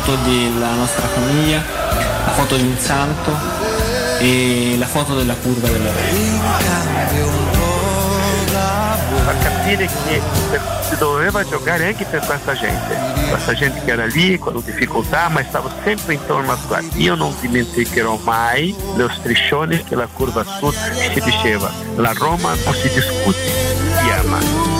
foto, la della nostra famiglia, la foto di un santo e la foto della curva della d'amore. fa capire che si doveva giocare anche per questa gente, questa gente che era lì con difficoltà ma stava sempre intorno a squadra. Io non dimenticherò mai lo striscione che la curva sud si diceva, la Roma non si discute, si ama.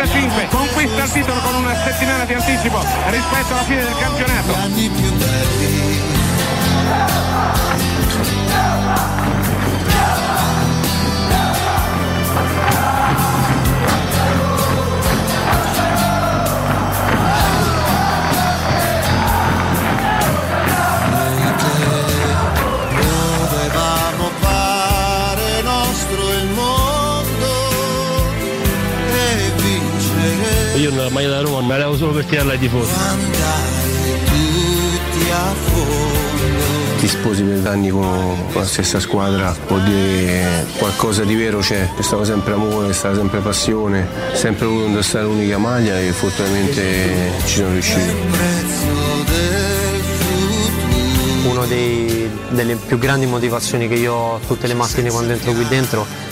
17.45. Conquista il titolo con una settimana di anticipo rispetto alla fine del campionato. Io nella maglia da Roma me la levo solo per tirarla ai tifosi. a fondo. Ti sposi per anni con la stessa squadra, vuol dire qualcosa di vero c'è, c'è stato sempre amore, c'è stata sempre passione, sempre voluto indossare l'unica maglia e fortunatamente ci sono riuscito. Una delle più grandi motivazioni che io ho tutte le mattine quando entro qui dentro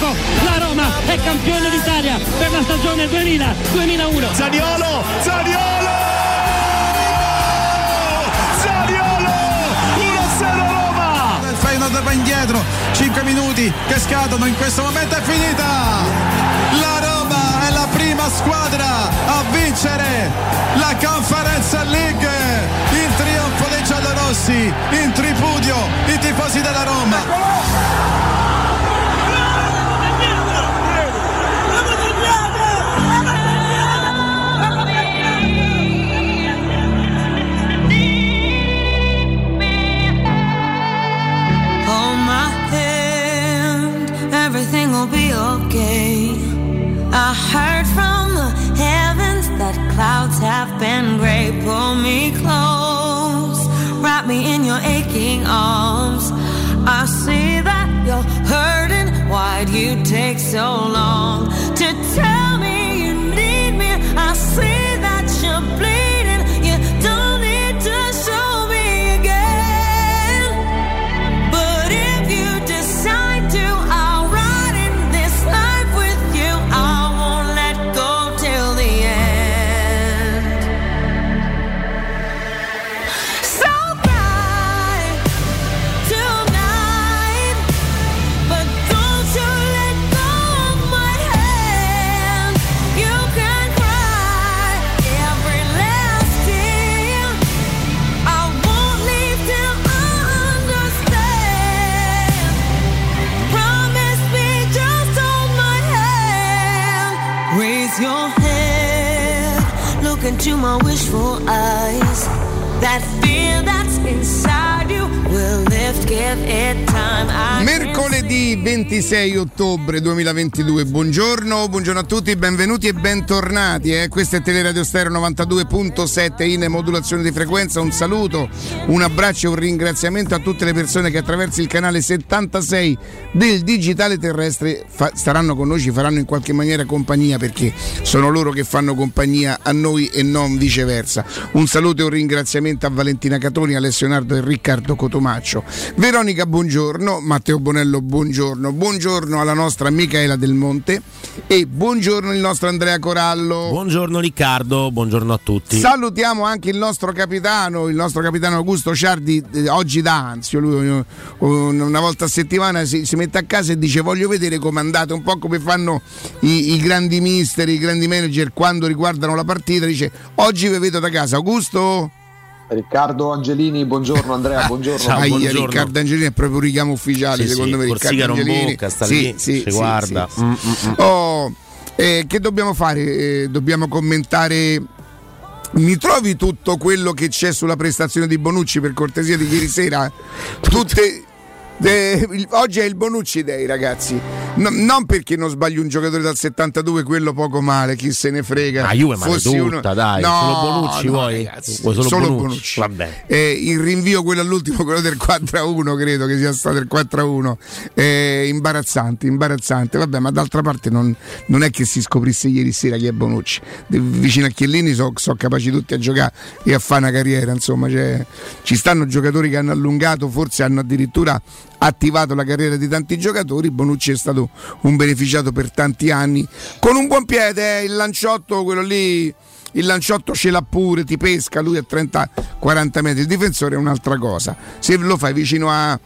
Anticipo. La Roma è campione d'Italia per la stagione 2000-2001. Zaniolo! Zaniolo! Zaniolo! 1-0 Roma! Il Feyenoord va indietro, 5 minuti che scadono, in questo momento è finita! La Roma è la prima squadra a vincere la Conference League! Il trionfo dei giallorossi, in tripudio i tifosi della Roma! Aching arms. I see that you're hurting. Why'd you take so long give it time. Mercoledì 26 ottobre 2022, buongiorno, buongiorno a tutti, benvenuti e bentornati. Eh. Questo è Teleradio Stereo 92.7 in modulazione di frequenza. Un saluto, un abbraccio e un ringraziamento a tutte le persone che attraverso il canale 76 del digitale terrestre fa- staranno con noi, ci faranno in qualche maniera compagnia perché sono loro che fanno compagnia a noi e non viceversa. Un saluto e un ringraziamento a Valentina Catoni, Alessio Nardo e Riccardo Cotomaccio. Veronica, buongiorno. Matteo Bonello, buongiorno. Buongiorno alla nostra Michaela Del Monte e buongiorno il nostro Andrea Corallo. Buongiorno Riccardo, buongiorno a tutti. Salutiamo anche il nostro capitano, il nostro capitano Augusto Ciardi, eh, oggi da ansio, lui eh, un- una volta a settimana si, si mette a casa e dice voglio vedere come andate, un po' come fanno i, i grandi mister, i grandi manager quando riguardano la partita, dice oggi vi vedo da casa. Augusto? Riccardo Angelini, buongiorno Andrea, buongiorno. Aia, buongiorno. Riccardo Angelini è proprio un richiamo ufficiale, Sì, secondo sì, me. Riccardo Angelini. Rombocca, sta Sì, lì, sì, ci sì, guarda. sì, sì. Mm, mm, mm. Oh, eh, che dobbiamo fare? Eh, dobbiamo commentare. Mi trovi tutto quello che c'è sulla prestazione di Bonucci per cortesia di ieri sera? Tutte. Eh, il- oggi è il Bonucci Day, ragazzi. No- non perché non sbagli un giocatore dal 72, quello poco male, chi se ne frega. Ah, Juve Fossi maleduta, dai. No, Solo Bonucci no, vuoi? ragazzi, Vuoi solo solo Bonucci? Bonucci. Vabbè. Eh, il rinvio quello all'ultimo, quello del 4-1, credo che sia stato il 4-1. Eh, imbarazzante, imbarazzante. Vabbè, ma d'altra parte non, non è che si scoprisse ieri sera chi è Bonucci. De- vicino a Chiellini sono capaci tutti a giocare e a fare una carriera. Insomma, cioè, ci stanno giocatori che hanno allungato, forse hanno addirittura attivato la carriera di tanti giocatori. Bonucci è stato un beneficiato per tanti anni. Con un buon piede, eh, il lanciotto, quello lì il lanciotto ce l'ha pure, ti pesca lui a 30-40 metri, il difensore è un'altra cosa. Se lo fai vicino a,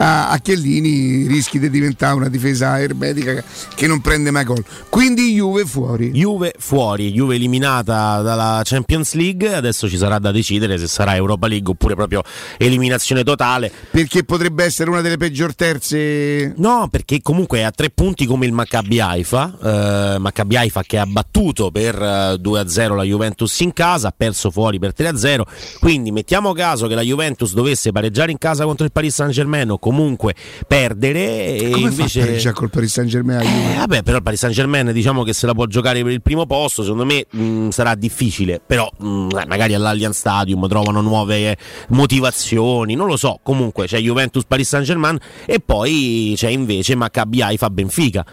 a, a Chiellini rischi di diventare una difesa ermetica che non prende mai gol. Quindi Juve fuori. Juve fuori, Juve eliminata dalla Champions League, adesso ci sarà da decidere se sarà Europa League oppure proprio eliminazione totale. Perché potrebbe essere una delle peggior terze. No, perché comunque è a tre punti come il Maccabi Haifa, eh, Maccabi Haifa che ha battuto per eh, 2-0 la Juventus in casa, ha perso fuori per 3-0, quindi mettiamo caso che la Juventus dovesse pareggiare in casa contro il Paris Saint-Germain o comunque perdere e Come invece... fa a pareggiare col Paris Saint Germain? Eh, vabbè, però il Paris Saint Germain diciamo che se la può giocare per il primo posto, secondo me mh, sarà difficile, però mh, eh, magari all'Allianz Stadium trovano nuove eh, motivazioni, non lo so, comunque c'è Juventus Paris Saint Germain e poi c'è invece Maccabi Haifa Benfica,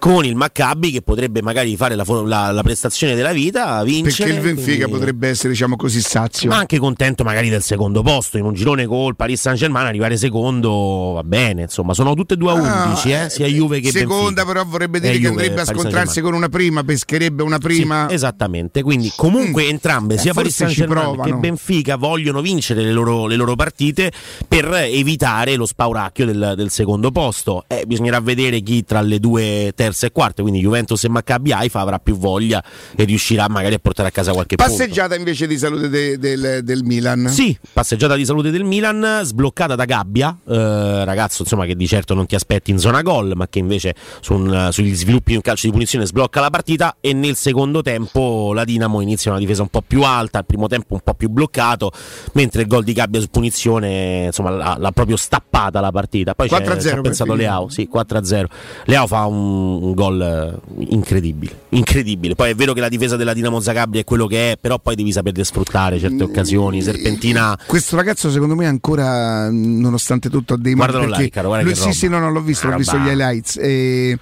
con il Maccabi che potrebbe magari fare la, la- la prestazione della vita, vincere. Perché il Benfica quindi- potrebbe essere, diciamo così, sazio. ma anche contento magari del secondo posto in un girone col Paris Saint Germain arrivare secondo va bene insomma sono tutte e due a 11 eh, sia Juve che Seconda, Benfica. però vorrebbe Eh, dire che Juve, andrebbe a Paris scontrarsi con una prima, pescherebbe una prima. Sì, esattamente, quindi comunque entrambe, Eh, sia Paris forse ci Saint Germain che Benfica, vogliono vincere le loro, le loro partite per evitare lo spauracchio del, del secondo posto. Eh, bisognerà vedere chi tra le due terze e quarte, quindi Juventus e Maccabi Haifa avrà più voglia e riuscirà magari a portare a casa qualche punto. Passeggiata invece di salute de- del, del Milan. Sì, passeggiata di salute del Milan, sbloccata da Gabbia, eh, ragazzo insomma che di certo non ti aspetti in zona gol, ma che invece su un- sugli sviluppi di un calcio di punizione sblocca la partita e nel secondo tempo la Dinamo inizia una difesa un po' più alta, al primo tempo un po' più bloccato, mentre il gol di Gabbia su punizione insomma l'ha, l'ha proprio stappata la partita. Poi c'è, 4-0 ci ha per pensato. Leao, sì, 4-0. Leao fa un, un gol eh, incredibile, incredibile. Poi è vero che la difesa della Dinamo Zagabria è quello che è, però poi devi saperle sfruttare Mm, certe occasioni, Serpentina Questo ragazzo secondo me ancora, nonostante tutto, ha dei mali Guardalo là, Riccardo, guarda lui- che sì, roba. sì, no, no, l'ho visto, Una l'ho visto gli highlights. E,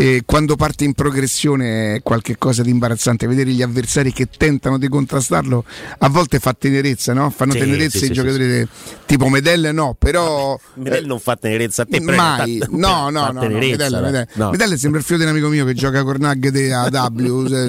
e quando parte in progressione è qualcosa di imbarazzante. Vedere gli avversari che tentano di contrastarlo a volte fa tenerezza, no? Fanno Sì, tenerezza sì, i sì, giocatori tipo Medelle, no, però. Medel non fa tenerezza a te, Mai, realtà no, no, no, tenerezza, Medelle, no. Medelle. No. Medelle sembra il figlio di un amico mio che gioca con Nugget a W. se-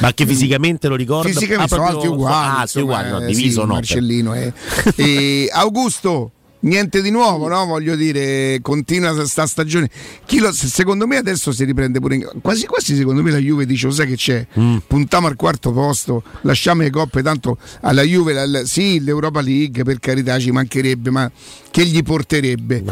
Ma anche fisicamente lo ricordo? Fisicamente Ah, sono alti uguali, ah, alti uguali, no, eh, diviso sì, no. Marcellino. eh. E Augusto, niente di nuovo, no? Voglio dire, continua sta stagione. Chi lo- secondo me adesso si riprende pure in- quasi quasi secondo me la Juve dice, "Lo sai che c'è? Puntiamo al quarto posto, lasciamo le coppe, tanto alla Juve la- la- sì, l'Europa League per carità ci mancherebbe, ma che gli porterebbe?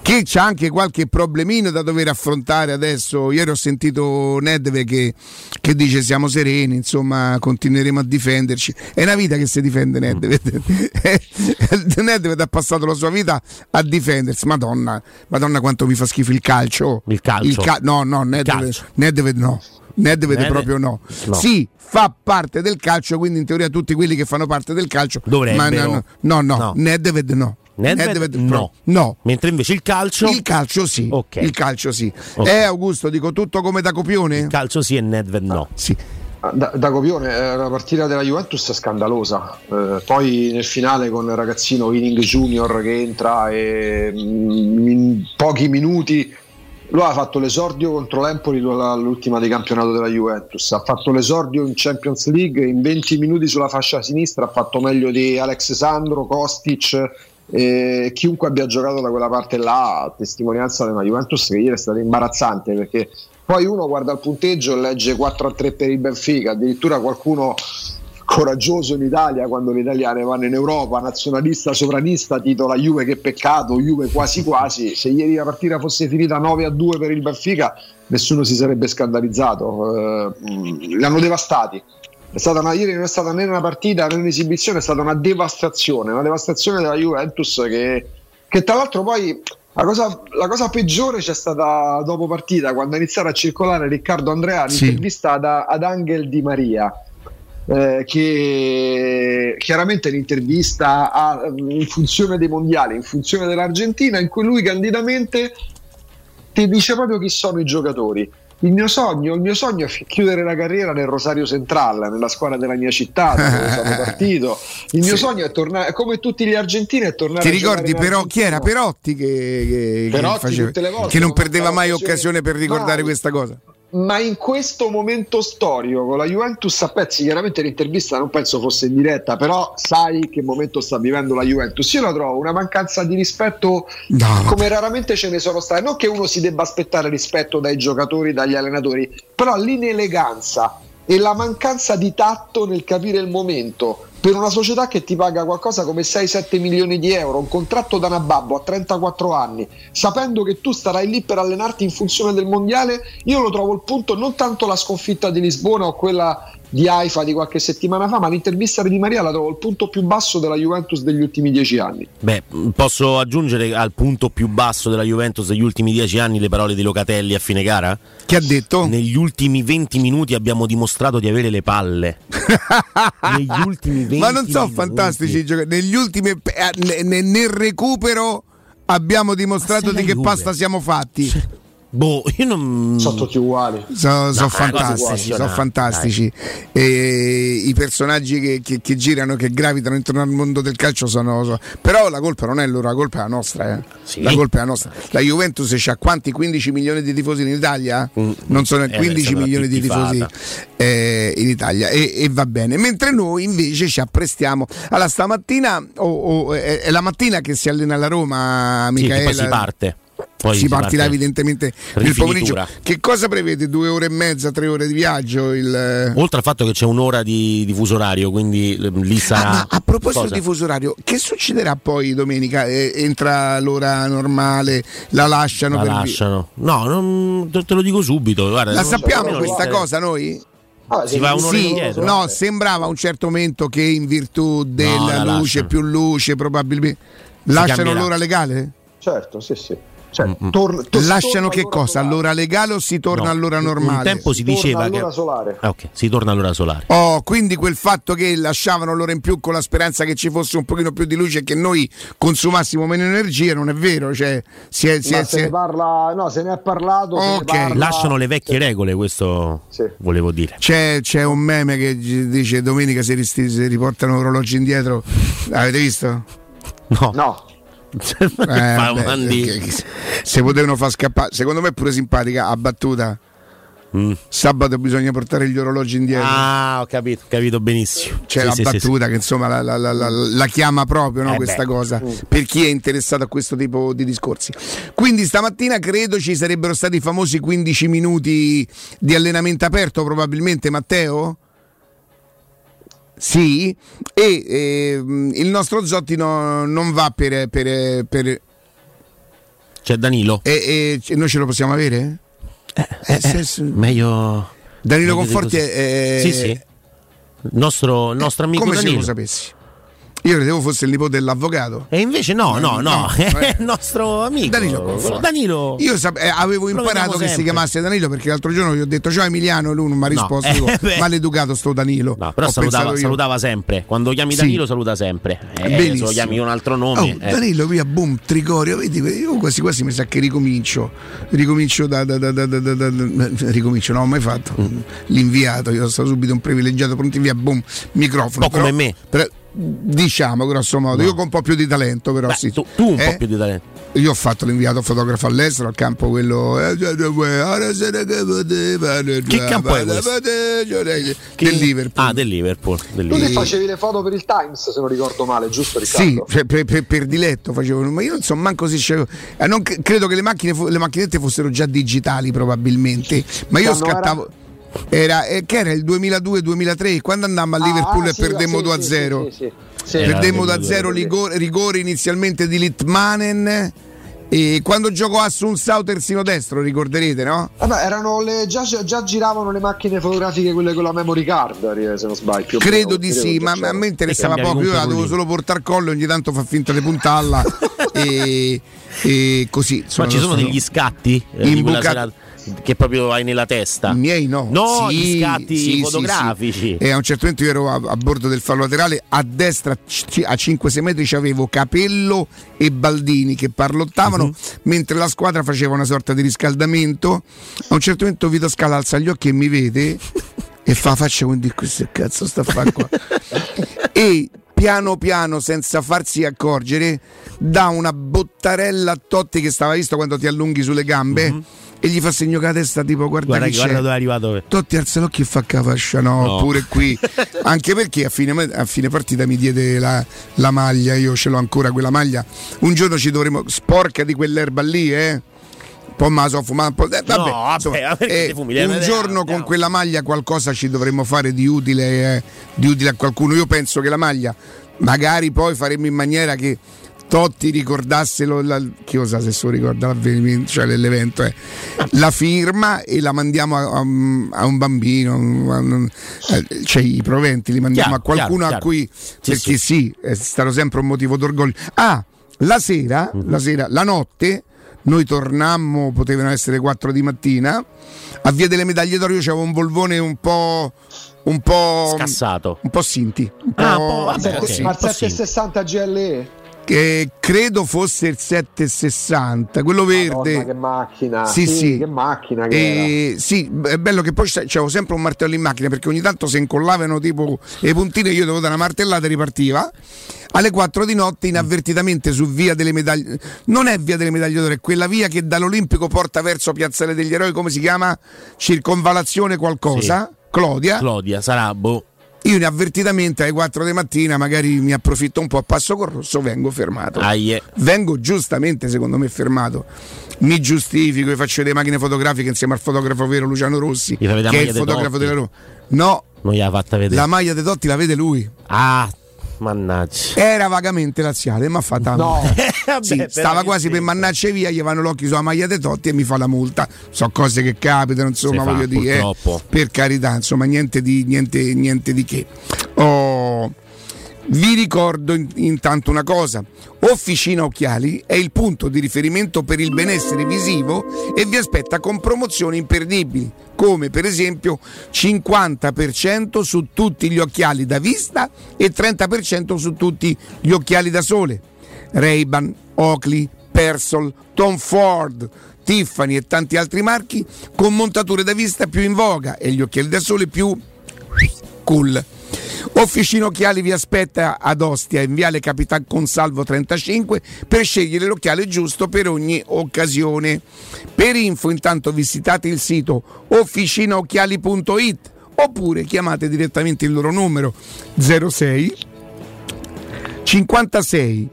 Che c'ha anche qualche problemino da dover affrontare adesso. Ieri ho sentito Nedved che, che dice siamo sereni, insomma, continueremo a difenderci. È una vita che si difende Nedved. Nedved ha passato la sua vita a difendersi. Madonna, Madonna quanto mi fa schifo il calcio. Il calcio. no, no, Nedved, calcio. Nedved no. Nedved Nedved? proprio no. No. Sì, fa parte del calcio, quindi in teoria tutti quelli che fanno parte del calcio Dovrebbero. ma no, no, no, No. Nedved no. Nedved no. pro- no. Mentre invece il calcio. Il calcio sì. Ok. Il calcio sì. Ok. Eh Augusto, dico tutto come da copione? Il calcio sì e Nedved no. Sì. Da, da copione, eh, la partita della Juventus è scandalosa. Eh, poi nel finale con il ragazzino Winning Junior che entra e mm, in pochi minuti lui ha fatto l'esordio contro l'Empoli l'ultima di campionato della Juventus, ha fatto l'esordio in Champions League in 20 minuti sulla fascia sinistra, ha fatto meglio di Alex Sandro, Kostic e chiunque abbia giocato da quella parte là, testimonianza di una Juventus che ieri è stata imbarazzante perché poi uno guarda il punteggio e legge 4 a 3 per il Benfica, addirittura qualcuno coraggioso in Italia quando le italiane vanno in Europa, nazionalista, sovranista, titola Juve che peccato, Juve quasi quasi, se ieri la partita fosse finita 9 a 2 per il Benfica nessuno si sarebbe scandalizzato, eh, li hanno devastati. Una, ieri non è stata né una partita né un'esibizione, è stata una devastazione, una devastazione della Juventus che, che tra l'altro poi la cosa, la cosa peggiore c'è stata dopo partita quando ha iniziato a circolare Riccardo Andrea Sì. l'intervista ad, ad Angel Di Maria eh, che chiaramente l'intervista ha, in funzione dei mondiali, in funzione dell'Argentina, in cui lui candidamente ti dice proprio chi sono i giocatori. Il mio sogno, il mio sogno è chiudere la carriera nel Rosario Central, nella squadra della mia città, dove sono partito. Il mio Sì. sogno è tornare, come tutti gli argentini, è tornare Ti ricordi però chi era. Perotti che, che- che Perotti faceva- le volte che non perdeva mai occasione. per ricordare Mai. questa cosa? Ma in questo momento storico con la Juventus a pezzi, chiaramente l'intervista non penso fosse in diretta, però sai che momento sta vivendo la Juventus. Io la trovo una mancanza di rispetto No, come raramente ce ne sono state. Non che uno si debba aspettare rispetto dai giocatori, dagli allenatori, però l'ineleganza e la mancanza di tatto nel capire il momento. Per una società che ti paga qualcosa come 6-7 milioni di euro, un contratto da Nababbo a 34 anni, sapendo che tu starai lì per allenarti in funzione del mondiale, io lo trovo il punto non tanto la sconfitta di Lisbona o quella di Haifa di qualche settimana fa, ma l'intervista di Di Maria la trovo il punto più basso della Juventus degli ultimi dieci anni. Beh, posso aggiungere al punto più basso della Juventus degli ultimi dieci anni le parole di Locatelli a fine gara? Chi ha detto? Negli ultimi 20 minuti abbiamo dimostrato di avere le palle. Negli ultimi 20 Ma non sono minuti. fantastici i giocatori. Negli ultimi eh, ne- ne- nel recupero abbiamo dimostrato di che Juve. pasta siamo fatti. Boh, io non. Sono tutti uguali. Sono No, fantastici, quasi sono fantastici. E I personaggi che, che- che girano, che gravitano intorno al mondo del calcio sono. sono- Però la colpa non è loro, la colpa è la nostra. eh. Sì. La colpa è la nostra. La Juventus c'ha quanti? 15 milioni di tifosi in Italia? Mm. Non sono Eh, 15 è stata milioni di tifosi eh, in Italia e, e va bene. Mentre noi invece ci apprestiamo. Allora, stamattina, o- o- è, è la mattina che si allena alla Roma, Sì, che Michaela. poi si parte. Poi si partirà evidentemente nel pomeriggio. Che cosa prevede? Due ore e mezza, tre ore di viaggio? Il... Oltre al fatto che c'è un'ora di, di fuso orario, quindi eh, lì sarà. Ah, ma a proposito Cosa? di fuso orario, che succederà poi domenica? Eh, entra l'ora normale, la lasciano La per lasciano. No, non- te lo dico subito. Guarda, La sappiamo almeno questa cosa noi? Ah, Si va un'ora Sì, indietro. no, sembrava a un certo momento che in virtù della la luce lasciano. più luce probabilmente lasciano cambierà. l'ora legale? Certo, sì, sì. Cioè, Mm-mm. torn- to- Lasciano torna che cosa? solare. All'ora legale o si torna No, all'ora normale? Un tempo si Torna diceva all'ora che. solare. Ah, ok, si torna all'ora solare. Oh, quindi quel fatto che lasciavano l'ora in più con la speranza che ci fosse un pochino più di luce e che noi consumassimo meno energia non è vero, cioè si è, si Ma è- se si è- ne parla, no, se ne è parlato. se ne Ok. parla- Lasciano le vecchie regole, questo Sì. volevo dire. c'è, c'è un meme che dice domenica si riportano orologi indietro. Avete visto? No, No, Eh, che- se potevano far scappare, secondo me è pure simpatica a battuta. Mm. Sabato bisogna portare gli orologi indietro. Ah, ho capito, ho capito benissimo. C'è Sì, la sì, sì, battuta che insomma la, la- la- la- chiama proprio no, Eh questa beh. cosa per chi è interessato a questo tipo di discorsi. Quindi stamattina credo ci sarebbero stati i famosi 15 minuti di allenamento aperto probabilmente Matteo? Sì, e ehm, il nostro Zotti no- non va per... per, per C'è Danilo. e, e noi ce lo possiamo avere? Eh, se- se- Meglio. Danilo meglio Conforti è... Sì, sì. Il nostro, il nostro amico Come se Danilo. lo sapessi? Io credevo fosse il nipote dell'avvocato. E invece no, no, no, No, è eh. il nostro amico. Danilo. Danilo. Io sap- eh, avevo imparato che si sempre. chiamasse Danilo perché l'altro giorno gli ho detto ciao Emiliano e lui non mi ha risposto. eh, Dico, beh. maleducato sto Danilo. No, però salutava, salutava sempre. Quando chiami Sì. Danilo saluta sempre. Eh, se lo chiami un altro nome. Oh, eh. Danilo via boom Trigorio vedi io quasi quasi mi sa che ricomincio ricomincio da, da, da, da, da- ricomincio non ho mai fatto Mm. l'inviato io sono stato subito un privilegiato pronti via boom microfono Un po' come Però- me. però, diciamo grosso modo io con un po' più di talento però Beh, sì tu, tu un Eh? po' più di talento. Io ho fatto l'inviato fotografo all'estero al campo quello eh, Che campo è questo? del Che- Liverpool. Ah, del Liverpool. del Tu Liverpool. che facevi le foto per il Times, se non ricordo male, giusto Sì, Riccardo? cioè, per, per- per diletto facevano, ma io non so manco se eh, non cre- credo che le, macchine le macchinette fossero già digitali probabilmente, ma io Quando scattavo. Era, eh, che era il 2002-2003 quando andammo a Liverpool Ah, e sì, perdemmo sì, 2 a sì, 0 sì, sì, sì. Era perdemmo del 2 a 0 2002. rigore, rigore inizialmente di Litmanen e quando giocò a Sunsao terzino destro ricorderete no? Vabbè, erano le, già, già giravano le macchine fotografiche quelle con la memory card, eh, se non sbaglio. più o meno, Credo di sì, già ma c'era. a me interessava poco. Io la lui. solo portare collo, ogni tanto fa finta di puntarla e, e così. Ma ci sono degli scatti eh, Imbucati- serata che proprio hai nella testa. I miei no. No, Sì, gli scatti sì, fotografici. sì. E a un certo momento io ero a, a bordo del fallo laterale, a destra c- a 5-6 metri c'avevo Capello e Baldini che parlottavano, Mhm. mentre la squadra faceva una sorta di riscaldamento. A un certo momento Vito Scala alza gli occhi e mi vede e fa faccia quindi questo cazzo sta a fare qua. e piano piano, senza farsi accorgere, dà una bottarella a Totti che stava visto quando ti allunghi sulle gambe. E gli fa segno con la testa tipo guarda, Guarda, che- guarda dove è arrivato. Totti alza l'occhio e fa cafascia, no, No. pure qui. Anche perché a fine, a fine partita mi diede la, la maglia, io ce l'ho ancora quella maglia. Un giorno ci dovremo, sporca di quell'erba lì, eh. Po' ma la so fumata, un po'. eh, vabbè, No, vabbè, insomma, eh, fumi? Un vedere, giorno con quella maglia qualcosa ci dovremmo fare di utile, eh, di utile a qualcuno. Io penso che la maglia, magari poi faremo in maniera che. Totti ricordasse la, chi lo sa se lo ricorda cioè l'evento, eh. la firma e la mandiamo a, a un- a un bambino, a un- eh, cioè i proventi li mandiamo Chiaro, a qualcuno chiaro, a cui Sì, perché sì. è stato sempre un motivo d'orgoglio. Ah, la sera, Mhm. la sera, la notte, noi tornammo, potevano essere 4 di mattina, a Via delle Medaglie d'Oro io c'avevo un volvone un po'... Un po'... Scassato. Un po' sinti. Un po', Ah, un po', Ma vabbè, sette- ok, ma un po' sì. 760 GLE? Che credo fosse il 760, quello verde. Madonna, che macchina! Sì, sì. che macchina che E, sì, è bello che poi c'avevo sempre un martello in macchina perché ogni tanto se incollavano tipo le puntine io dovevo dare una martellata e ripartiva. Alle 4 di notte inavvertitamente su via delle medaglie non è via delle medaglie d'oro, è quella via che dall'Olimpico porta verso Piazzale degli Eroi, come si chiama? Circonvalazione qualcosa? Clodia. Clodia, sarà boh. Io inavvertitamente alle 4 di mattina magari mi approfitto un po' a passo col rosso, vengo fermato. Aie. Vengo giustamente, secondo me, fermato. Mi giustifico, faccio le macchine fotografiche insieme al fotografo vero Luciano Rossi, che è il fotografo della Roma. No, Non gliel'ha fatta vedere. la maglia dei Totti la vede lui. Ah, mannaggia. Era vagamente laziale, ma fa tanto. No. Sì, però stava quasi per mannarci via, gli vanno l'occhio sulla maglia dei Totti e mi fa la multa. So cose che capitano, insomma, fa, voglio dire, eh, purtroppo. per carità, insomma, niente di, niente, niente di che. Oh, vi ricordo in- intanto una cosa, Officina Occhiali è il punto di riferimento per il benessere visivo e vi aspetta con promozioni imperdibili, come per esempio 50% su tutti gli occhiali da vista e 30% su tutti gli occhiali da sole. Ray-Ban, Oakley, Persol, Tom Ford, Tiffany e tanti altri marchi con montature da vista più in voga e gli occhiali da sole più cool. Officina Occhiali vi aspetta ad Ostia in Viale Capitan Consalvo 35 per scegliere l'occhiale giusto per ogni occasione. Per info intanto visitate il sito officinaocchiali.it oppure chiamate direttamente il loro numero 06 56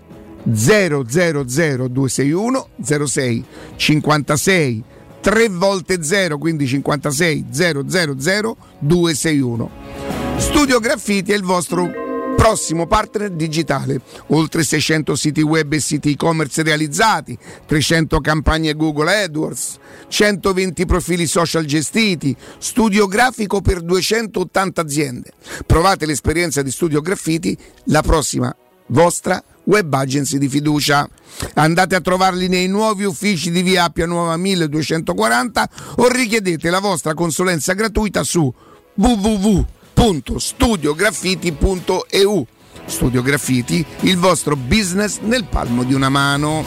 000261 06 56 3 volte 0 quindi 56 000 261 Studio Graffiti è il vostro prossimo partner digitale. Oltre 600 siti web e siti e-commerce realizzati, 300 campagne Google AdWords, 120 profili social gestiti, studio grafico per 280 aziende. Provate l'esperienza di Studio Graffiti, la prossima vostra web agency di fiducia. Andate a trovarli nei nuovi uffici di Via Appia Nuova 1240 o richiedete la vostra consulenza gratuita su www.studiograffiti.eu. Studio Graffiti, il vostro business nel palmo di una mano.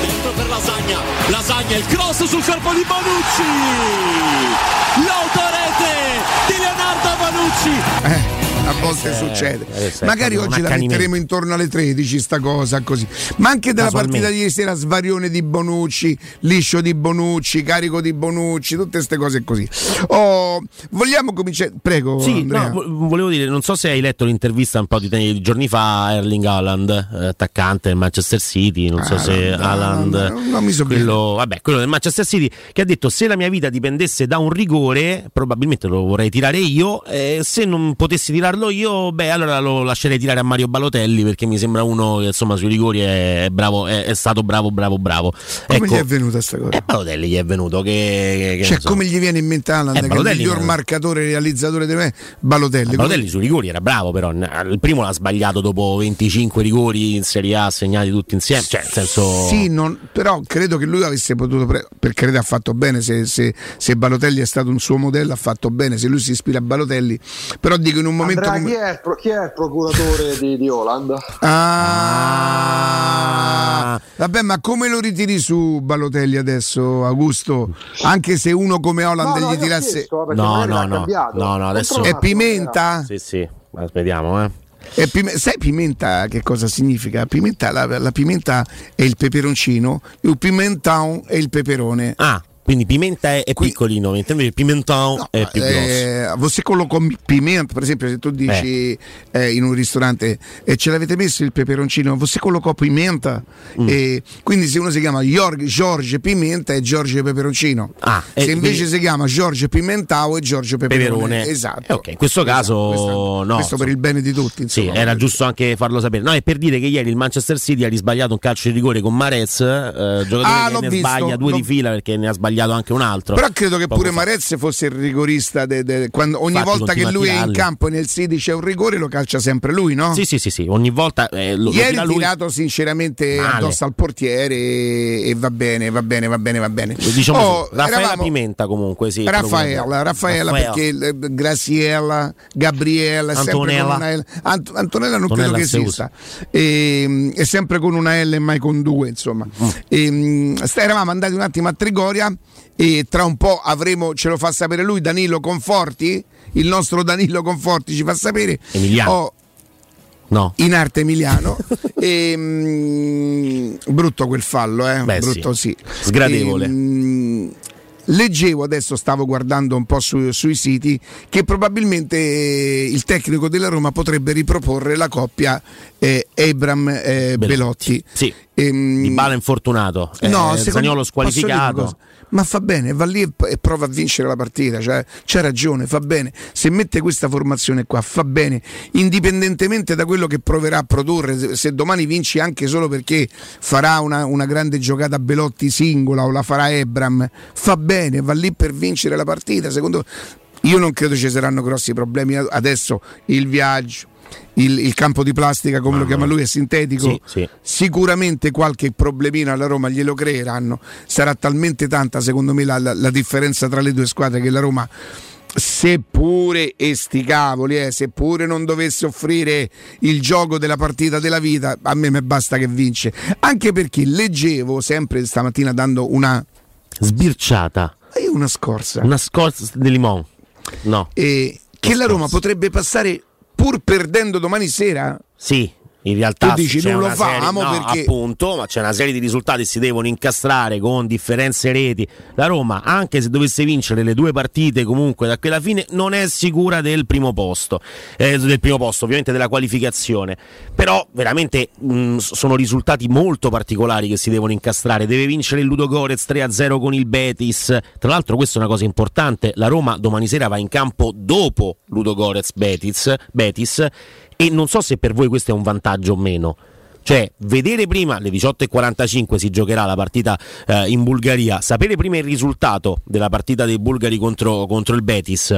Dentro per Lasagna, Lasagna, il cross sul corpo di Bonucci! L'autorete di Leonardo Bonucci! Eh a volte Eh, succede. eh, sì, Magari oggi la metteremo intorno alle 13 sta cosa così. Ma anche della partita di ieri sera svarione di Bonucci, liscio di Bonucci, carico di Bonucci, tutte queste cose così. Oh, vogliamo cominciare? Prego, Sì, no, vo- volevo dire, non so se hai letto l'intervista un po' di, giorni fa a Erling Haaland, eh, attaccante del Manchester City, non so se Haaland, no, mi so quello, vabbè, quello del Manchester City, che ha detto se la mia vita dipendesse da un rigore, probabilmente lo vorrei tirare io, eh, se non potessi tirarlo io, beh, allora lo lascerei tirare a Mario Balotelli perché mi sembra uno che insomma sui rigori è, bravo, è, è stato bravo, bravo, bravo. Come ecco, gli è venuta sta cosa? Balotelli gli è venuto che, che- Cioè, come gli viene in mente Haaland, Eh, che è il miglior ma- marcatore e realizzatore di me? Balotelli. Balotelli sui rigori era bravo, però il primo l'ha sbagliato dopo 25 rigori in Serie A segnati tutti insieme. Cioè, nel senso. Sì, non- però credo che lui avesse potuto, pre- per carità ha fatto bene, se, se, se Balotelli è stato un suo modello ha fatto bene, se lui si ispira a Balotelli, però dico in un momento Come... chi, è, chi è il procuratore di, di Holland? Ah, vabbè, ma come lo ritiri su Balotelli adesso, Augusto? Anche se uno come Holland No, no, gli ho tirasse... chiesto, No, no, no, no, no, adesso- È pimenta? Sì, sì, vediamo, eh. È pime- sai pimenta che cosa significa? Pimenta, la, la pimenta è il peperoncino, il pimentão è il peperone. Ah, quindi Pimenta è, è piccolino, mentre invece Pimentão è più grosso. Eh, você colocò pimenta, per esempio, se tu dici eh, in un ristorante e ce l'avete messo il peperoncino, você colocò pimenta, Mm. quindi se uno si chiama Giorgio Pimenta è Giorgio Peperoncino. Ah, se invece quindi- si chiama Giorgio Pimentao è Giorgio Peperone. Peperone. Esatto. Eh, ok, in questo caso questo, no. questo per il bene di tutti. Sì, insomma. era giusto anche farlo sapere. No, è per dire che ieri il Manchester City ha risbagliato un calcio di rigore con Marez, eh, giocatore Ah, che ne visto, sbaglia due l'ho- di fila perché ne ha sbagliato anche un altro. Però credo che Poco pure fa. Marez fosse il rigorista de- de- quando ogni Infatti volta che lui è in campo e nel City c'è un rigore lo calcia sempre lui, no? Sì, sì, sì, sì, ogni volta eh, lo, lo Ieri ha lui. tirato sinceramente Male. addosso al portiere e, e va bene, va bene, va bene, va bene. Diciamo Oh, così. Raffaella eravamo- Pimenta comunque, sì. Raffaella, Raffaella Raffaella. perché eh, Graziella, Gabriella, Antonella. con una L. Ant- Antonella non Antonella credo che si esista. E, è sempre con una L e mai con due, insomma. Mm. E, mm, sta- eravamo andati un attimo a Trigoria e tra un po' avremo, ce lo fa sapere lui, Danilo Conforti, il nostro Danilo Conforti ci fa sapere. Emiliano. Oh, No. in arte Emiliano. e, mm, brutto quel fallo, eh? Beh, brutto sì. sì. Sgradevole. E, mm, leggevo adesso, stavo guardando un po' su- sui siti, che probabilmente eh, il tecnico della Roma potrebbe riproporre la coppia eh, Abram eh, Belotti. Sì. Ehm, Di Bala infortunato. Eh, No, dire una squalificato. Ma fa bene, va lì e, prova a vincere la partita, cioè, c'ha ragione, fa bene. Se mette questa formazione qua, fa bene, indipendentemente da quello che proverà a produrre, se, domani vinci anche solo perché farà una, una grande giocata Belotti singola o la farà Ebram, fa bene, va lì per vincere la partita. Secondo io non credo ci saranno grossi problemi adesso, il viaggio. Il, il campo di plastica, come lo chiama lui, è sintetico. Sì, sì. Sicuramente qualche problemino alla Roma glielo creeranno. Sarà talmente tanta, secondo me, la, la- la differenza tra le due squadre che la Roma. Seppure e sti cavoli, eh, seppure non dovesse offrire il gioco della partita della vita, a me basta che vince. Anche perché leggevo sempre stamattina dando una, Sbirciata. una scorsa Una scorza di limone. No. eh, che la Roma potrebbe passare pur perdendo domani sera? Sì, in realtà Tu dici, non lo famo no, perché- appunto, ma c'è una serie di risultati che si devono incastrare con differenze reti. La Roma, anche se dovesse vincere le due partite, comunque da quella fine non è sicura del primo posto, eh, del primo posto, ovviamente della qualificazione. Però veramente mh, sono risultati molto particolari che si devono incastrare. Deve vincere il Ludogorez 3-0 con il Betis. Tra l'altro, questa è una cosa importante. La Roma domani sera va in campo dopo Ludogorez Betis, Betis e non so se per voi questo è un vantaggio o meno. Cioè, vedere prima alle 18.45 si giocherà la partita eh, in Bulgaria, sapere prima il risultato della partita dei bulgari contro, contro il Betis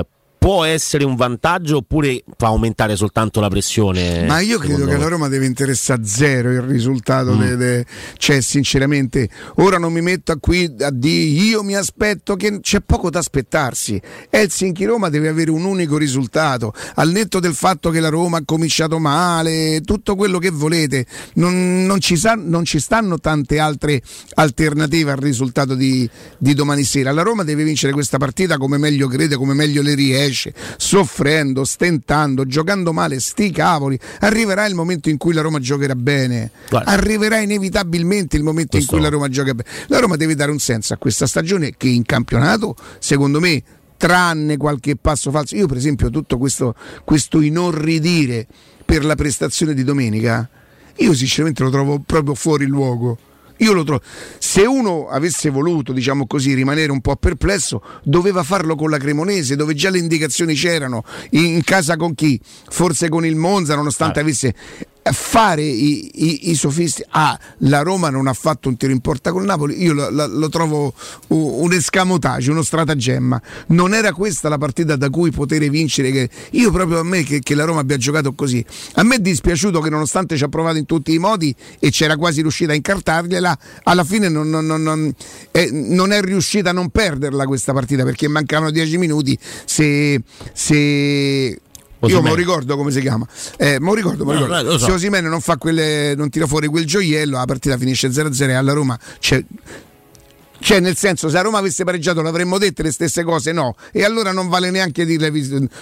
può essere un vantaggio oppure fa aumentare soltanto la pressione? Ma io credo che la Roma deve interessare zero il risultato. Mm. de- de- cioè, sinceramente, ora non mi metto qui a dire io mi aspetto che c'è poco da aspettarsi. Helsinki Roma deve avere un unico risultato. Al netto del fatto che la Roma ha cominciato male, tutto quello che volete, non, non ci, sa- non ci stanno tante altre alternative al risultato di, di domani sera. La Roma deve vincere questa partita come meglio crede, come meglio le riesce, soffrendo, stentando, giocando male, sti cavoli. Arriverà il momento in cui la Roma giocherà bene. Guarda. Arriverà inevitabilmente il momento Questo- in cui la Roma gioca bene. La Roma deve dare un senso a questa stagione che in campionato, secondo me, tranne qualche passo falso. Io, per esempio, tutto questo, questo inorridire per la prestazione di domenica, io sinceramente lo trovo proprio fuori luogo. Io lo trovo. Se uno avesse voluto, diciamo così, rimanere un po' perplesso, doveva farlo con la Cremonese, dove già le indicazioni c'erano. In, casa con chi? Forse con il Monza, nonostante avesse fare i, i- i sofisti. Ah, la Roma non ha fatto un tiro in porta col Napoli. Io lo, lo- lo trovo un escamotage, uno stratagemma. Non era questa la partita da cui poter vincere. Che, io proprio a me che, che la Roma abbia giocato così. A me è dispiaciuto che nonostante ci ha provato in tutti i modi e c'era quasi riuscita a incartargliela, alla fine non, non- non- non- eh, non è riuscita a non perderla questa partita perché mancavano 10 minuti. Se, se io Osimhen. me lo ricordo come si chiama. Eh, me lo ricordo, me lo No, ricordo. no, lo so. Se Osimhen non fa quelle, non tira fuori quel gioiello, la partita finisce 0-0 e alla Roma c'è. Cioè, nel senso, se a Roma avesse pareggiato l'avremmo dette le stesse cose? No. E allora non vale neanche dirle.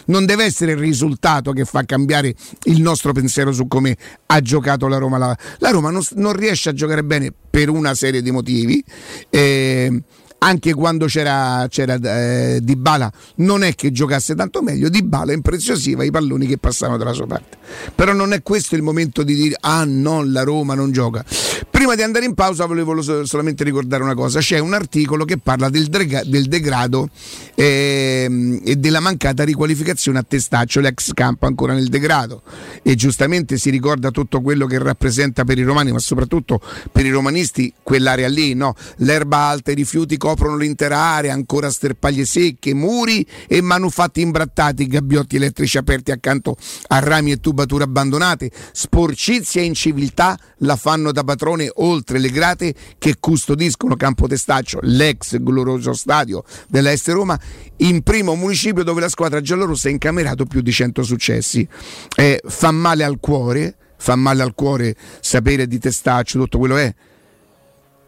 Non deve essere il risultato che fa cambiare il nostro pensiero su come ha giocato la Roma. La, la Roma non, non riesce a giocare bene per una serie di motivi. Eh, anche quando c'era, c'era eh, Dybala non è che giocasse tanto meglio. Dybala impreziosiva i palloni che passavano dalla sua parte. Però non è questo il momento di dire ah no la Roma non gioca. Prima di andare in pausa volevo solamente ricordare una cosa. C'è un articolo che parla del, drega- del degrado ehm, e della mancata riqualificazione a Testaccio l'ex campo ancora nel degrado. E giustamente si ricorda tutto quello che rappresenta per i romani ma soprattutto per i romanisti quell'area lì no? l'erba alta i rifiuti coprono l'intera area ancora sterpaglie secche muri e manufatti imbrattati gabbiotti elettrici aperti accanto a rami e tubature abbandonate. Sporcizia e inciviltà la fanno da padrone oltre le grate che custodiscono Campo Testaccio l'ex glorioso stadio della Est Roma in primo municipio dove la squadra giallorossa ha incamerato più di 100 successi. Eh, fa male al cuore fa male al cuore sapere di Testaccio tutto quello è.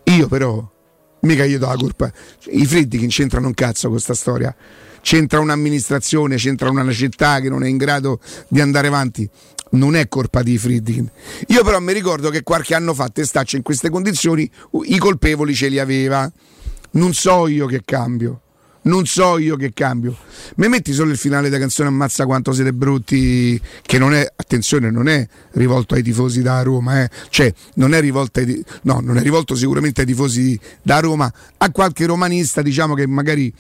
Io però mica io do la colpa. I Friedkin c'entrano un cazzo con questa storia. C'entra un'amministrazione, c'entra una città che non è in grado di andare avanti. Non è colpa di Friedkin. Io però mi ricordo che qualche anno fa Testaccio in queste condizioni i colpevoli ce li aveva. Non so io che cambio. Non so io che cambio. Mi metti solo il finale della canzone Ammazza quanto siete brutti, che non è, attenzione, non è rivolto ai tifosi da Roma, eh. cioè non è rivolto ai, no, non è rivolto sicuramente ai tifosi da Roma, a qualche romanista diciamo che magari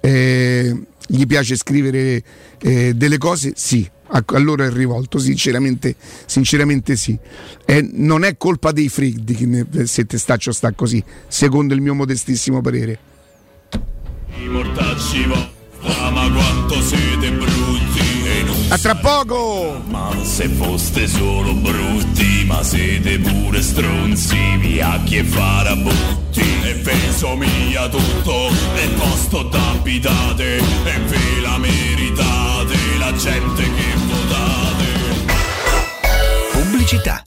eh, gli piace scrivere eh, delle cose, sì, a, a loro è rivolto, sinceramente, sinceramente sì. Eh, non è colpa dei Friedkin se Testaccio sta così, secondo il mio modestissimo parere. I mortacci vostra, ma quanto siete brutti e non A tra poco! Ma se foste solo brutti, ma siete pure stronzi, viacchi e farabutti. E penso mia tutto nel posto d'abitate, e ve la meritate, la gente che votate. Pubblicità.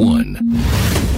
1.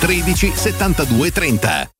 13 72 30.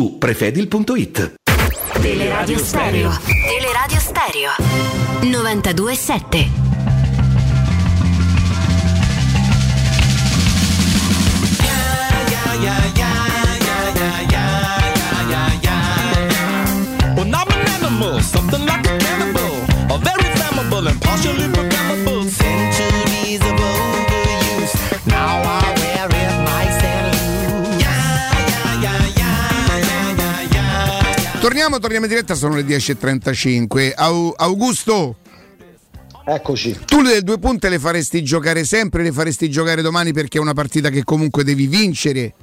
prefedil.it. Teleradio Stereo. Teleradio Stereo. 92.7. Well, I'm an animal, something like a cannibal. A very flammable and partially programmable. Centuries Torniamo, torniamo in diretta, sono le 10.35. Au- Augusto. Eccoci. Tu le due punte le faresti giocare sempre, le faresti giocare domani perché è una partita che comunque devi vincere.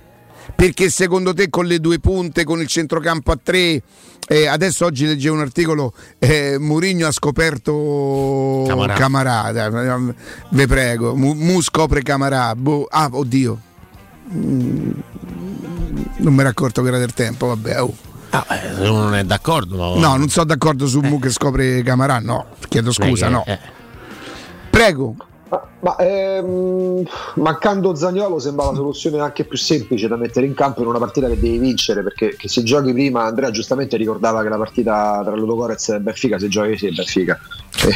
Perché secondo te con le due punte, con il centrocampo a tre, eh, adesso oggi leggevo un articolo, eh, Murigno ha scoperto Camarà. Camarà, ve prego, Mu, Mu scopre Camarà, boh, ah oddio, Mm, non mi ero accorto che era del tempo, vabbè. oh. Ah, eh, se uno non è d'accordo, no. No, non sono d'accordo su Mu che scopre Camarà, no, chiedo scusa, Eh, no. eh. Prego. Ma, ma, ehm, mancando Zagnolo sembra la soluzione anche più semplice da mettere in campo in una partita che devi vincere perché che se giochi prima Andrea giustamente ricordava che la partita tra Ludogorez e Benfica se giochi sì è Benfica.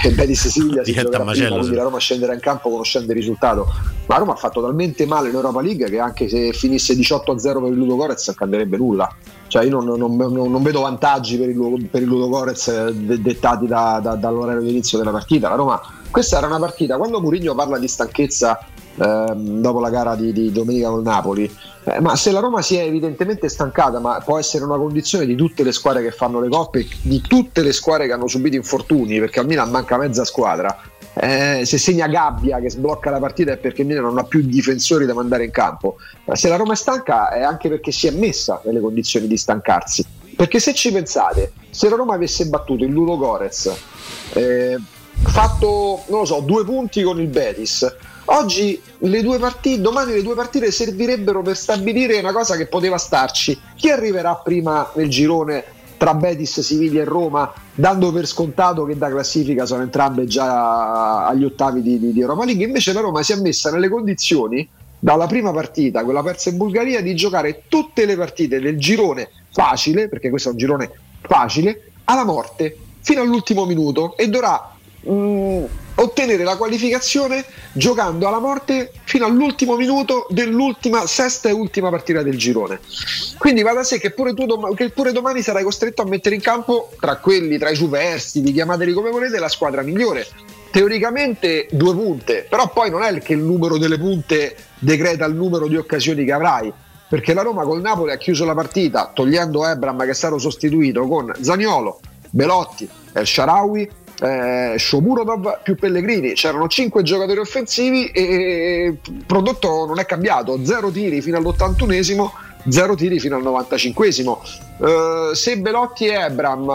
E Betis Siviglia si giocherà macello, prima, quindi la Roma scenderà in campo conoscendo il risultato. Ma la Roma ha fatto talmente male in Europa League che anche se finisse 18-0 per il Ludogorez non cambierebbe nulla. Cioè io non, non- non- non vedo vantaggi per il, per il Ludogorez eh, de- dettati da- da- dall'orario di inizio della partita. La Roma questa era una partita quando Mourinho parla di stanchezza ehm, dopo la gara di, di domenica col Napoli eh, ma se la Roma si è evidentemente stancata ma può essere una condizione di tutte le squadre che fanno le coppe di tutte le squadre che hanno subito infortuni perché al Milan manca mezza squadra. Eh, se segna Gabbia che sblocca la partita è perché il Milan non ha più difensori da mandare in campo. Ma se la Roma è stanca è anche perché si è messa nelle condizioni di stancarsi. Perché se ci pensate se la Roma avesse battuto il Ludo Gorez eh, fatto non lo so due punti con il Betis. Oggi le due partite domani le due partite servirebbero per stabilire una cosa che poteva starci. Chi arriverà prima nel girone tra Betis, Siviglia e Roma dando per scontato che da classifica sono entrambe già agli ottavi di, di, di Europa League? Invece la Roma si è messa nelle condizioni dalla prima partita, quella persa in Bulgaria, di giocare tutte le partite del girone facile, perché questo è un girone facile, alla morte fino all'ultimo minuto e dovrà mh, ottenere la qualificazione giocando alla morte fino all'ultimo minuto dell'ultima sesta e ultima partita del girone. Quindi va da sé che pure, tu dom- che pure domani sarai costretto a mettere in campo tra quelli, tra i superstiti, chiamateli come volete, la squadra migliore. Teoricamente due punte, però poi non è che il numero delle punte decreta il numero di occasioni che avrai perché la Roma col Napoli ha chiuso la partita togliendo Ebram che è stato sostituito con Zaniolo, Belotti, El Sharawi, eh, Shomurodov più Pellegrini. C'erano 5 giocatori offensivi e il prodotto non è cambiato, 0 tiri fino all'81esimo, 0 tiri fino al 95esimo. Eh, se Belotti e Ebram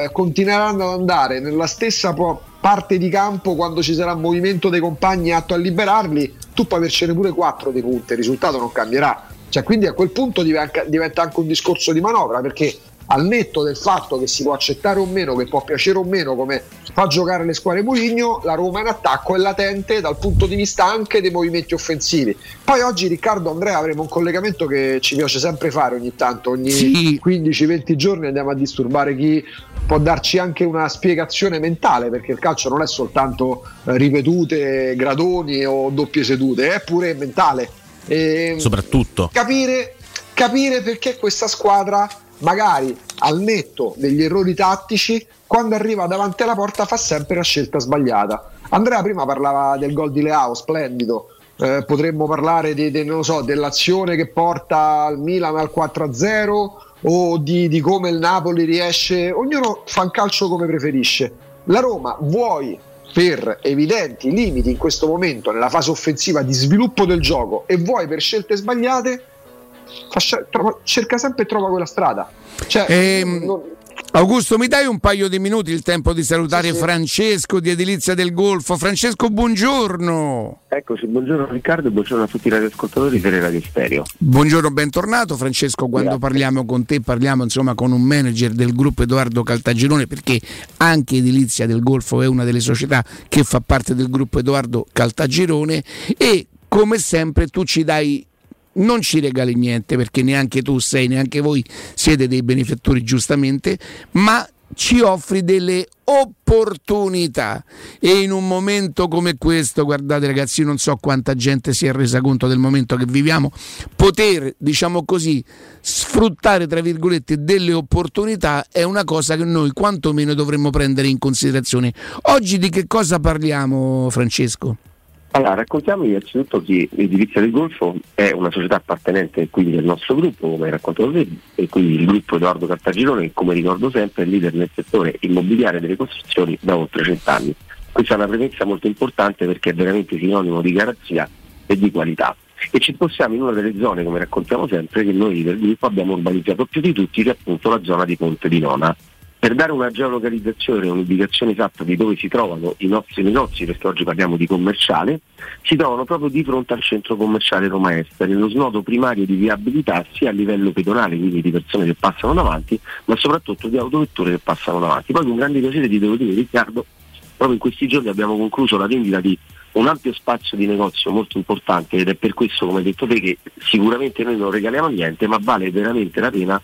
eh, continueranno ad andare nella stessa parte di campo quando ci sarà movimento dei compagni atto a liberarli, tu puoi avercene pure 4 dei punti, il risultato non cambierà. Cioè, quindi a quel punto diventa anche un discorso di manovra perché al netto del fatto che si può accettare o meno, che può piacere o meno come fa giocare le squadre Mourinho, la Roma in attacco è latente dal punto di vista anche dei movimenti offensivi. Poi oggi Riccardo Andrea avremo un collegamento che ci piace sempre fare ogni tanto, ogni Sì. 15-20 giorni andiamo a disturbare chi può darci anche una spiegazione mentale, perché il calcio non è soltanto eh, ripetute, gradoni o doppie sedute, è pure mentale. E Soprattutto. capire, capire perché questa squadra, magari al netto degli errori tattici, quando arriva davanti alla porta fa sempre la scelta sbagliata. Andrea prima parlava del gol di Leao, splendido. Eh, potremmo parlare di- di- so, dell'azione che porta il Milan al 4-0 o di, di come il Napoli riesce. Ognuno fa un calcio come preferisce. La Roma vuoi per evidenti limiti in questo momento nella fase offensiva di sviluppo del gioco e vuoi per scelte sbagliate, fa sce- trova- cerca sempre e trova quella strada. Cioè, Ehm, non- Augusto, mi dai un paio di minuti il tempo di salutare Francesco di Edilizia del Golfo. Francesco, buongiorno. Eccoci, buongiorno Riccardo e buongiorno a tutti i radioascoltatori di Radio Stereo. Buongiorno, bentornato Francesco. Quando parliamo con te parliamo insomma con un manager del gruppo Edoardo Caltagirone perché anche Edilizia del Golfo è una delle società che fa parte del gruppo Edoardo Caltagirone e come sempre tu ci dai non ci regali niente perché neanche tu sei, neanche voi siete dei benefattori giustamente, ma ci offri delle opportunità e in un momento come questo, guardate ragazzi, non so quanta gente si è resa conto del momento che viviamo, poter, diciamo così, sfruttare tra virgolette delle opportunità è una cosa che noi quantomeno dovremmo prendere in considerazione. Oggi di che cosa parliamo Francesco? Allora, raccontiamo innanzitutto che l'edilizia del Golfo è una società appartenente quindi del nostro gruppo, come hai raccontato te, e quindi il gruppo Edoardo Cartagirone, che come ricordo sempre è leader nel settore immobiliare delle costruzioni da oltre cent'anni. Questa è una premessa molto importante perché è veramente sinonimo di garanzia e di qualità. E ci spostiamo in una delle zone, come raccontiamo sempre, che noi del gruppo abbiamo urbanizzato più di tutti, che è appunto la zona di Ponte di Nona. Per dare una geolocalizzazione, un'indicazione esatta di dove si trovano i nostri negozi, perché oggi parliamo di commerciale, si trovano proprio di fronte al centro commerciale Roma Est, nello snodo primario di viabilità sia a livello pedonale, quindi di persone che passano davanti, ma soprattutto di autovetture che passano davanti. Poi con grande piacere ti devo dire Riccardo, proprio in questi giorni abbiamo concluso la vendita di un ampio spazio di negozio molto importante ed è per questo, come hai detto te, che sicuramente noi non regaliamo niente, ma vale veramente la pena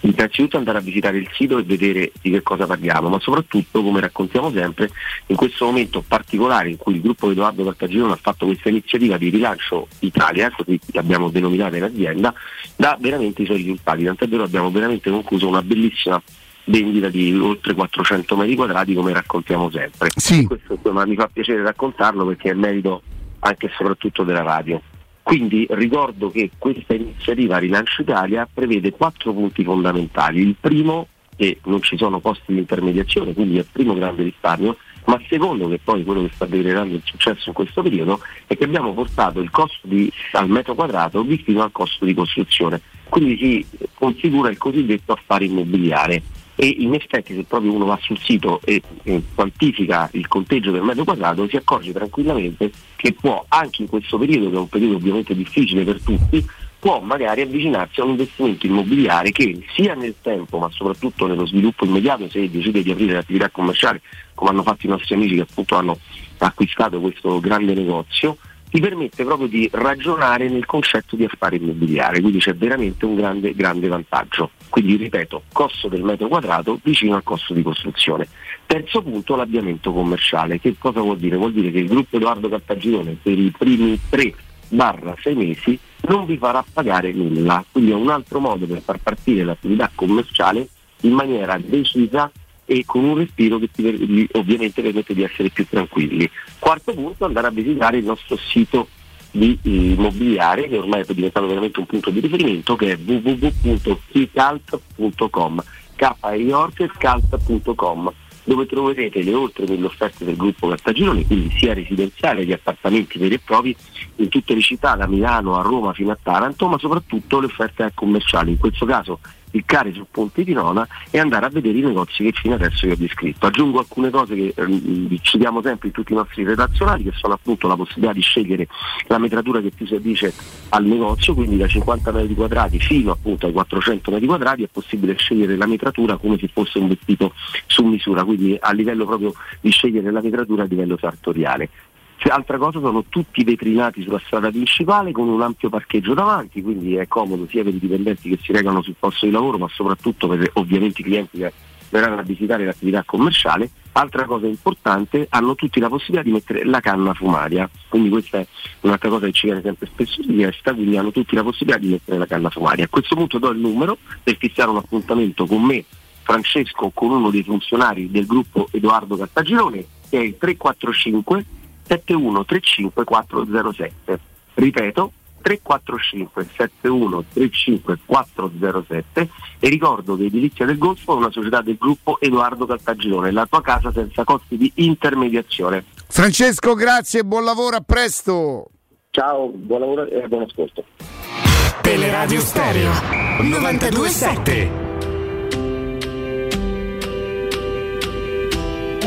innanzitutto andare a visitare il sito e vedere di che cosa parliamo, ma soprattutto, come raccontiamo sempre, in questo momento particolare in cui il gruppo Edoardo Cartagirone ha fatto questa iniziativa di rilancio Italia, così l'abbiamo denominata in azienda, dà veramente i suoi risultati, tant'è vero abbiamo veramente concluso una bellissima vendita di oltre 400 metri quadrati come raccontiamo sempre. Sì. Questo insomma, mi fa piacere raccontarlo perché è merito anche e soprattutto della radio. Quindi ricordo che questa iniziativa Rilancio Italia prevede quattro punti fondamentali. Il primo che non ci sono costi di intermediazione, quindi è il primo grande risparmio, ma il secondo, che poi quello che sta decretando il successo in questo periodo, è che abbiamo portato il costo di, al metro quadrato vicino al costo di costruzione. Quindi si configura il cosiddetto affare immobiliare e in effetti se proprio uno va sul sito e, e quantifica il conteggio del metro quadrato si accorge tranquillamente che può anche in questo periodo, che è un periodo ovviamente difficile per tutti, può magari avvicinarsi a un investimento immobiliare che sia nel tempo ma soprattutto nello sviluppo immediato se decide di aprire l'attività commerciale come hanno fatto i nostri amici che appunto hanno acquistato questo grande negozio ti permette proprio di ragionare nel concetto di affare immobiliare, quindi c'è veramente un grande, grande vantaggio. Quindi ripeto, costo del metro quadrato vicino al costo di costruzione. Terzo punto, l'avviamento commerciale. Che cosa vuol dire? Vuol dire che il gruppo Edoardo Cartagirone per i primi 3 barra 6 mesi non vi farà pagare nulla, quindi è un altro modo per far partire l'attività commerciale in maniera decisa e con un respiro che ti, ovviamente permette di essere più tranquilli. Quarto punto, andare a visitare il nostro sito di immobiliare che ormai è diventato veramente un punto di riferimento che è www.kicalt.com k-i-o-r-c-a-l-t.com dove troverete le oltre mille offerte del gruppo Cartagironi, quindi sia residenziale che appartamenti veri e propri in tutte le città, da Milano a Roma fino a Taranto, ma soprattutto le offerte commerciali. In questo caso cliccare sul Ponte di Nona e andare a vedere i negozi che fino adesso vi ho descritto. Aggiungo alcune cose che eh, citiamo sempre in tutti i nostri redazionali, che sono appunto la possibilità di scegliere la metratura che più si addice al negozio, quindi da 50 metri quadrati fino appunto ai 400 metri quadrati è possibile scegliere la metratura come se fosse un vestito su misura, quindi a livello proprio di scegliere la metratura a livello sartoriale. Altra cosa sono tutti vetrinati sulla strada principale con un ampio parcheggio davanti, quindi è comodo sia per i dipendenti che si recano sul posto di lavoro, ma soprattutto per ovviamente i clienti che verranno a visitare l'attività commerciale. Altra cosa importante, hanno tutti la possibilità di mettere la canna fumaria, quindi questa è un'altra cosa che ci viene sempre spesso richiesta, quindi hanno tutti la possibilità di mettere la canna fumaria. A questo punto do il numero per fissare un appuntamento con me, Francesco, con uno dei funzionari del gruppo Edoardo Cartagirone, che è il 345 7135407. Ripeto, 345 7135 407 e ricordo che Edilizia del Golfo è una società del gruppo Edoardo Cartagirone, la tua casa senza costi di intermediazione. Francesco, grazie e buon lavoro, a presto. Ciao, buon lavoro e buon ascolto. Teleradio Stereo 927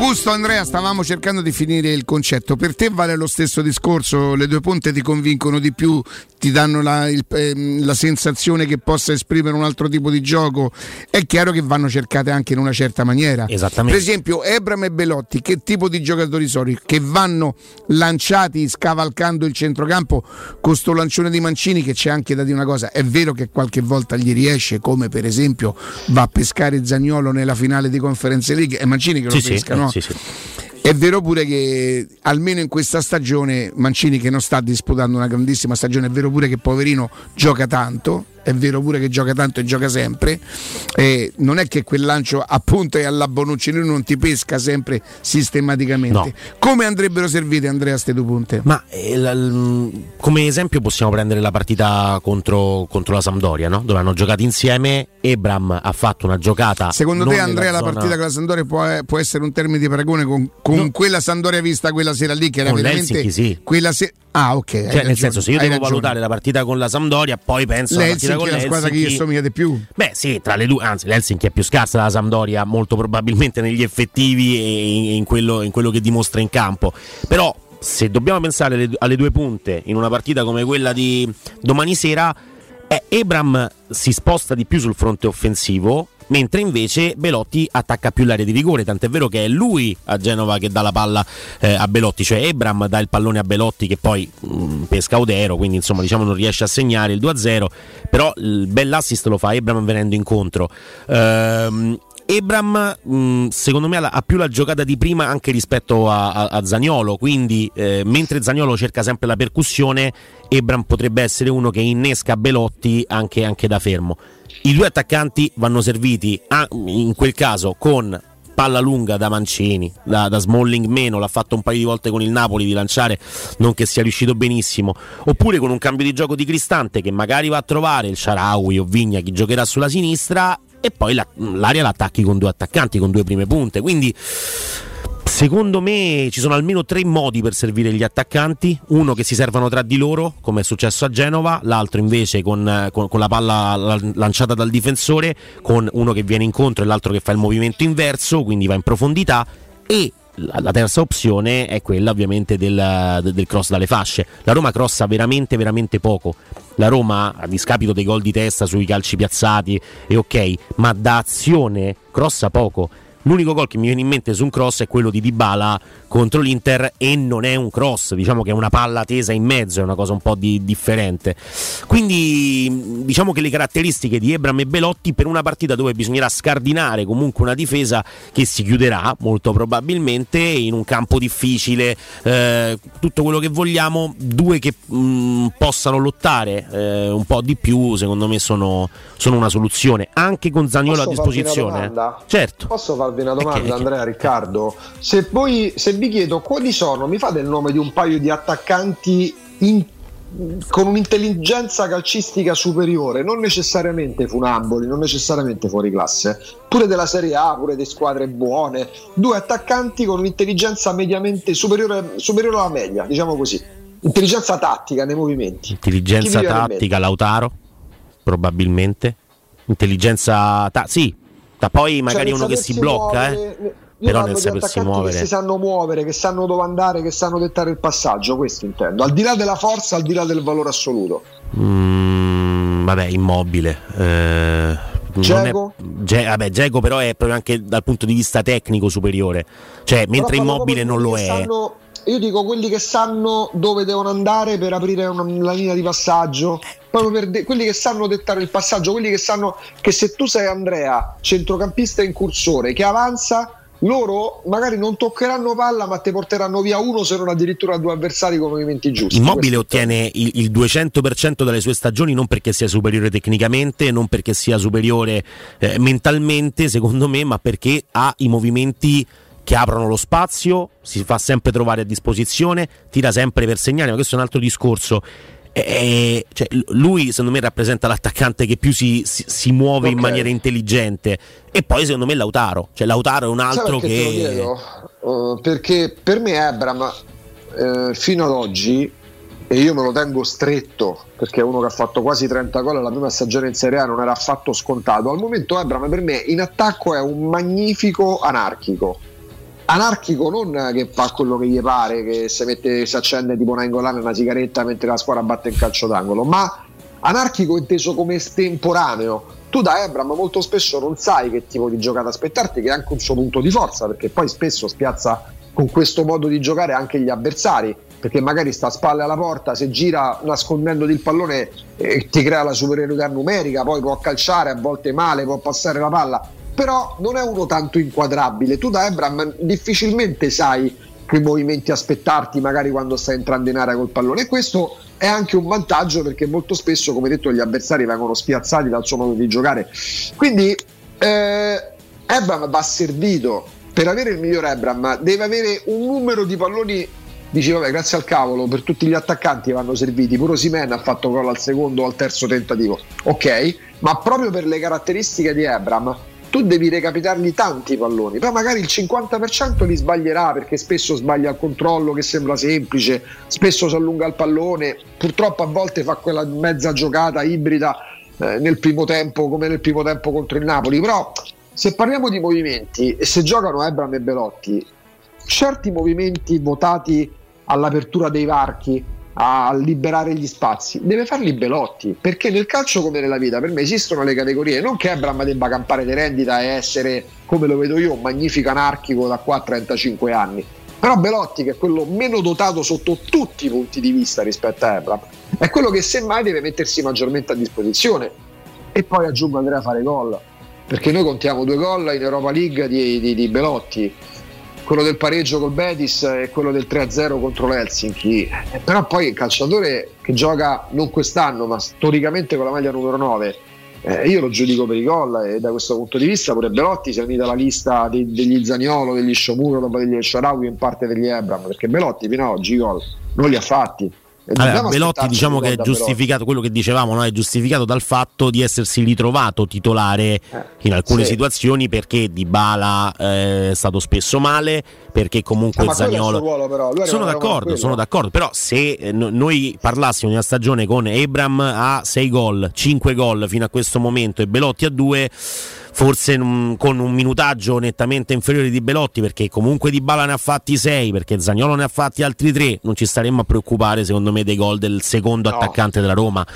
Augusto Andrea, stavamo cercando di finire il concetto. Per te vale lo stesso discorso? Le due punte ti convincono di più? Ti danno la, il- ehm, la sensazione che possa esprimere un altro tipo di gioco? È chiaro che vanno cercate anche in una certa maniera. Esattamente. Per esempio, Ebram e Belotti, che tipo di giocatori sono? Che vanno lanciati scavalcando il centrocampo con sto lancione di Mancini che c'è anche da dire una cosa. È vero che qualche volta gli riesce, come per esempio va a pescare Zagnolo nella finale di Conference League. È Mancini che lo Sì, sì, pesca, eh, no? Sì, sì. È vero pure che almeno in questa stagione Mancini che non sta disputando una grandissima stagione, è vero pure che poverino gioca tanto, è vero pure che gioca tanto e gioca sempre. Eh, non è che quel lancio appunto è alla Bonucci, lui non ti pesca sempre sistematicamente. No. Come andrebbero servite Andrea ste due punte? Ma eh, la- l- come esempio possiamo prendere la partita contro, contro la Sampdoria, no? dove hanno giocato insieme. Ebram ha fatto una giocata. Secondo te Andrea la zona- partita con la Sandoria può, può essere un termine di paragone con, con quella Sandoria vista quella sera lì che era Con veramente l'Helsinki, sì. quella se- Ah, ok. Cioè, ragione, nel senso, se io devo ragione. valutare la partita con la Sampdoria, poi penso alla partita L'Helsinki con è la squadra che gli l'Helsinki. somiglia di più. Beh, sì, tra le due, anzi, l'Helsinki è più scarsa della Sampdoria, molto probabilmente negli effettivi e in quello, in quello che dimostra in campo. Però, se dobbiamo pensare alle, alle due punte in una partita come quella di domani sera, eh, Ebram si sposta di più sul fronte offensivo. Mentre invece Belotti attacca più l'area di rigore, tant'è vero che è lui a Genova che dà la palla eh, a Belotti, cioè Ebram dà il pallone a Belotti che poi mh, pesca Odero, quindi insomma diciamo non riesce a segnare il 2-0, però il bell'assist lo fa Ebram venendo incontro. Ehm, Ebram mh, secondo me ha più la giocata di prima anche rispetto a, a, a Zagnolo, quindi eh, mentre Zagnolo cerca sempre la percussione, Ebram potrebbe essere uno che innesca Belotti anche, anche da fermo. I due attaccanti vanno serviti ah, in quel caso con palla lunga da Mancini, da, da Smalling meno, l'ha fatto un paio di volte con il Napoli di lanciare, non che sia riuscito benissimo, oppure con un cambio di gioco di Cristante che magari va a trovare il Sharawi o Vigna chi giocherà sulla sinistra e poi la- l'area l'attacchi con due attaccanti, con due prime punte, quindi Secondo me ci sono almeno tre modi per servire gli attaccanti, uno che si servano tra di loro, come è successo a Genova, l'altro invece con, con- con la palla la- lanciata dal difensore, con uno che viene incontro e l'altro che fa il movimento inverso, quindi va in profondità e la, la terza opzione è quella ovviamente del, del cross dalle fasce. La Roma crossa veramente veramente poco. La Roma, a discapito dei gol di testa sui calci piazzati, è ok, ma da azione crossa poco. L'unico gol che mi viene in mente su un cross è quello di Dybala contro l'Inter e non è un cross, diciamo che è una palla tesa in mezzo, è una cosa un po' di- differente. Quindi diciamo che le caratteristiche di Ebram e Belotti per una partita dove bisognerà scardinare comunque una difesa che si chiuderà molto probabilmente in un campo difficile, eh, tutto quello che vogliamo, due che mh, possano lottare eh, un po' di più, secondo me sono, sono una soluzione, anche con Zagnolo a Posso una disposizione. domanda? Certo. Posso farvi una domanda, Andrea Riccardo? Se voi se vi chiedo quali sono, mi fate il nome di un paio di attaccanti in- con un'intelligenza calcistica superiore, non necessariamente funamboli, non necessariamente fuori classe, pure della Serie A, pure di squadre buone, due attaccanti con un'intelligenza mediamente superiore, superiore alla media, diciamo così. Intelligenza tattica nei movimenti. Intelligenza tattica, Lautaro, probabilmente. Intelligenza, ta- sì, ma poi magari Cioè, uno che si blocca, muovere- eh. Io però nel sapersi muovere. che si sanno muovere, che sanno dove andare, che sanno dettare il passaggio, questo intendo. Al di là della forza, al di là del valore assoluto. Mm, vabbè, immobile. Eh, è- Ge- vabbè, però è proprio anche dal punto di vista tecnico superiore. Cioè, mentre Però immobile non lo è. sanno- io dico quelli che sanno dove devono andare per aprire una, la linea di passaggio. Proprio per de- quelli che sanno dettare il passaggio, quelli che sanno che se tu sei Andrea, centrocampista incursore, che avanza, loro magari non toccheranno palla, ma ti porteranno via uno, se non addirittura due avversari con movimenti giusti. Immobile ottiene il, il 200% delle sue stagioni non perché sia superiore tecnicamente, non perché sia superiore eh, mentalmente, secondo me, ma perché ha i movimenti che aprono lo spazio, si fa sempre trovare a disposizione, tira sempre per segnare, ma questo è un altro discorso. Eh, cioè, l- lui secondo me rappresenta l'attaccante che più si, si- si muove in Ok. maniera intelligente e poi secondo me Lautaro cioè Lautaro è un altro che? Uh, perché per me Ebram eh, fino ad oggi e io me lo tengo stretto perché è uno che ha fatto quasi 30 gol alla prima stagione in Serie A non era affatto scontato al momento Ebram per me in attacco è un magnifico anarchico anarchico non che fa quello che gli pare, che si, mette, si accende tipo una ingolana e una sigaretta mentre la squadra batte in calcio d'angolo, ma anarchico inteso come estemporaneo. Tu da Ebram molto spesso non sai che tipo di giocata aspettarti, che è anche un suo punto di forza, perché poi spesso spiazza con questo modo di giocare anche gli avversari, perché magari sta a spalle alla porta, se gira nascondendo il pallone eh, ti crea la superiorità numerica, poi può calciare a volte male, può passare la palla, però non è uno tanto inquadrabile. Tu da Ebram difficilmente sai che movimenti aspettarti magari quando stai entrando in area col pallone e questo è anche un vantaggio perché molto spesso, come detto, gli avversari vengono spiazzati dal suo modo di giocare. Quindi eh, Ebram va servito per avere il miglior Ebram, deve avere un numero di palloni dici vabbè grazie al cavolo per tutti gli attaccanti vanno serviti pure Simen ha fatto gol al secondo o al terzo tentativo ok ma proprio per le caratteristiche di Ebram tu devi recapitargli tanti palloni poi magari il 50% li sbaglierà perché spesso sbaglia il controllo che sembra semplice spesso si allunga il pallone purtroppo a volte fa quella mezza giocata ibrida eh, nel primo tempo come nel primo tempo contro il Napoli. Però se parliamo di movimenti e se giocano Ebram e Belotti certi movimenti votati all'apertura dei varchi, a liberare gli spazi, deve farli Belotti, perché nel calcio come nella vita per me esistono le categorie, non che Abram debba campare di rendita e essere, come lo vedo io, un magnifico anarchico da qua a 35 anni, però Belotti che è quello meno dotato sotto tutti i punti di vista rispetto a Abram, è quello che semmai deve mettersi maggiormente a disposizione. E poi aggiungo Andrea a fare gol, perché noi contiamo due gol in Europa League di, di, di Belotti quello del pareggio col Betis e quello del 3-0 contro l'Helsinki. Però poi il calciatore che gioca non quest'anno, ma storicamente con la maglia numero 9, eh, io lo giudico per i gol e da questo punto di vista pure Belotti si è unito alla lista dei, degli Zaniolo, degli Sciomuro, degli Sharawi in parte degli Ebram, perché Belotti fino ad oggi i gol non li ha fatti. Allora, Belotti diciamo che è giustificato, quello che dicevamo, no? è giustificato dal fatto di essersi ritrovato titolare eh, in alcune sì. situazioni perché Di Bala eh, è stato spesso male, perché comunque ah, Zagnolo... Ruolo. Sono d'accordo, sono d'accordo, però se eh, noi parlassimo di una stagione con Abram a 6 gol, 5 gol fino a questo momento e Belotti a 2 forse un, con un minutaggio nettamente inferiore di Belotti perché comunque Di Bala ne ha fatti 6 perché Zagnolo ne ha fatti altri 3 non ci staremmo a preoccupare secondo me dei gol del secondo no. attaccante della Roma.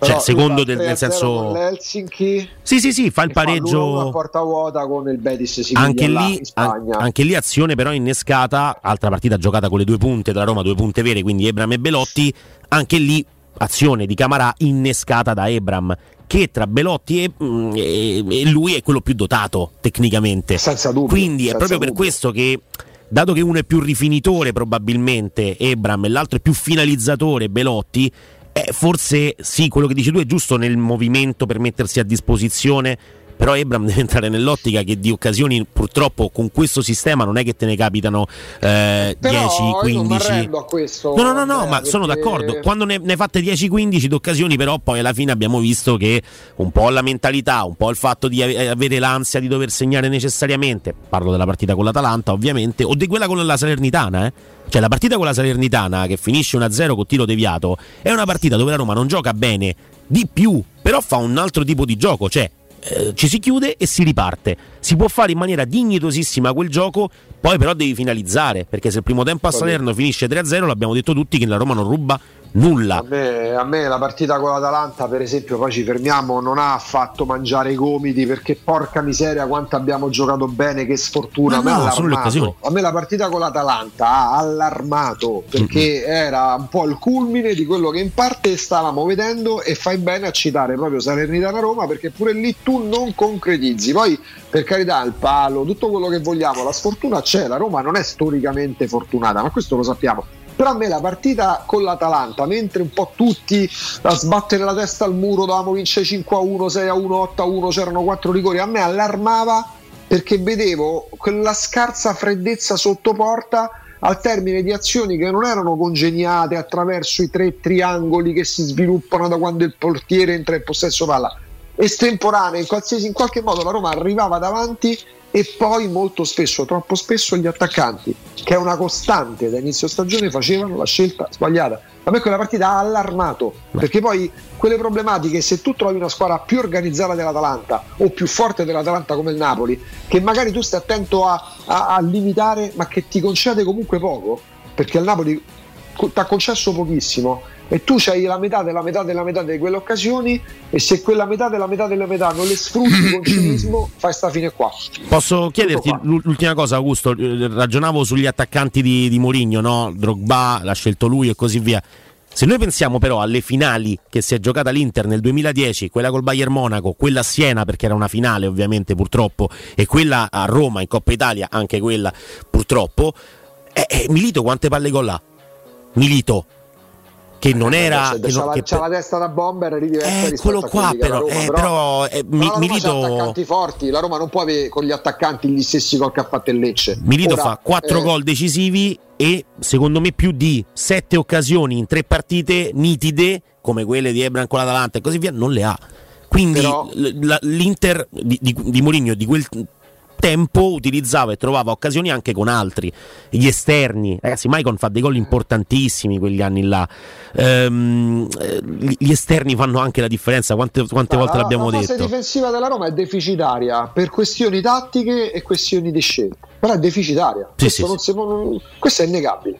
Cioè secondo del, nel senso l'Helsinki? Sì sì sì fa il pareggio a porta vuota con il Betis anche lì, an- anche lì azione però innescata altra partita giocata con le due punte della Roma due punte vere quindi Ebram e Belotti anche lì azione di Camarà innescata da Ebram che tra Belotti e, mm, e, e, lui è quello più dotato tecnicamente. Senza dubbio. Quindi è proprio dubbio. per questo che dato che uno è più rifinitore probabilmente Ebram e l'altro è più finalizzatore Belotti, eh, forse sì, quello che dici tu è giusto nel movimento per mettersi a disposizione però Abram deve entrare nell'ottica che di occasioni purtroppo con questo sistema non è che te ne capitano eh, 10-15 a questo, no no no, no eh, ma perché... sono d'accordo. Quando ne, hai fatte 10-15 di occasioni però poi alla fine abbiamo visto che un po' la mentalità un po' il fatto di avere l'ansia di dover segnare necessariamente parlo della partita con l'Atalanta ovviamente o di quella con la Salernitana eh. Cioè la partita con la Salernitana che finisce 1-0 con tiro deviato è una partita dove la Roma non gioca bene di più però fa un altro tipo di gioco. Cioè eh, ci si chiude e si riparte. Si può fare in maniera dignitosissima quel gioco, poi però devi finalizzare, perché se il primo tempo a Salerno finisce 3-0, l'abbiamo detto tutti che la Roma non ruba nulla. A me, a me, la partita con l'Atalanta, per esempio, poi ci fermiamo, non ha fatto mangiare i gomiti perché porca miseria quanto abbiamo giocato bene, che sfortuna. No, a, me no, a me la partita con l'Atalanta ha allarmato perché mm-hmm. era un po' il culmine di quello che in parte stavamo vedendo e fai bene a citare proprio Salernitana Roma perché pure lì tu non concretizzi. Poi per carità il palo, tutto quello che vogliamo, la sfortuna c'è, la Roma non è storicamente fortunata, ma questo lo sappiamo però a me la partita con l'Atalanta, mentre un po' tutti a sbattere la testa al muro, dovevamo vincere 5 a 1, 6 a 1, 8 a 1, c'erano 4 rigori, a me allarmava perché vedevo quella scarsa freddezza sotto porta al termine di azioni che non erano congeniate attraverso i tre triangoli che si sviluppano da quando il portiere entra in possesso palla. Estemporanee in, in qualche modo la Roma arrivava davanti e poi molto spesso, troppo spesso gli attaccanti, che è una costante da inizio stagione, facevano la scelta sbagliata. A me quella partita ha allarmato, perché poi quelle problematiche, se tu trovi una squadra più organizzata dell'Atalanta o più forte dell'Atalanta come il Napoli, che magari tu stai attento a, a- a limitare, ma che ti concede comunque poco, perché il Napoli ti ha concesso pochissimo e tu c'hai la metà della metà della metà di quelle occasioni e se quella metà della metà della metà non le sfrutti con cinismo fai sta fine qua Posso chiederti l'u- l'ultima cosa, Augusto? Eh, Ragionavo sugli attaccanti di, di Mourinho, no? Drogba l'ha scelto lui e così via. Se noi pensiamo però alle finali che si è giocata l'Inter nel 2010, quella col Bayern Monaco, quella a Siena perché era una finale ovviamente purtroppo, e quella a Roma in Coppa Italia, anche quella purtroppo, eh, eh, Milito quante palle gol ha? Milito che non era... c'è, che c'ha non- la, che c'ha la testa da bomber lì diversa Eccolo rispetto a qua però, Roma, eh, però, eh, Mi- la Milito- attaccanti forti la Roma non può avere con gli attaccanti gli stessi gol che ha fatto il Lecce Milito Ora, fa 4 eh, gol decisivi e secondo me più di 7 occasioni in 3 partite nitide come quelle di Ebran con l'Atalanta e così via non le ha. Quindi Però- l'Inter di, di, di Mourinho di quel tempo utilizzava e trovava occasioni anche con altri, gli esterni. Ragazzi, Maicon fa dei gol importantissimi quegli anni là. Ehm, eh, gli esterni fanno anche la differenza. Quante, quante volte la, l'abbiamo la fase detto? difensiva della Roma è deficitaria per questioni tattiche e questioni di scelta però è deficitaria Sì, questo, sì, si può- non- questo è innegabile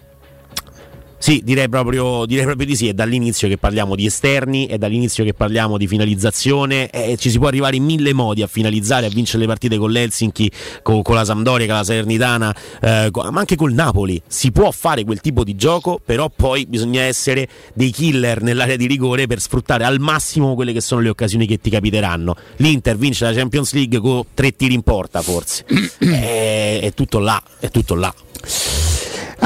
Sì, direi proprio, direi proprio di sì. È dall'inizio che parliamo di esterni, è dall'inizio che parliamo di finalizzazione. E ci si può arrivare in mille modi a finalizzare, a vincere le partite con l'Helsinki, con, con la Sampdoria, con la Salernitana, eh, ma anche col Napoli. Si può fare quel tipo di gioco, però poi bisogna essere dei killer nell'area di rigore per sfruttare al massimo quelle che sono le occasioni che ti capiteranno. L'Inter vince la Champions League con tre tiri in porta, forse. è, è tutto là, è tutto là.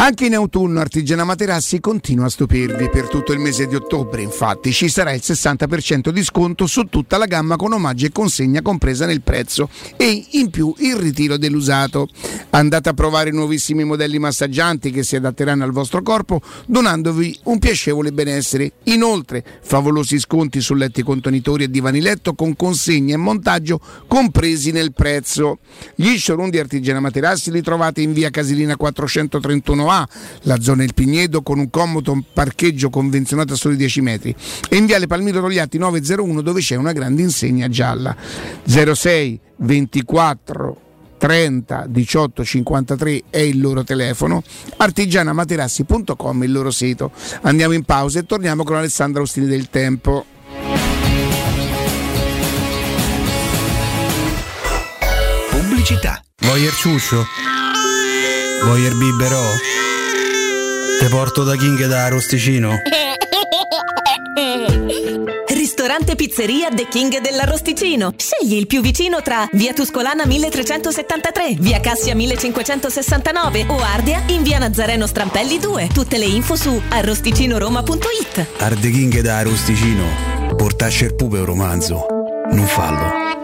Anche in autunno Artigiana Materassi continua a stupirvi. Per tutto il mese di ottobre, infatti, ci sarà il 60% di sconto su tutta la gamma con omaggio e consegna compresa nel prezzo e in più il ritiro dell'usato. Andate a provare i nuovissimi modelli massaggianti che si adatteranno al vostro corpo, donandovi un piacevole benessere. Inoltre, favolosi sconti su letti contenitori e divani letto con consegna e montaggio compresi nel prezzo. Gli showroom di Artigiana Materassi li trovate in via Casilina 431A, la zona Il Pignedo, con un comodo parcheggio convenzionato a soli 10 metri, e in viale Palmiro Rogliatti 901 dove c'è una grande insegna gialla. 06 24 30 18 53 è il loro telefono, artigianamaterassi.com è il loro sito. Andiamo in pausa e torniamo con Alessandra Ostini del Tempo. Pubblicità. Voyer ciuscio? Voyer biberò? Te porto da King da Arosticino? Ristorante Pizzeria The King dell'Arrosticino. Scegli il più vicino tra Via Tuscolana 1373, Via Cassia 1569 o Ardea in Via Nazareno Strampelli 2. Tutte le info su arrosticinoroma.it. Arde King da Arosticino. Portasce il pupe un romanzo. Non fallo,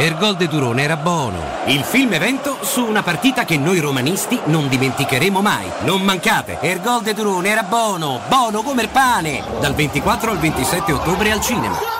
Ergol de Durone era buono. Il film evento su una partita che noi romanisti non dimenticheremo mai. Non mancate, Ergol de Durone era buono, buono come il pane. Dal 24 al 27 ottobre al cinema.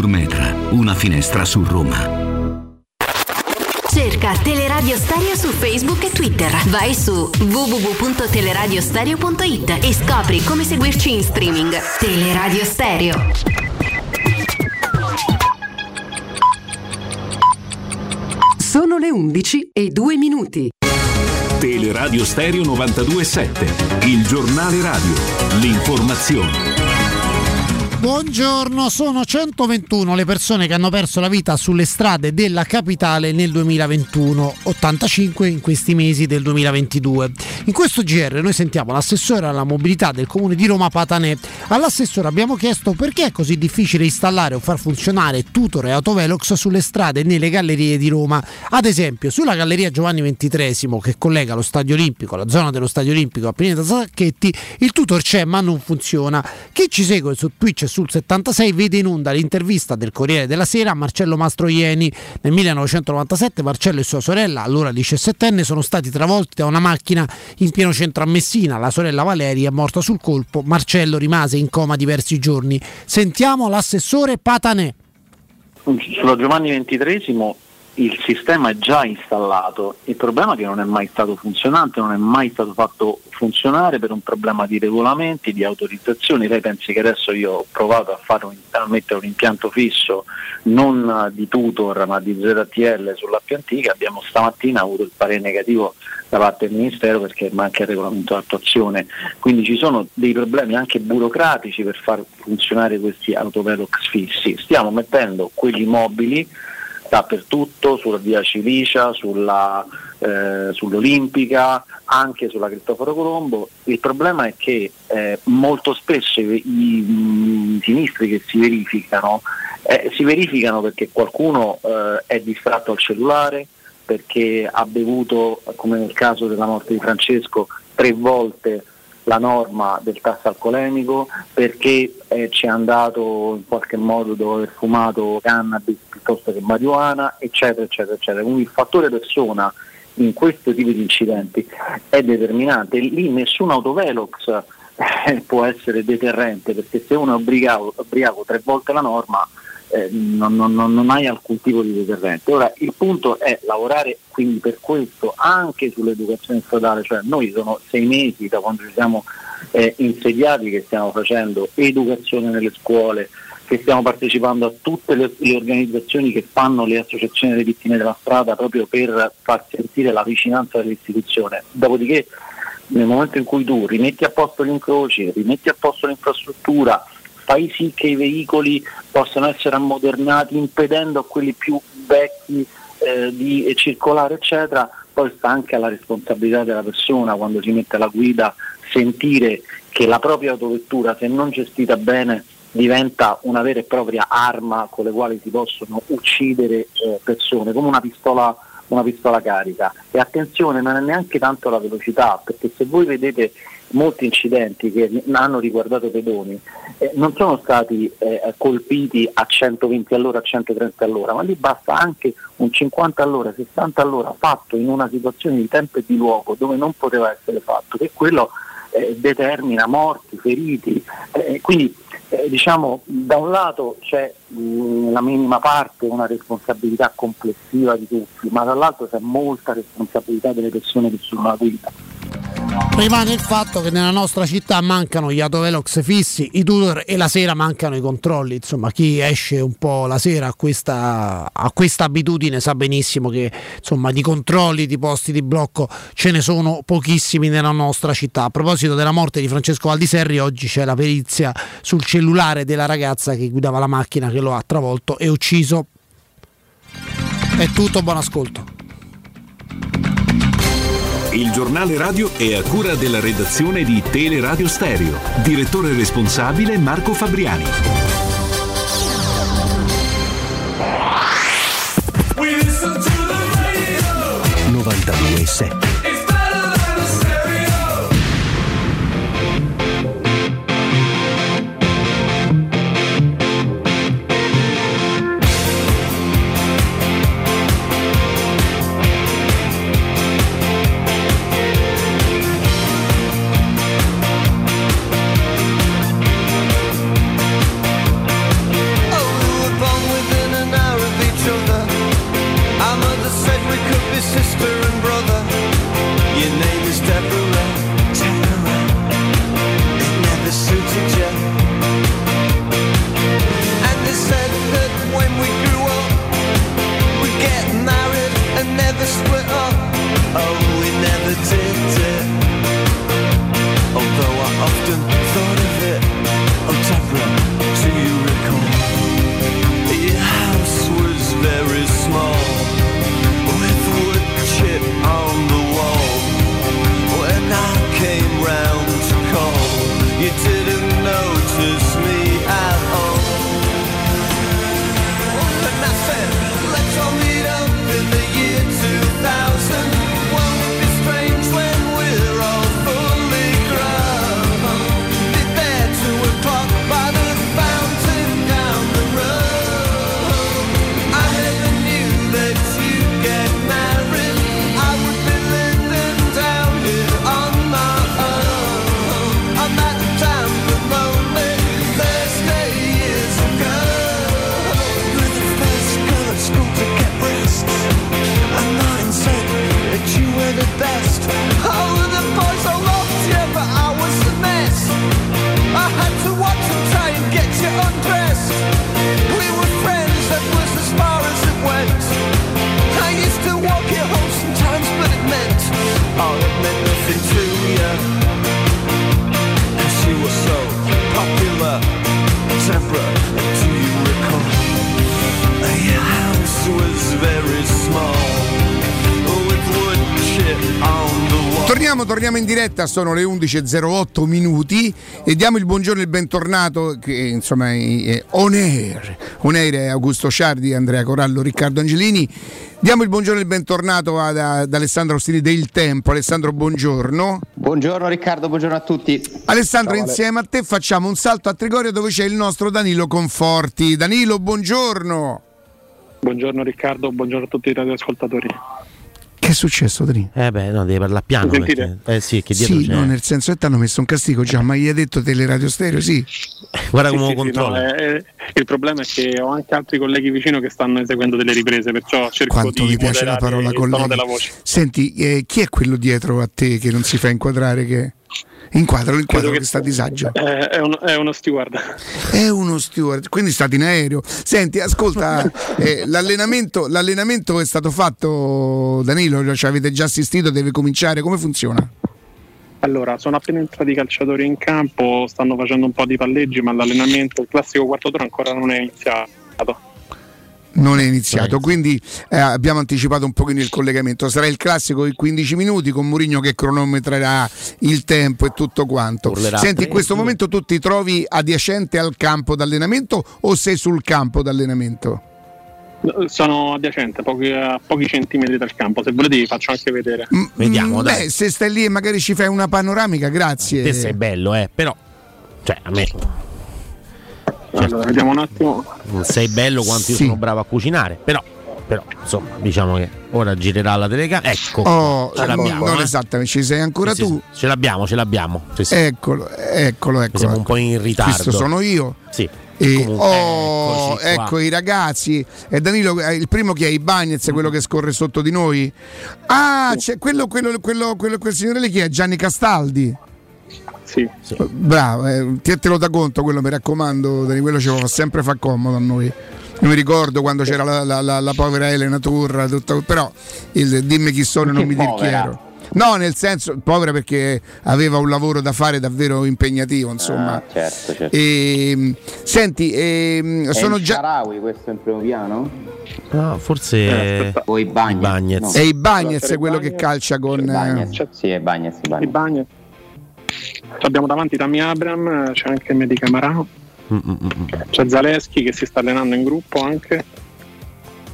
Metra, una finestra su Roma. Cerca Teleradio Stereo su Facebook e Twitter. Vai su www.teleradiostereo.it e scopri come seguirci in streaming. Teleradio Stereo. Sono le 11 e 2 minuti. Teleradio Stereo 927, il giornale radio, l'informazione. Buongiorno, sono 121 le persone che hanno perso la vita sulle strade della capitale nel 2021, 85 in questi mesi del 2022. In questo GR noi sentiamo l'assessore alla mobilità del comune di Roma Patanè. All'assessore abbiamo chiesto perché è così difficile installare o far funzionare tutor e autovelox sulle strade e nelle gallerie di Roma. Ad esempio, sulla galleria Giovanni XXIII che collega lo Stadio Olimpico, la zona dello Stadio Olimpico a Pineta Sacchetti, il tutor c'è ma non funziona. Chi ci segue su Twitch sul 76 vede in onda l'intervista del Corriere della Sera a Marcello Mastroieni. Nel 1997 Marcello e sua sorella, allora 17enne, sono stati travolti da una macchina in pieno centro a Messina. La sorella Valeria è morta sul colpo, Marcello rimase in coma diversi giorni. Sentiamo l'assessore Patanè. Sulla Giovanni XXIII il sistema è già installato, il problema è che non è mai stato funzionante, non è mai stato fatto funzionare per un problema di regolamenti, di autorizzazioni. Lei pensi che adesso io ho provato a, un, a mettere un impianto fisso non di tutor ma di ZTL sull'app antica, abbiamo stamattina avuto il parere negativo da parte del Ministero perché manca il regolamento d'attuazione. Quindi ci sono dei problemi anche burocratici per far funzionare questi autovelox fissi. Stiamo mettendo quelli mobili dappertutto, sulla via Cilicia, sulla, eh, sull'Olimpica, anche sulla Cristoforo Colombo. Il problema è che eh, molto spesso i, i, i, sinistri che si verificano eh, si verificano perché qualcuno eh, è distratto al cellulare, perché ha bevuto, come nel caso della morte di Francesco, tre volte la norma del tasso alcolemico, perché eh, ci è andato in qualche modo dopo aver fumato cannabis piuttosto che marijuana, eccetera, eccetera, eccetera. Quindi il fattore persona in questo tipo di incidenti è determinante. Lì nessun autovelox eh, può essere deterrente perché se uno è ubriaco, ubriaco tre volte la norma eh, non, non, non, hai alcun tipo di deterrente. Ora il punto è lavorare quindi per questo anche sull'educazione stradale, cioè noi sono sei mesi da quando ci siamo eh, insediati che stiamo facendo educazione nelle scuole, che stiamo partecipando a tutte le, le, organizzazioni che fanno le associazioni delle vittime della strada proprio per far sentire la vicinanza dell'istituzione. Dopodiché nel momento in cui tu rimetti a posto gli incroci, rimetti a posto l'infrastruttura, fai sì che i veicoli possano essere ammodernati impedendo a quelli più vecchi eh, di circolare eccetera, poi sta anche alla responsabilità della persona quando si mette alla guida sentire che la propria autovettura se non gestita bene diventa una vera e propria arma con le quali si possono uccidere eh, persone, come una pistola, una pistola carica. E attenzione, non è neanche tanto la velocità, perché se voi vedete molti incidenti che hanno riguardato pedoni eh, non sono stati eh, colpiti a 120 all'ora, a 130 all'ora, ma lì basta anche un 50 all'ora, 60 all'ora fatto in una situazione di tempo e di luogo dove non poteva essere fatto, che quello eh, determina morti, feriti. Eh, quindi eh, diciamo da un lato c'è mh, la minima parte, una responsabilità complessiva di tutti, ma dall'altro c'è molta responsabilità delle persone che sono alla guida. Rimane il fatto che nella nostra città mancano gli autovelox fissi, i tutor e la sera mancano i controlli. Insomma, chi esce un po' la sera a questa, a questa abitudine sa benissimo che insomma, di controlli, di posti di blocco ce ne sono pochissimi nella nostra città. A proposito della morte di Francesco Valdiserri, oggi c'è la perizia sul cellulare della ragazza che guidava la macchina che lo ha travolto e ucciso. È tutto, buon ascolto. Il giornale radio è a cura della redazione di Teleradio Stereo. Direttore responsabile Marco Fabriani. We listen to the radio. 92.7 Torniamo, in diretta, sono le 11.08 minuti e diamo il buongiorno e il bentornato che insomma è on air. On air è Augusto Ciardi, Andrea Corallo, Riccardo Angelini. Diamo il buongiorno e il bentornato ad, ad Alessandro Ostini del Tempo. Alessandro, buongiorno. Buongiorno Riccardo, buongiorno a tutti. Alessandro, Ciao, insieme a te facciamo un salto a Trigoria dove c'è il nostro Danilo Conforti. Danilo, buongiorno. Buongiorno Riccardo, buongiorno a tutti i radioascoltatori. Che è successo, Danilo? Eh beh, no, devi parlare piano. Perché- eh sì, che dietro Sì, c'è. no, nel senso che ti hanno messo un castigo già, ma gli hai detto teleradio stereo, sì. Guarda Sì, come sì, controlla. no, eh, il problema è che ho anche altri colleghi vicino che stanno eseguendo delle riprese, perciò cerco Quanto di mi piace la parola colleghi. della voce. Senti, eh, chi è quello dietro a te che non si fa inquadrare? Che... Inquadralo, inquadralo Credo che sta a disagio. Eh, è, uno, è uno steward. È uno steward, quindi state in aereo. Senti, ascolta, eh, l'allenamento, l'allenamento è stato fatto, Danilo, ci avete già assistito, deve cominciare, come funziona? Allora, sono appena entrati i calciatori in campo, stanno facendo un po' di palleggi, ma l'allenamento, il classico quarto d'ora ancora non è iniziato. Non è iniziato, quindi eh, abbiamo anticipato un pochino il collegamento. Sarà il classico in 15 minuti con Mourinho che cronometrerà il tempo e tutto quanto. Urlerà Senti, in questo momento tu ti trovi adiacente al campo d'allenamento o sei sul campo d'allenamento? Sono adiacente, a pochi, a pochi centimetri dal campo. Se volete vi faccio anche vedere. Vediamo, Mm, dai. beh, se stai lì e magari ci fai una panoramica, grazie. Te sei bello, eh, però. Cioè, a me. Allora, vediamo un attimo. Non sei bello quanto io Sì. sono bravo a cucinare, però. Però, insomma, diciamo che ora girerà la telecamera. Ecco, Oh, ce l'abbiamo. non eh. esattamente, ci sei ancora Sì, tu. sì, ce l'abbiamo, ce l'abbiamo. Sì, sì. Eccolo, eccolo, eccolo. Siamo un po' in ritardo. Questo sono io. Sì. E, oh, ecco i ragazzi. E Danilo, eh, il primo che è i Bagnets, quello che scorre sotto di noi. Ah, c'è quello, quello, quello, quello, quel signore lì che è Gianni Castaldi. Sì. Bravo, eh, te lo da conto quello, mi raccomando, Dani, quello ci fa sempre fa comodo a noi. Io mi ricordo quando c'era la, la- la- la povera Elena Turra, tutto- però il dimmi chi sono e non mi dir chi ero. No, nel senso, povera perché aveva un lavoro da fare davvero impegnativo, insomma. Ah, certo, certo. E, senti, ehm, È sono già. Sharawi questo in primo piano? No, forse. o i Bagnets? Bagnets. È i Bagnets quello che calcia con. eh, Bagnets. Sì, è Bagnets, Bagnets. Abbiamo davanti Tami Abram, c'è anche Medi Camarano, Mm, mm, mm, c'è Zaleschi che si sta allenando in gruppo anche,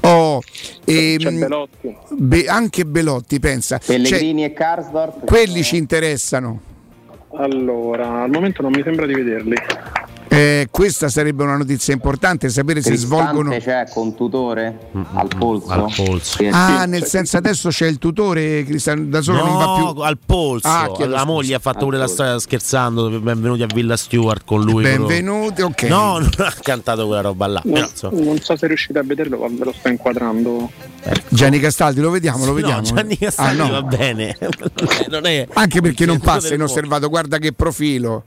Oh, ehm, c'è Belotti. Be- anche Belotti, pensa. Pellegrini e Karsdorp? Cioè, quelli ci interessano. Allora, al momento non mi sembra di vederli. Eh, questa sarebbe una notizia importante, sapere se Cristante svolgono. c'è con tutore al polso? al polso. Ah, nel senso adesso c'è il tutore, Cristiano da solo non va più. No, al polso. Ah, la moglie ha fatto Al pure la polso. storia scherzando. Benvenuti a Villa Stewart con lui. Benvenuti, ok. No, non ha cantato quella roba là. Però, Non, insomma. non so se riuscite a vederlo, ma ve lo sto inquadrando. Gianni Castaldi, lo vediamo, lo vediamo. No, Gianni Castaldi Ah, no. va bene. non è... Anche perché non passa inosservato, guarda che profilo.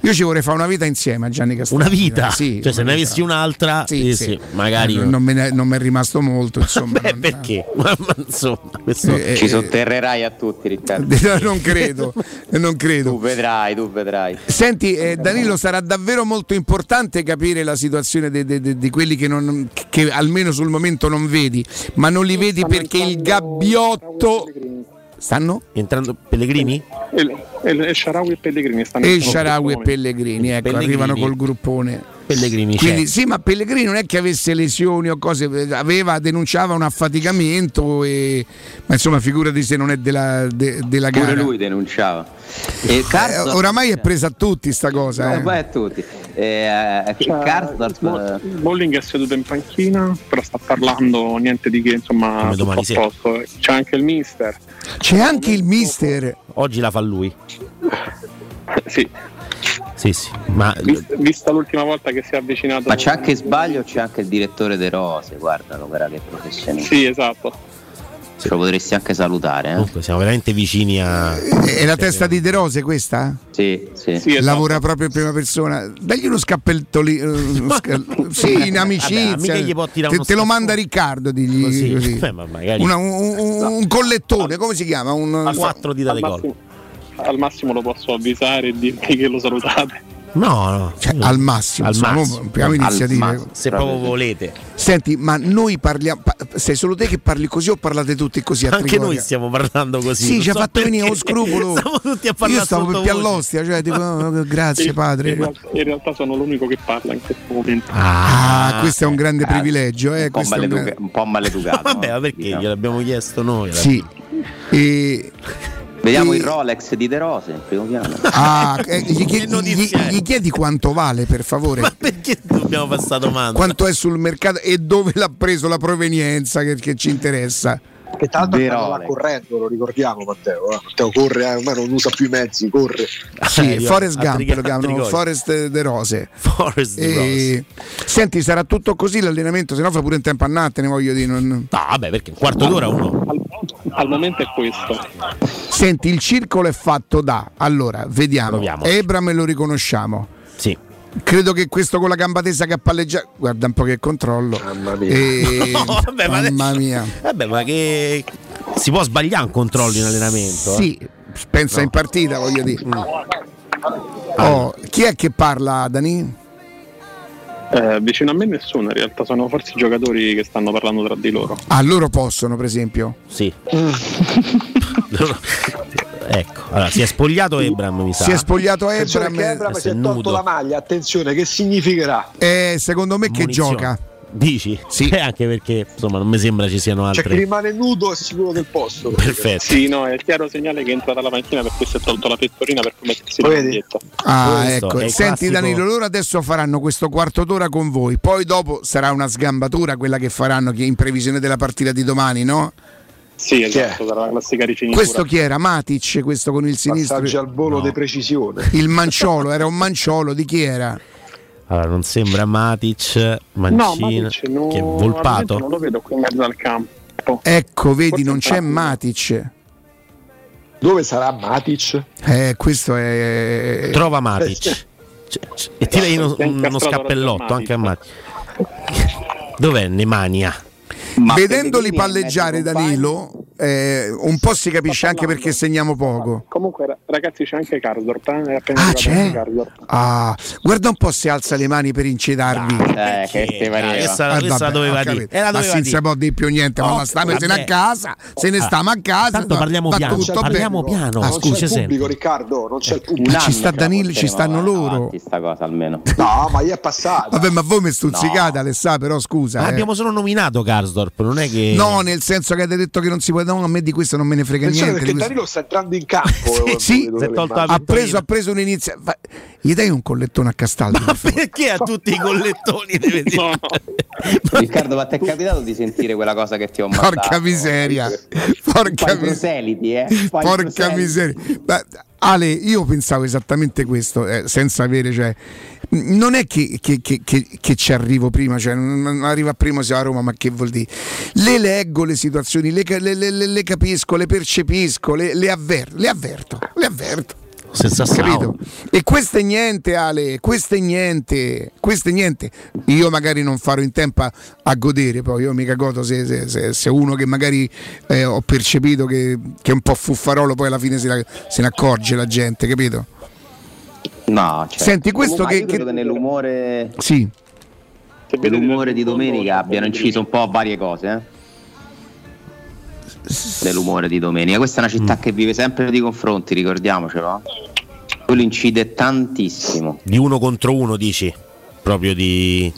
Io ci vorrei fare una vita insieme a Gianni Castaldi. Una vita? Sì, cioè, se una ne vita. avessi un'altra, Sì, eh, sì. sì, magari. Eh, non, me ne, non mi è rimasto molto, insomma. Beh, non- perché? Ma, ma insomma, questo. Eh, Ci eh, sotterrerai a tutti, Riccardo. non credo, non credo. Tu vedrai, tu vedrai. Senti, eh, Danilo, sarà davvero molto importante capire la situazione di quelli che, non- che almeno sul momento non vedi, ma non li vedi perché il gabbiotto. Stanno? Entrando Pellegrini? Il, il Sharawi e Pellegrini stanno E Sharawi e. Pellegrini, ecco, Pellegrini. arrivano col gruppone. Pellegrini Quindi c'è. sì, ma Pellegrini non è che avesse lesioni o cose, aveva, denunciava un affaticamento, e, ma insomma figurati se non è della, de- della Pure gara. lui denunciava. E Eh, Karsdorp- oramai è presa a tutti sta cosa. Eh, eh. beh, a tutti. Eh, eh, Cioè, Karsdorp, eh, Smalling è seduto in panchina, però sta parlando niente di che, insomma. C'è anche il mister. C'è anche il mister. Oggi la fa lui. Sì, Sì, sì. Ma vis- vista l'ultima volta che si è avvicinato. ma c'è anche sbaglio, c'è anche il direttore De Rose, guardalo, guarda che professionista. Sì, esatto. Ce lo potresti anche salutare, eh? comunque siamo veramente vicini a. È la testa di De Rose questa? Sì, sì. Sì, esatto. Lavora proprio in prima persona. Dagli uno scappello lì. eh, uno sca- sì, in amicizia. Vabbè, te, uno te lo manda Riccardo, digli Così. così. Beh, ma magari Una- un, un- un collettone, come si chiama? Un, quattro dita di gol. al massimo lo posso avvisare e dirgli che lo salutate. No, no. Cioè, al massimo, Al massimo. abbiamo Al iniziative. massimo. Se proprio volete. Senti, ma noi parliamo. pa- sei solo te che parli così o parlate tutti così a Anche Trigoria? noi stiamo parlando così. Sì, ci ha so fatto venire uno perché. scrupolo. Stiamo tutti a parlare Io stavo per. Piallostia, cioè tipo, oh, grazie In padre. realtà, in realtà sono l'unico che parla in questo momento. Ah, questo è un grande Ah, privilegio, eh, un, po è un maleduca- grande- un po' maleducato. Vabbè, ma perché gliel'abbiamo chiesto noi? Sì. E... Vediamo e- il Rolex di De Rose, primo piano. Ah, eh, gli, chiedi, gli- gli chiedi quanto vale per favore? Perché dobbiamo fare sta domanda? Quanto è sul mercato e dove l'ha preso la provenienza che, che ci interessa? Che tra l'altro Vero. sta là correndo, lo ricordiamo Matteo. eh. Matteo corre, eh, ormai non usa più i mezzi, corre. Sì, Eh, Forest Gump lo chiamano. Forest de Rose. Forest E- Senti, sarà tutto così l'allenamento, se no fa pure in tempo a natte, ne voglio dire. non- No, vabbè, perché un quarto d'ora uno. Al, al momento è questo. Senti, il circolo è fatto da. Allora, vediamo. Proviamo. Ebram lo riconosciamo. Sì. Credo che questo con la gamba tesa che ha palleggiato. Guarda un po' che controllo. Mamma mia. No, vabbè, ma mamma adesso- mia. Vabbè, ma che si può sbagliare un controllo in allenamento? eh? Sì, pensa in partita, voglio dire. Oh, chi è che parla, Dani? Eh, vicino a me nessuno, in realtà sono forse i giocatori che stanno parlando tra di loro. Ah, loro possono, per esempio. Sì. ecco, allora si è spogliato Ebram, mi sa. Si è spogliato Ebram. che Ebram si è nudo. tolto la maglia, attenzione, che significherà? Eh, secondo me che Munizioni. gioca. Dici? Sì. anche perché insomma non mi sembra ci siano Cioè chi altre. rimane nudo è sicuro del posto. Perfetto. Sì, no, è il chiaro segnale che entra dalla panchina perché si è tolto la pettorina per mettersi la maglietta. Ah, Questo ecco. è Senti classico- Danilo, loro adesso faranno questo quarto d'ora con voi, poi dopo sarà una sgambatura quella che faranno che in previsione della partita di domani, no? Sì, esatto, sarà la classica ricinitura. Questo chi era? Matic, questo con il sinistro. Passaggi al volo No. di precisione. Il manciolo, era un manciolo, di chi era? Allora, non sembra Matic, No, Mancina, Matic no, che è Volpato. non lo vedo qui in mezzo al campo. Ecco, vedi, Forse non c'è po'. Matic. Dove sarà Matic? Eh, questo è. Trova Matic. C- c- e tira uno, uno scappellotto anche a Matic. Dov'è Nemania? Vedendoli palleggiare. Danilo, eh, un po' si capisce anche perché segniamo poco. Comunque, ra- ragazzi, c'è anche Karsdorp. Eh? Appena Ah, c'è? Ah, guarda un po' se alza le mani per incitarvi. Eh, che te pareva. Questa, Eh, questa vabbè, doveva dire. capito. Era ma doveva si può dire più niente, ma Oh, la stamane se ne vabbè. a casa, se ne Ah, stiamo a casa. tanto parliamo va piano, tutto parliamo bene. piano. Ah, non scusa, c'è il pubblico, Riccardo, non c'è il Un pubblico. Ci sta che la Danilo, ci stanno loro. Sta cosa almeno. No, ma gli è passata. Vabbè, ma voi mi stuzzicate, Alessà, però scusa. Ma eh. abbiamo solo nominato Karsdorp, non è che. No, nel senso che avete detto che non si può. No, a me di questo non me ne frega Attenzione niente. perché questo. Danilo sta entrando in campo. eh, Sì, voi si è dovete tolto la ha preso, ha preso un inizio. fa- Gli dai un collettone a per favore? Perché a tutti i collettoni deve dire? No. Riccardo, ma ti è capitato di sentire quella cosa che ti ho mandato? Porca miseria. Porca miseria. proseliti, eh? Poi Porca miseria. Ma, Ale, io pensavo esattamente questo, eh, senza avere, cioè, non è che, che- che- che- che ci arrivo prima, cioè, non arriva prima se a Roma, ma che vuol dire? Le leggo le situazioni, le, le- le- le- le capisco, le percepisco, le, le avver- le avverto, le avverto. Senza Capito? E questo è niente, Ale, questo è niente, questo è niente. Io magari non farò in tempo a, a godere, poi io mica godo se, se- se- se uno che magari eh, ho percepito che, che è un po' fuffarolo, poi alla fine se, la- se ne accorge la gente, capito? No, certo. Senti, questo Comunque, che- io credo che- nell'umore, Sì, nell'umore di domenica abbiano inciso un po' varie cose, eh? Nell'umore di domenica. Questa è una città che vive sempre di confronti, ricordiamocelo. Quello incide tantissimo. Di uno contro uno, dici? Proprio di.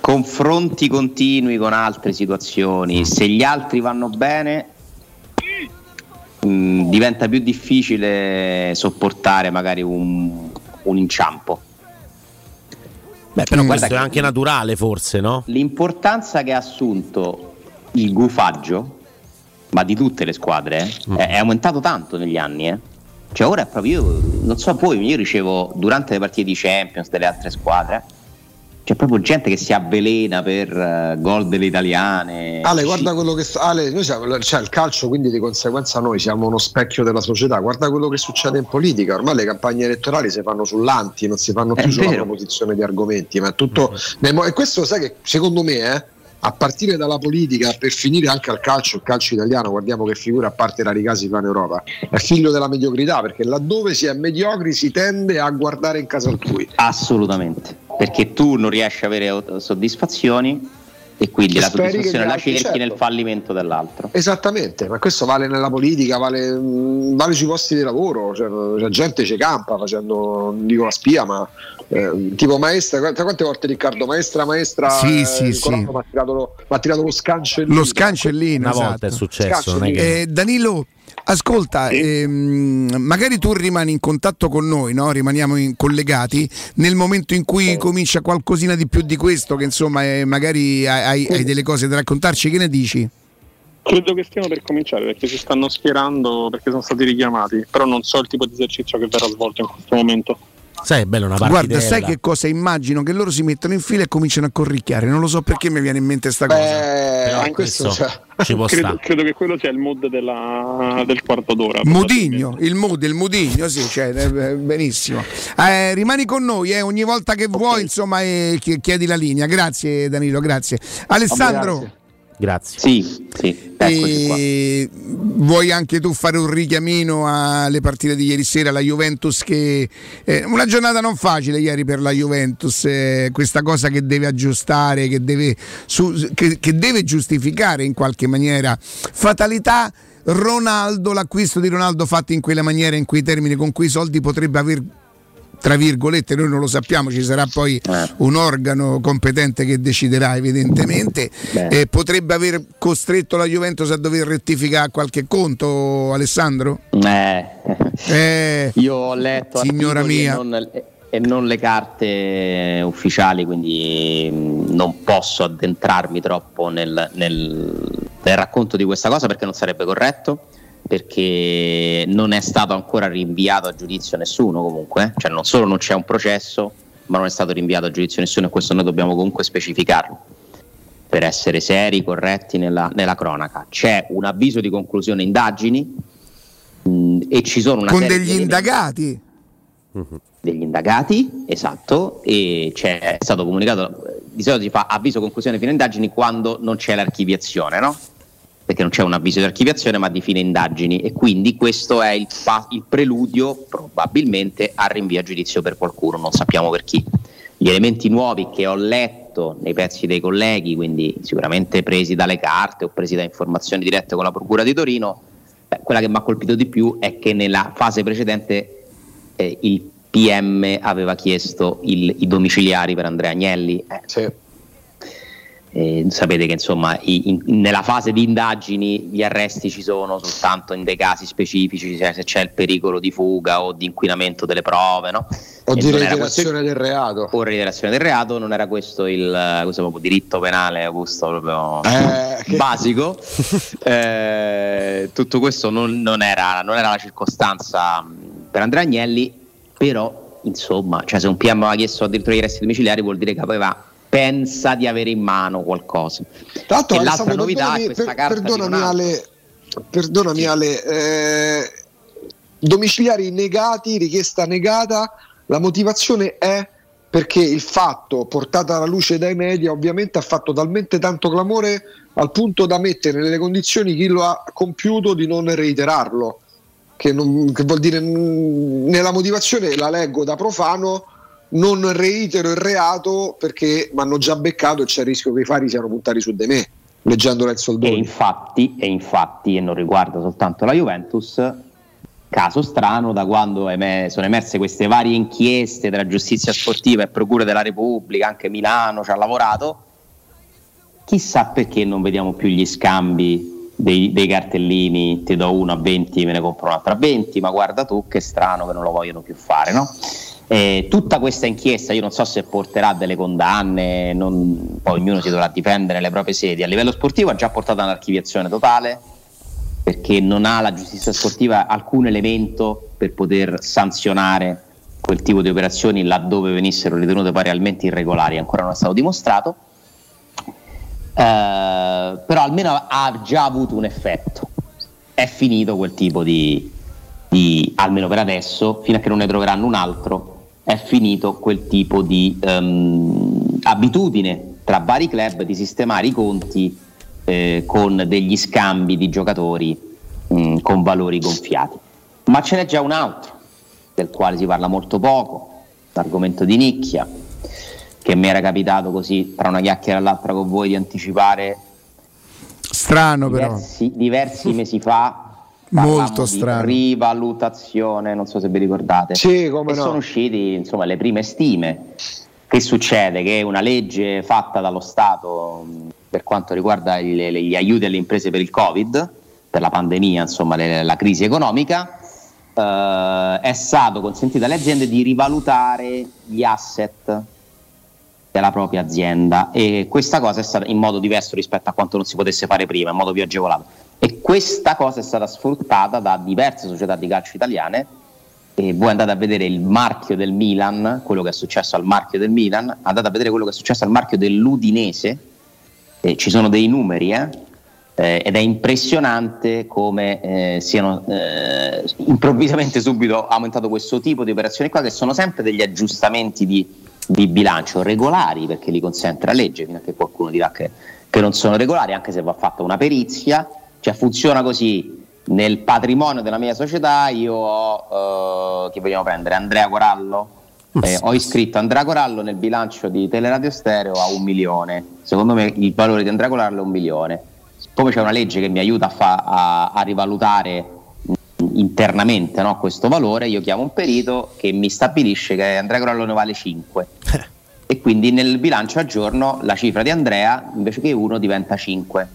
confronti continui con altre situazioni. Se gli altri vanno bene, mh, diventa più difficile sopportare magari un, un inciampo. Beh, però Mm. questo è anche naturale, forse, no? L'importanza che ha assunto il gufaggio, ma di tutte le squadre, eh, è, è aumentato tanto negli anni. eh. Cioè ora è proprio io, non so voi, io ricevo durante le partite di Champions delle altre squadre, c'è proprio gente che si avvelena per eh, gol delle italiane. Ale, guarda quello che Ale, noi siamo, cioè il calcio, quindi di conseguenza noi siamo uno specchio della società. Guarda quello che succede in politica. Ormai le campagne elettorali si fanno sull'anti, non si fanno È più sulla proposizione di argomenti, ma è tutto. nel mo- E questo sai che secondo me, eh, a partire dalla politica per finire anche al calcio, il calcio italiano, guardiamo che figura a parte la Ricasi fa in Europa, è figlio della mediocrità perché laddove si è mediocri si tende a guardare in casa altrui. Assolutamente, perché tu non riesci a avere soddisfazioni e quindi E la soddisfazione la cerchi certo. nel fallimento dell'altro. Esattamente, ma questo vale nella politica, vale, mh, vale sui posti di lavoro, cioè, la gente ci campa facendo, non dico la spia, ma eh, tipo maestra, quante, quante volte Riccardo, maestra, maestra, Sì, eh, sì, sì. Mi ha tirato lo, mi ha tirato lo scancellino. Lo scancellino. Una volta esatto. è successo, non è che- Eh, Danilo, ascolta, ehm, magari tu rimani in contatto con noi, no? rimaniamo in- collegati nel momento in cui comincia qualcosina di più di questo, che insomma eh, magari hai, hai- hai delle cose da raccontarci, che ne dici? Credo che stiano per cominciare perché si stanno schierando perché sono stati richiamati, però non so il tipo di esercizio che verrà svolto in questo momento. Sai, è bello una Guarda, sai che cosa immagino? Che loro si mettono in fila e cominciano a corricchiare, non lo so perché mi viene in mente sta cosa. Però anche questo, cioè, ci può credo, stare. credo che quello sia il mood della- del quarto d'ora. Modigno, il mood, il Mudigno, sì, cioè, eh, benissimo. Eh, rimani con noi, eh, ogni volta che vuoi, insomma, eh, chi- chiedi la linea. Grazie Danilo, grazie. Alessandro, Grazie. Sì, sì, eccoci qua. eh, vuoi anche tu fare un richiamino alle partite di ieri sera, la Juventus che... eh, una giornata non facile ieri per la Juventus, eh, questa cosa che deve aggiustare, che deve, su- che- che deve giustificare in qualche maniera. Fatalità Ronaldo, l'acquisto di Ronaldo fatto in quella maniera, in quei termini, con quei soldi potrebbe aver tra virgolette, noi non lo sappiamo, ci sarà poi un organo competente che deciderà evidentemente. Eh, potrebbe aver costretto la Juventus a dover rettificare qualche conto Alessandro? Eh, Eh, io ho letto signora mia. E, non, e non le carte ufficiali, quindi mh, non posso addentrarmi troppo nel, nel- nel racconto di questa cosa perché non sarebbe corretto. Perché non è stato ancora rinviato a giudizio nessuno, comunque, eh. cioè non solo non c'è un processo, ma non è stato rinviato a giudizio nessuno, e questo noi dobbiamo comunque specificarlo per essere seri, corretti nella, nella cronaca. C'è un avviso di conclusione indagini mh, e ci sono una con serie degli indagati? degli indagati, esatto, e c'è, è stato comunicato, di solito si fa avviso conclusione fine indagini quando non c'è l'archiviazione, no? Perché non c'è un avviso di archiviazione ma di fine indagini e quindi questo è il, pa- il preludio probabilmente al rinvio a giudizio per qualcuno, non sappiamo per chi. Gli elementi nuovi che ho letto nei pezzi dei colleghi, quindi sicuramente presi dalle carte o presi da informazioni dirette con la Procura di Torino, beh, quella che mi ha colpito di più è che nella fase precedente eh, il PM aveva chiesto il- i domiciliari per Andrea Agnelli. Eh, eh, sapete che insomma i- in- nella fase di indagini gli arresti ci sono soltanto in dei casi specifici, cioè se c'è il pericolo di fuga o di inquinamento delle prove, no? o E di reiterazione del reato. o reiterazione del reato, non era questo il questo proprio diritto penale, Augusto, proprio Eh, basico. Eh, tutto questo non, non era, non era la circostanza per Andrea Agnelli, però insomma, cioè, se un PM aveva chiesto addirittura gli arresti domiciliari vuol dire che aveva pensa di avere in mano qualcosa. Tra l'altro, e l'altra novità è questa per- carta perdonami. Ale, perdonami Ale, eh, domiciliari negati, richiesta negata, la motivazione è perché il fatto portato alla luce dai media ovviamente ha fatto talmente tanto clamore al punto da mettere nelle condizioni chi lo ha compiuto di non reiterarlo. Che, non- che vuol dire mm, nella motivazione la leggo da profano non reitero il reato perché mi hanno già beccato e c'è il rischio che i fari siano puntati su di me leggendola il E soldoni infatti, e infatti, e non riguarda soltanto la Juventus, caso strano da quando eme- sono emerse queste varie inchieste della giustizia sportiva e procure della Repubblica, anche Milano ci ha lavorato, chissà perché non vediamo più gli scambi dei, dei cartellini, ti do uno a 20, me ne compro un altro a 20, ma guarda tu che strano che non lo vogliono più fare, no? Eh, tutta questa inchiesta io non so se porterà delle condanne, non- poi ognuno si dovrà difendere le proprie sedi. A livello sportivo ha già portato all'archiviazione totale perché non ha la giustizia sportiva alcun elemento per poter sanzionare quel tipo di operazioni laddove venissero ritenute poi realmente irregolari, ancora non è stato dimostrato. Eh, però almeno ha già avuto un effetto. È finito quel tipo di, di- almeno per adesso, fino a che non ne troveranno un altro, è finito quel tipo di ehm, abitudine tra vari club di sistemare i conti eh, con degli scambi di giocatori mh, con valori gonfiati. Ma ce n'è già un altro, del quale si parla molto poco, l'argomento di nicchia, che mi era capitato così tra una chiacchiera e l'altra con voi di anticipare Strano però. diversi, diversi mesi fa. Molto strano. Rivalutazione, non so se vi ricordate. Sì, come e no. sono usciti insomma le prime stime. Che succede? Che una legge fatta dallo Stato mh, per quanto riguarda il- gli aiuti alle imprese per il Covid, per la pandemia, insomma, le- la crisi economica, eh, è stato consentito alle aziende di rivalutare gli asset della propria azienda. E questa cosa è stata in modo diverso rispetto a quanto non si potesse fare prima, in modo più agevolato. E questa cosa è stata sfruttata da diverse società di calcio italiane. E voi andate a vedere il marchio del Milan, quello che è successo al marchio del Milan, andate a vedere quello che è successo al marchio dell'Udinese, e ci sono dei numeri eh, eh, ed è impressionante come eh, siano eh, improvvisamente subito aumentato questo tipo di operazioni qua che sono sempre degli aggiustamenti di, di bilancio regolari perché li consente la legge, fino a che qualcuno dirà che, che non sono regolari, anche se va fatta una perizia, cioè funziona così. Nel patrimonio della mia società io ho, eh, chi vogliamo prendere? Andrea Corallo, eh, ho iscritto Andrea Corallo nel bilancio di Teleradio Stereo a un milione. Secondo me il valore di Andrea Corallo è un milione. Siccome c'è una legge che mi aiuta a, fa- a- a rivalutare internamente no, questo valore, io chiamo un perito che mi stabilisce che Andrea Corallo ne vale 5. e quindi nel bilancio a giorno la cifra di Andrea invece che 1 diventa 5.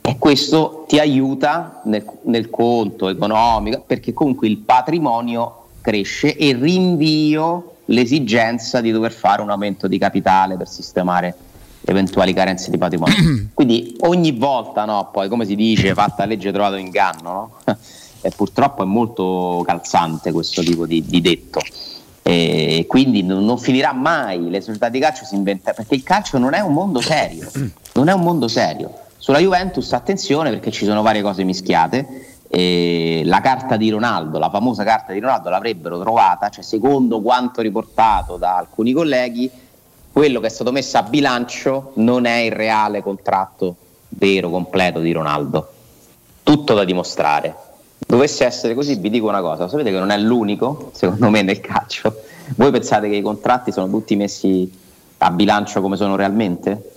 E questo ti aiuta nel, nel conto economico perché comunque il patrimonio cresce e rinvio l'esigenza di dover fare un aumento di capitale per sistemare eventuali carenze di patrimonio. Quindi ogni volta, no, poi come si dice, fatta legge trovato inganno, no? E purtroppo è molto calzante questo tipo di, di detto. E quindi non, finirà mai, le società di calcio si inventano, perché il calcio non è un mondo serio, non è un mondo serio. Sulla Juventus attenzione perché ci sono varie cose mischiate. E la carta di Ronaldo, la famosa carta di Ronaldo l'avrebbero trovata, cioè secondo quanto riportato da alcuni colleghi, quello che è stato messo a bilancio non è il reale contratto vero, completo di Ronaldo. Tutto da dimostrare. Dovesse essere così, vi dico una cosa, sapete che non è l'unico, secondo me, nel calcio. Voi pensate che i contratti sono tutti messi a bilancio come sono realmente?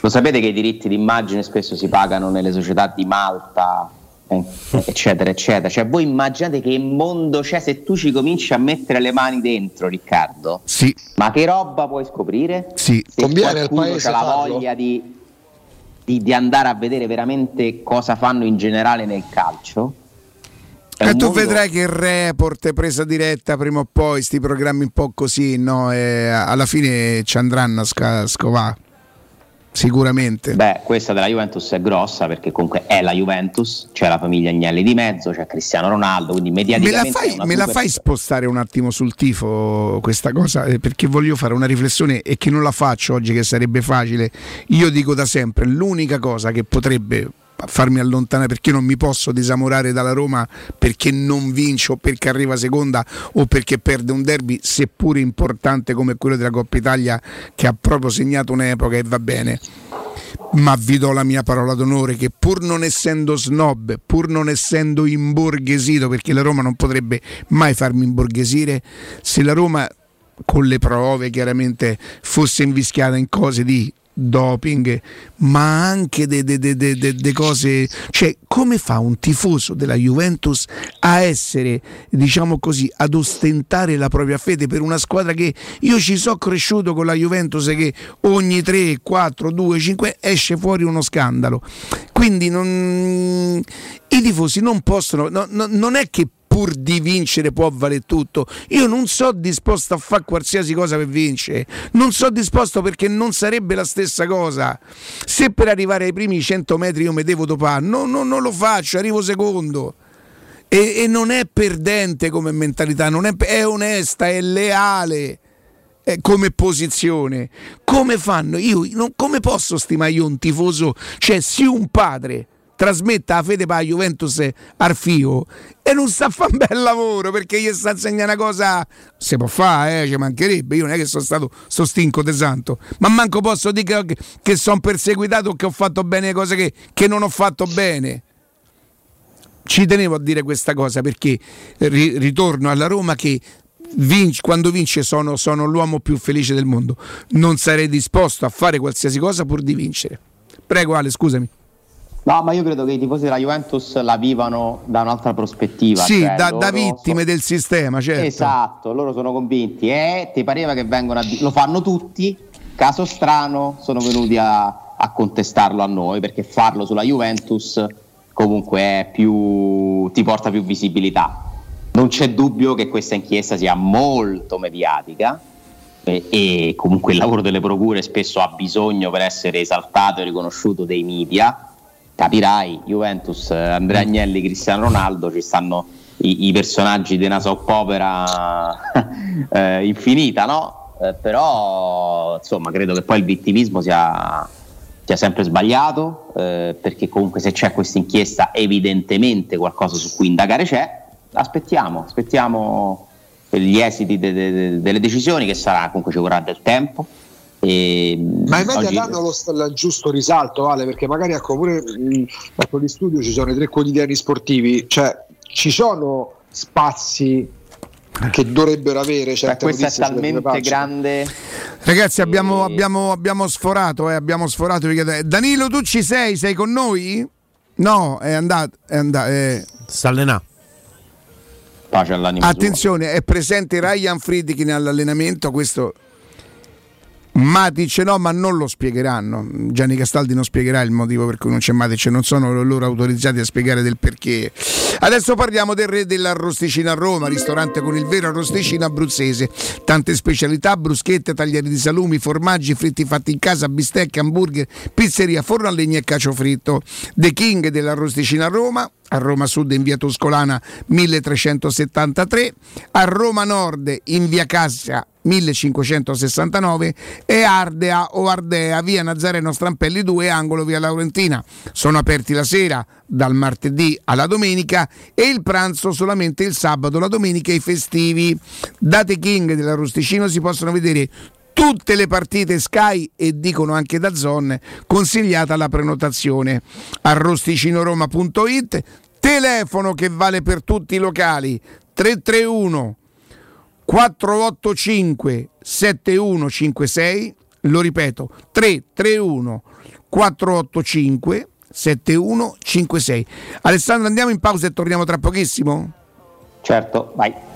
Lo sapete che i diritti d'immagine spesso si pagano nelle società di Malta, eh, eccetera, eccetera. Cioè, voi immaginate che mondo c'è se tu ci cominci a mettere le mani dentro, Riccardo? Sì. Ma che roba puoi scoprire? Sì. Se Conviene al qualcuno paese ha la farlo? voglia di, di- di andare a vedere veramente cosa fanno in generale nel calcio. è E tu mondo- vedrai che il report, presa diretta prima o poi, sti programmi un po' così, no? E alla fine ci andranno a sca- scovare. Sicuramente. Beh, questa della Juventus è grossa perché comunque è la Juventus, c'è la famiglia Agnelli di mezzo, c'è Cristiano Ronaldo, quindi Me la, mediaticamente fai, me la fai spostare un attimo sul tifo questa cosa? Eh, Perché voglio fare una riflessione e che non la faccio oggi, che sarebbe facile. Io dico da sempre: l'unica cosa che potrebbe farmi allontanare perché non mi posso disamorare dalla Roma perché non vince o perché arriva seconda o perché perde un derby seppure importante come quello della Coppa Italia che ha proprio segnato un'epoca e va bene. Ma vi do la mia parola d'onore che pur non essendo snob, pur non essendo imborghesito, perché la Roma non potrebbe mai farmi imborghesire, se la Roma con le prove chiaramente fosse invischiata in cose di doping, ma anche delle cose, cioè come fa un tifoso della Juventus a essere, diciamo così, ad ostentare la propria fede per una squadra che io ci so cresciuto con la Juventus che ogni 3, 4, 2, 5 esce fuori uno scandalo. Quindi non, i tifosi non possono, no- no- non è che pur di vincere può valere tutto. Io non so disposto a fare qualsiasi cosa per vincere, non so disposto perché non sarebbe la stessa cosa. Se per arrivare ai primi 100 metri io mi devo dopare, no, no, non lo faccio, arrivo secondo. E, e non è perdente come mentalità, è, è onesta, è leale come posizione. Come fanno? Io non- come posso stimare io un tifoso, cioè sì un padre, trasmetta la fede per la Juventus al fio e non sa fare un bel lavoro perché gli sta insegnando una cosa si può fare, eh, ci mancherebbe io non è che sono stato sto stinco de santo ma manco posso dire che, che sono perseguitato o che ho fatto bene le cose che, che non ho fatto bene ci tenevo a dire questa cosa perché ri- ritorno alla Roma che vince- quando vince sono, sono l'uomo più felice del mondo. Non sarei disposto a fare qualsiasi cosa pur di vincere. Prego Ale, scusami. No, ma io credo che i tifosi della Juventus la vivano da un'altra prospettiva. Sì, cioè da, da vittime sono- del sistema, certo. Esatto, loro sono convinti e ti pareva che vengono a lo fanno tutti, caso strano, sono venuti a, a contestarlo a noi perché farlo sulla Juventus comunque è più, ti porta più visibilità. Non c'è dubbio che questa inchiesta sia molto mediatica e, e comunque il lavoro delle procure spesso ha bisogno per essere esaltato e riconosciuto dei media. Capirai, Juventus, eh, Andrea Agnelli, Cristiano Ronaldo, ci stanno i, i personaggi di una soap opera eh, infinita, no? Eh, però insomma credo che poi il vittimismo sia, sia sempre sbagliato eh, perché comunque se c'è questa inchiesta evidentemente qualcosa su cui indagare c'è. Aspettiamo aspettiamo gli esiti de- de- de- delle decisioni che sarà comunque ci vorrà del tempo e, Ma i media oggi- danno lo il giusto risalto, Ale, perché magari ecco, pure ecco, di studio ci sono i tre quotidiani sportivi, cioè ci sono spazi che dovrebbero avere certe questa è talmente grande Ragazzi, abbiamo, abbiamo- abbiamo sforato, eh, abbiamo sforato. perché- Danilo, tu ci sei? Sei con noi? No, è andato. È andato Sta allenando. pace all'anima Attenzione, è presente Ryan Friedkin all'allenamento. Questo Matic no, ma non lo spiegheranno. Gianni Castaldi non spiegherà il motivo per cui non c'è Matic, non sono loro autorizzati a spiegare del perché. Adesso parliamo del re dell'arrosticino a Roma, ristorante con il vero arrosticino abruzzese. Tante specialità, bruschette, taglieri di salumi, formaggi, fritti fatti in casa, bistecche, hamburger, pizzeria, forno a legna e cacio fritto. The King dell'arrosticino a Roma, a Roma Sud in via Toscolana 1373, a Roma Nord in via Cassia 1569 e Ardea o Ardea via Nazareno Strampelli 2 angolo via Laurentina. Sono aperti la sera dal martedì alla domenica e il pranzo solamente il sabato, la domenica e i festivi. Date King dell'Arrosticino si possono vedere tutte le partite Sky e dicono anche da Zone consigliata la prenotazione. Arrosticinoroma.it telefono che vale per tutti i locali 331 485 7156 lo ripeto 331 485 7156 Alessandro andiamo in pausa e torniamo tra pochissimo? Certo vai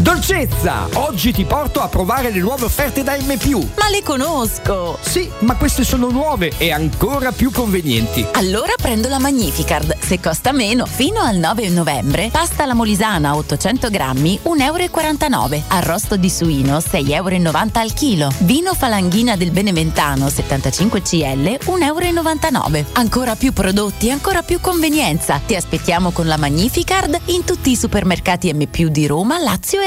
Dolcezza! Oggi ti porto a provare le nuove offerte da M. Ma le conosco! Sì, ma queste sono nuove e ancora più convenienti. Allora prendo la Magnificard. Se costa meno, fino al 9 novembre, pasta alla molisana 800 grammi, 1,49 euro. Arrosto di suino, 6,90 euro al chilo. Vino falanghina del Beneventano 75 CL, 1,99 euro. Ancora più prodotti, ancora più convenienza. Ti aspettiamo con la Magnificard in tutti i supermercati M di Roma, Lazio e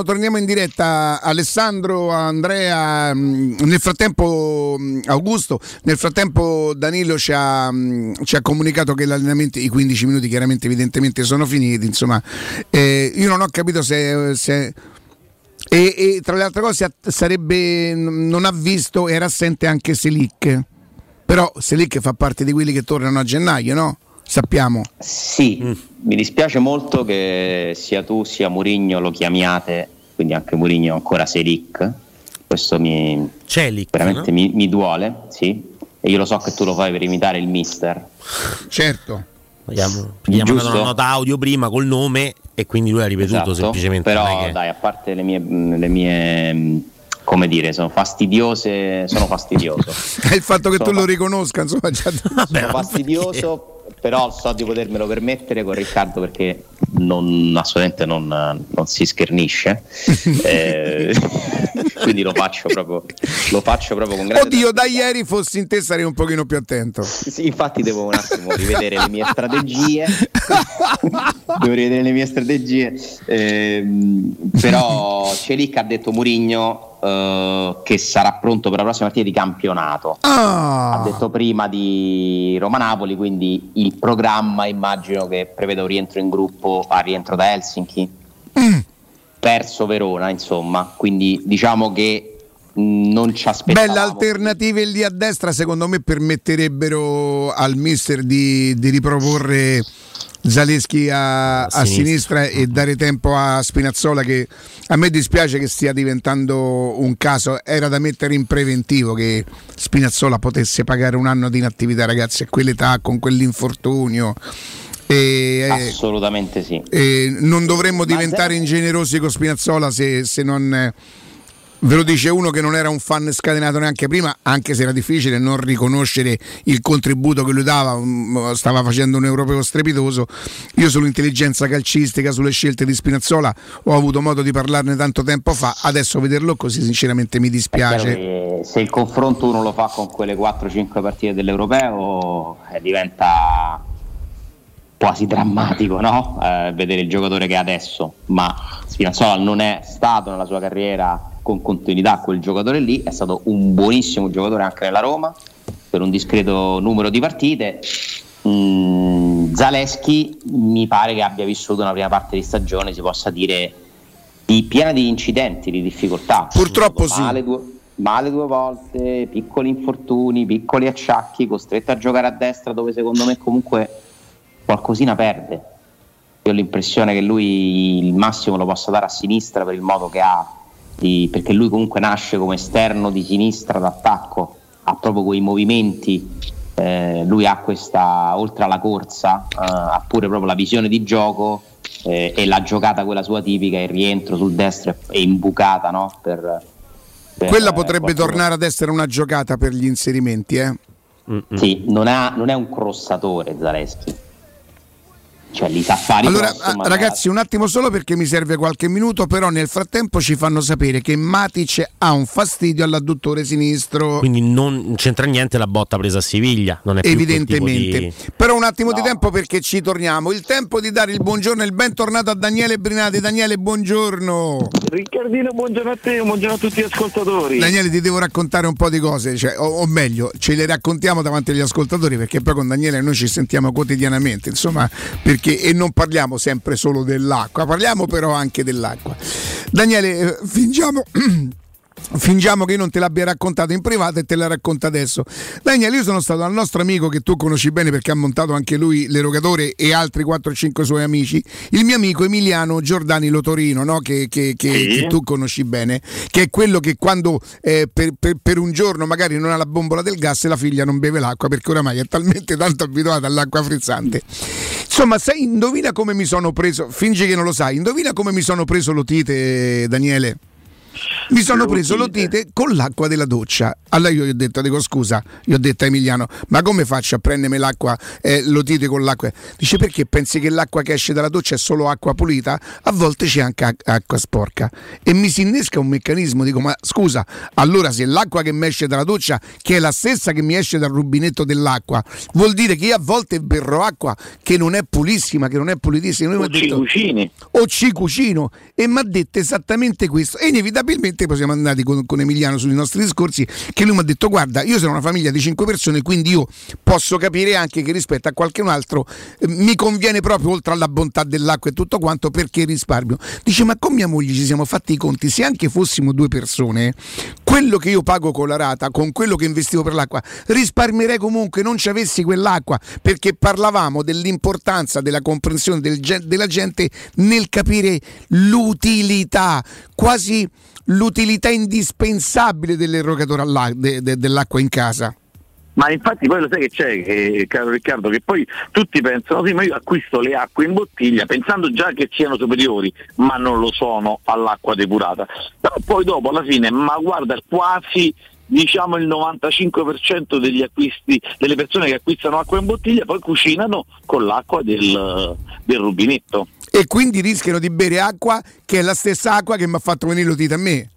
Torniamo, torniamo in diretta Alessandro, Andrea, mh, nel frattempo mh, Augusto, nel frattempo Danilo ci ha, mh, ci ha comunicato che l'allenamento, i 15 minuti chiaramente evidentemente sono finiti, insomma Eh, io non ho capito se... se- e, e tra le altre cose sarebbe, non ha visto, era assente anche Selic, però Selic fa parte di quelli che tornano a gennaio, no? Sappiamo. Sì, mi dispiace molto che sia tu sia Murigno lo chiamiate, quindi anche Murigno ancora Selic. Questo mi veramente no? mi, mi duole, sì. E io lo so che tu lo fai per imitare il mister. Certo. Abbiamo, una nota audio prima col nome e quindi lui ha ripetuto Esatto, semplicemente. Però è che- dai, a parte le mie, le mie come dire, sono fastidiose, sono fastidioso. Il fatto che tu Sono lo riconosca, insomma, già sono fastidioso però so di potermelo permettere con Riccardo perché non, assolutamente non, non si schernisce. Eh, quindi lo faccio proprio, lo faccio proprio con grande Oddio, da ieri fossi in te sarei un pochino più attento. Sì, infatti devo un attimo rivedere le mie strategie. devo rivedere le mie strategie. Ehm, però Celic ha detto Murigno eh, che sarà pronto per la prossima partita di campionato. Ah. Ha detto prima di Roma-Napoli, quindi il programma immagino che preveda un rientro in gruppo a rientro da Helsinki. Perso Verona, insomma, quindi diciamo che mh, non ci aspettavamo. Belle alternative lì a destra, secondo me permetterebbero al mister di, di riproporre Zaleschi a, a sinistra. e dare tempo a Spinazzola che a me dispiace che stia diventando un caso, era da mettere in preventivo che Spinazzola potesse pagare un anno di inattività ragazzi a quell'età con quell'infortunio. E, eh, Assolutamente sì. e non dovremmo diventare ingenerosi con Spinazzola se, se non eh, ve lo dice uno che non era un fan scatenato neanche prima, anche se era difficile non riconoscere il contributo che lui dava, mm, stava facendo un europeo strepitoso. Io sull'intelligenza calcistica, sulle scelte di Spinazzola ho avuto modo di parlarne tanto tempo fa, adesso vederlo così sinceramente mi dispiace. se il confronto uno lo fa con quelle 4-5 partite dell'Europeo eh, diventa quasi drammatico no? Eh, vedere il giocatore che è adesso, ma Spinazzola non è stato nella sua carriera con continuità quel giocatore lì, è stato un buonissimo giocatore anche nella Roma per un discreto numero di partite. Mm, Zaleschi mi pare che abbia vissuto una prima parte di stagione, si possa dire, di, piena di incidenti, di difficoltà. Purtroppo sì. Male due, male due volte, piccoli infortuni, piccoli acciacchi, costretto a giocare a destra dove secondo me comunque qualcosina perde. Io ho l'impressione che lui il massimo lo possa dare a sinistra per il modo che ha, di- perché lui comunque nasce come esterno di sinistra d'attacco, ha proprio quei movimenti, eh, lui ha questa, oltre alla corsa, eh, ha pure proprio la visione di gioco eh, e la giocata quella sua tipica, il rientro sul destro e imbucata no? per, per, Quella eh, potrebbe tornare ad essere una giocata per gli inserimenti, eh? Sì, non, ha- non è un crossatore Zaleschi. Cioè, li sa fare Allora, ah, ma- ragazzi, un attimo solo perché mi serve qualche minuto, però nel frattempo ci fanno sapere che Matic ha un fastidio all'adduttore sinistro. Quindi non c'entra niente la botta presa a Siviglia. Non è Evidentemente, di- però un attimo di tempo perché ci torniamo. Il tempo di dare il buongiorno e il bentornato a Daniele Brinati. Daniele, buongiorno. Riccardino, buongiorno a te, buongiorno a tutti gli ascoltatori. Daniele, ti devo raccontare un po' di cose, cioè, o, o meglio, ce le raccontiamo davanti agli ascoltatori perché poi con Daniele noi ci sentiamo quotidianamente, insomma, perché e non parliamo sempre solo dell'acqua, parliamo però anche dell'acqua. Daniele, eh, fingiamo. Fingiamo che io non te l'abbia raccontato in privato e te la racconto adesso. Daniele, io sono stato dal nostro amico che tu conosci bene perché ha montato anche lui l'erogatore e altri 4-5 suoi amici, il mio amico Emiliano Giordani Lotorino, no? che, che- che- Sì. che tu conosci bene, che è quello che quando eh, per, per- per un giorno magari non ha la bombola del gas e la figlia non beve l'acqua perché oramai è talmente tanto abituata all'acqua frizzante. Insomma, sai, indovina come mi sono preso, fingi che non lo sai, indovina come mi sono preso l'otite, Daniele? Mi sono preso l'otite con l'acqua della doccia. Allora io gli ho detto, dico scusa, gli ho detto a Emiliano, ma come faccio a prendermi l'acqua, eh, l'otite con l'acqua? Dice perché pensi che l'acqua che esce dalla doccia è solo acqua pulita? A volte c'è anche ac- acqua sporca. E mi si innesca un meccanismo, dico ma scusa, allora se l'acqua che mi esce dalla doccia, che è la stessa che mi esce dal rubinetto dell'acqua, vuol dire che io a volte berro acqua che non è pulissima, che non è pulitissima. O ha detto- ci cucini. o ci cucino e mi ha detto esattamente questo e inevitabilmente poi siamo andati con, con Emiliano sui nostri discorsi che lui mi ha detto guarda io sono una famiglia di 5 persone quindi io posso capire anche che rispetto a qualcun altro eh, mi conviene proprio oltre alla bontà dell'acqua e tutto quanto perché risparmio. Dice ma con mia moglie ci siamo fatti i conti se anche fossimo due persone quello che io pago con la rata con quello che investivo per l'acqua risparmierei comunque non ci avessi quell'acqua. Perché parlavamo dell'importanza della comprensione del della gente nel capire l'utilità quasi l'utilità indispensabile dell'erogatore de- de- dell'acqua in casa Ma infatti poi lo sai che c'è, che- caro Riccardo, che poi tutti pensano, sì, ma io acquisto le acque in bottiglia pensando già che siano superiori, ma non lo sono all'acqua depurata. Però poi dopo alla fine, ma guarda, quasi diciamo il 95% degli acquisti delle persone che acquistano acqua in bottiglia poi cucinano con l'acqua del, del rubinetto. E quindi rischiano di bere acqua che è la stessa acqua che mi ha fatto venire l'utite a me.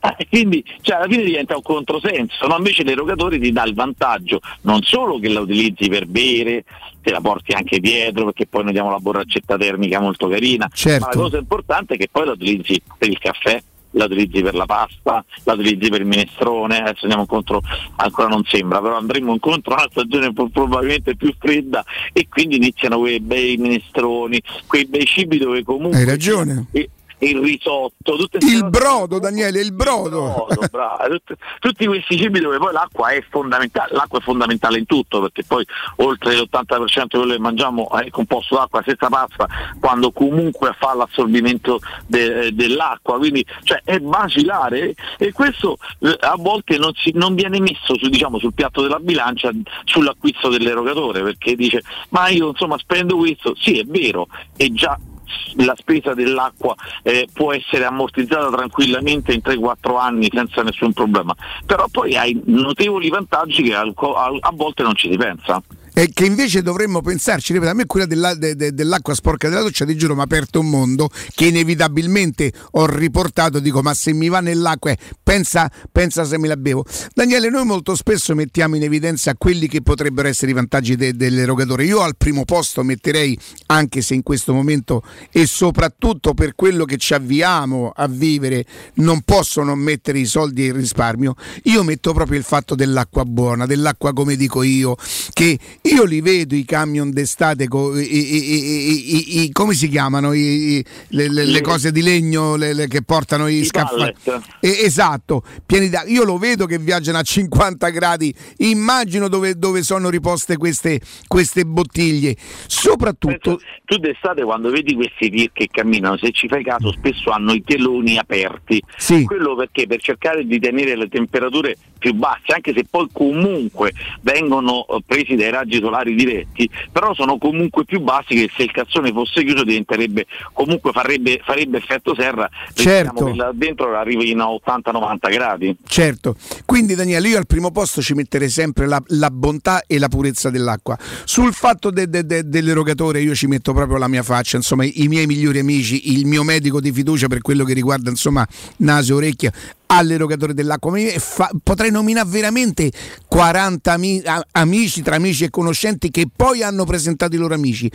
Eh, quindi cioè, alla fine diventa un controsenso, no? invece l'erogatore ti dà il vantaggio non solo che la utilizzi per bere, te la porti anche dietro perché poi noi diamo la borraccetta termica molto carina, Certo. ma la cosa importante è che poi la utilizzi per il caffè, la utilizzi per la pasta, la utilizzi per il minestrone, adesso andiamo incontro, ancora non sembra, però andremo incontro a una stagione probabilmente più fredda e quindi iniziano quei bei minestroni, quei bei cibi dove comunque... Hai ragione. e- il risotto, Il brodo, Daniele, il brodo. brodo, bravo. Tut- tutti questi cibi dove poi l'acqua è fondamentale, l'acqua è fondamentale in tutto perché poi oltre l'80% di quello che mangiamo è composto d'acqua, stessa pasta quando comunque fa l'assorbimento de- dell'acqua, quindi cioè, è basilare e questo eh, a volte non, si- non viene messo su- diciamo, sul piatto della bilancia sull'acquisto dell'erogatore perché dice ma io insomma spendo questo, sì è vero, è già la spesa dell'acqua eh, può essere ammortizzata tranquillamente in 3-4 anni senza nessun problema, però poi hai notevoli vantaggi che a volte non ci si pensa. E che invece dovremmo pensarci, ripeto, a me quella della- de- de- dell'acqua sporca della doccia, ti giuro, mi ha aperto un mondo che inevitabilmente ho riportato, dico, ma se mi va nell'acqua, eh, pensa, pensa se me la bevo. Daniele, noi molto spesso mettiamo in evidenza quelli che potrebbero essere i vantaggi de- dell'erogatore. Io al primo posto metterei, anche se in questo momento e soprattutto per quello che ci avviamo a vivere, non posso non mettere i soldi e il risparmio, io metto proprio il fatto dell'acqua buona, dell'acqua come dico io, che io li vedo i camion d'estate, co- i- i- i- come si chiamano? Le, le- le cose di legno le- che portano i, scaffali. Eh, esatto, pieni d'acqua. Io lo vedo che viaggiano a 50 gradi, immagino dove, dove sono riposte queste, queste bottiglie. Soprattutto... Tu d'estate quando vedi questi tir che camminano, se ci fai caso, spesso hanno i teloni aperti. Quello perché per cercare di tenere le temperature più basse, anche se poi comunque vengono eh, presi dai raggi solari diretti, però sono comunque più bassi che se il cazzone fosse chiuso diventerebbe comunque farebbe, farebbe effetto serra, Certo. che là dentro arrivi a 80-90 gradi. Certo, quindi Daniele, io al primo posto ci metterei sempre la, la bontà e la purezza dell'acqua. Sul fatto de- de- de- dell'erogatore io ci metto proprio la mia faccia, insomma i, i miei migliori amici, il mio medico di fiducia per quello che riguarda insomma naso e orecchia all'erogatore dell'acqua. Potrei nominare veramente 40 ami- a- amici tra amici e conoscenti che poi hanno presentato i loro amici.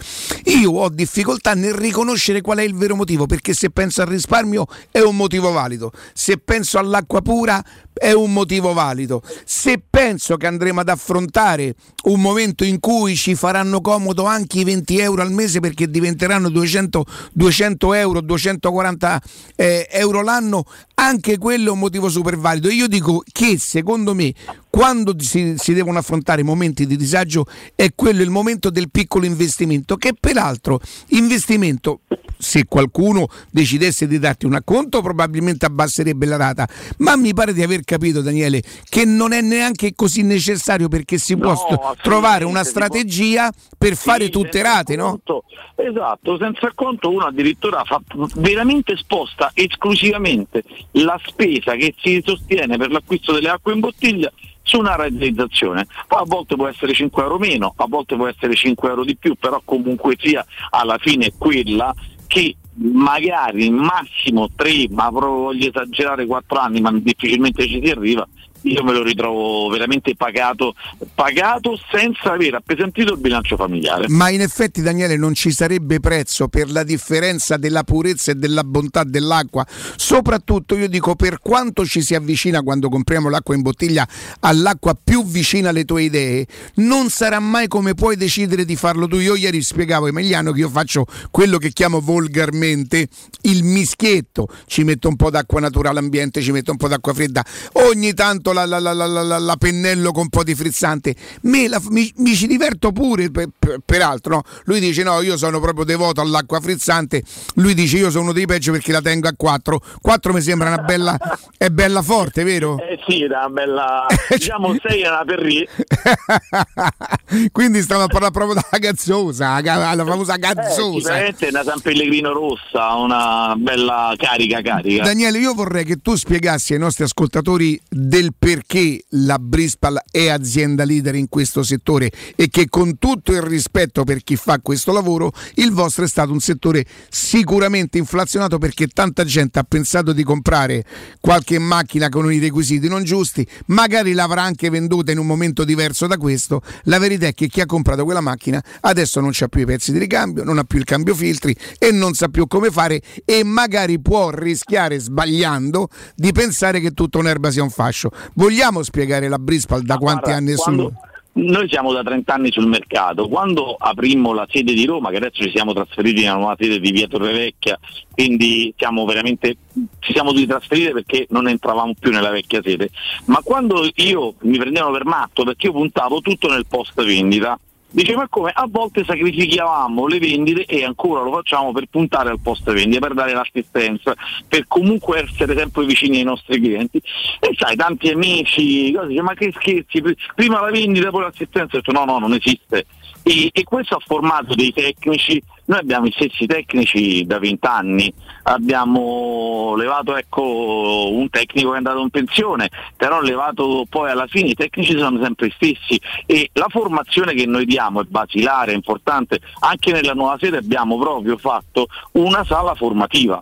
Io ho difficoltà nel riconoscere qual è il vero motivo, perché se penso al risparmio è un motivo valido, se penso all'acqua pura è un motivo valido, se penso che andremo ad affrontare un momento in cui ci faranno comodo anche i 20 euro al mese perché diventeranno 200, 200 euro, 240 eh, euro l'anno, anche quello è un motivo super valido. Io dico che secondo me quando si, si devono affrontare momenti di disagio è quello il momento del piccolo investimento, che peraltro investimento se qualcuno decidesse di darti un acconto probabilmente abbasserebbe la rata, ma mi pare di aver capito Daniele che non è neanche così necessario perché si può st- trovare una strategia per fare tutte rate, no? Conto- Esatto, senza conto uno addirittura fa veramente sposta esclusivamente la spesa che si sostiene per l'acquisto delle acque in bottiglia su una realizzazione. Poi a volte può essere 5 euro meno, a volte può essere 5 euro di più, però comunque sia alla fine quella che magari massimo 3, ma proprio voglio esagerare 4 anni, ma difficilmente ci si arriva. Io me lo ritrovo veramente pagato, pagato senza aver appesantito il bilancio familiare. Ma in effetti Daniele non ci sarebbe prezzo per la differenza della purezza e della bontà dell'acqua, soprattutto io dico per quanto ci si avvicina quando compriamo l'acqua in bottiglia all'acqua più vicina alle tue idee, non sarà mai come puoi decidere di farlo tu. Io ieri spiegavo a Emiliano che io faccio quello che chiamo volgarmente il mischietto, ci metto un po' d'acqua naturale ambiente, ci metto un po' d'acqua fredda, ogni tanto la, la- la- la- la- la pennello con un po' di frizzante, me mi, mi ci diverto pure per- per- peraltro, no? lui dice no io sono proprio devoto all'acqua frizzante, lui dice io sono uno dei peggio perché la tengo a 4, 4 mi sembra una bella, è bella forte, vero? Eh sì, era una bella, diciamo 6 è una perri. Quindi stiamo a parlare proprio della gazzosa, la famosa Eh, gazzosa. sicuramente è una San Pellegrino rossa, una bella carica carica. Daniele, io vorrei che tu spiegassi ai nostri ascoltatori del perché la Brispal è azienda leader in questo settore e che con tutto il rispetto per chi fa questo lavoro, il vostro è stato un settore sicuramente inflazionato perché tanta gente ha pensato di comprare qualche macchina con i requisiti non giusti, magari l'avrà anche venduta in un momento diverso da questo. La verità è che chi ha comprato quella macchina adesso non c'ha più i pezzi di ricambio, non ha più il cambio filtri e non sa più come fare e magari può rischiare sbagliando di pensare che tutta un'erba sia un fascio. Vogliamo spiegare la Brispal da quanti Guarda, anni è quando- su? Noi siamo da 30 anni sul mercato, quando aprimmo la sede di Roma, che adesso ci siamo trasferiti nella nuova sede di Via Torrevecchia, quindi siamo veramente, ci siamo dovuti trasferire perché non entravamo più nella vecchia sede, ma quando io mi prendevano per matto perché io puntavo tutto nel post vendita, dice ma come a volte sacrificavamo le vendite e ancora lo facciamo per puntare al post vendita, per dare l'assistenza, per comunque essere sempre vicini ai nostri clienti. E sai, tanti amici, cose, ma che scherzi, pr- prima la vendita poi l'assistenza, ho detto no, no, non esiste. E, e questo ha formato dei tecnici, noi abbiamo i stessi tecnici da 20 anni, abbiamo levato ecco, un tecnico che è andato in pensione, però levato poi alla fine i tecnici sono sempre gli stessi. E la formazione che noi diamo è basilare, è importante, anche nella nuova sede abbiamo proprio fatto una sala formativa.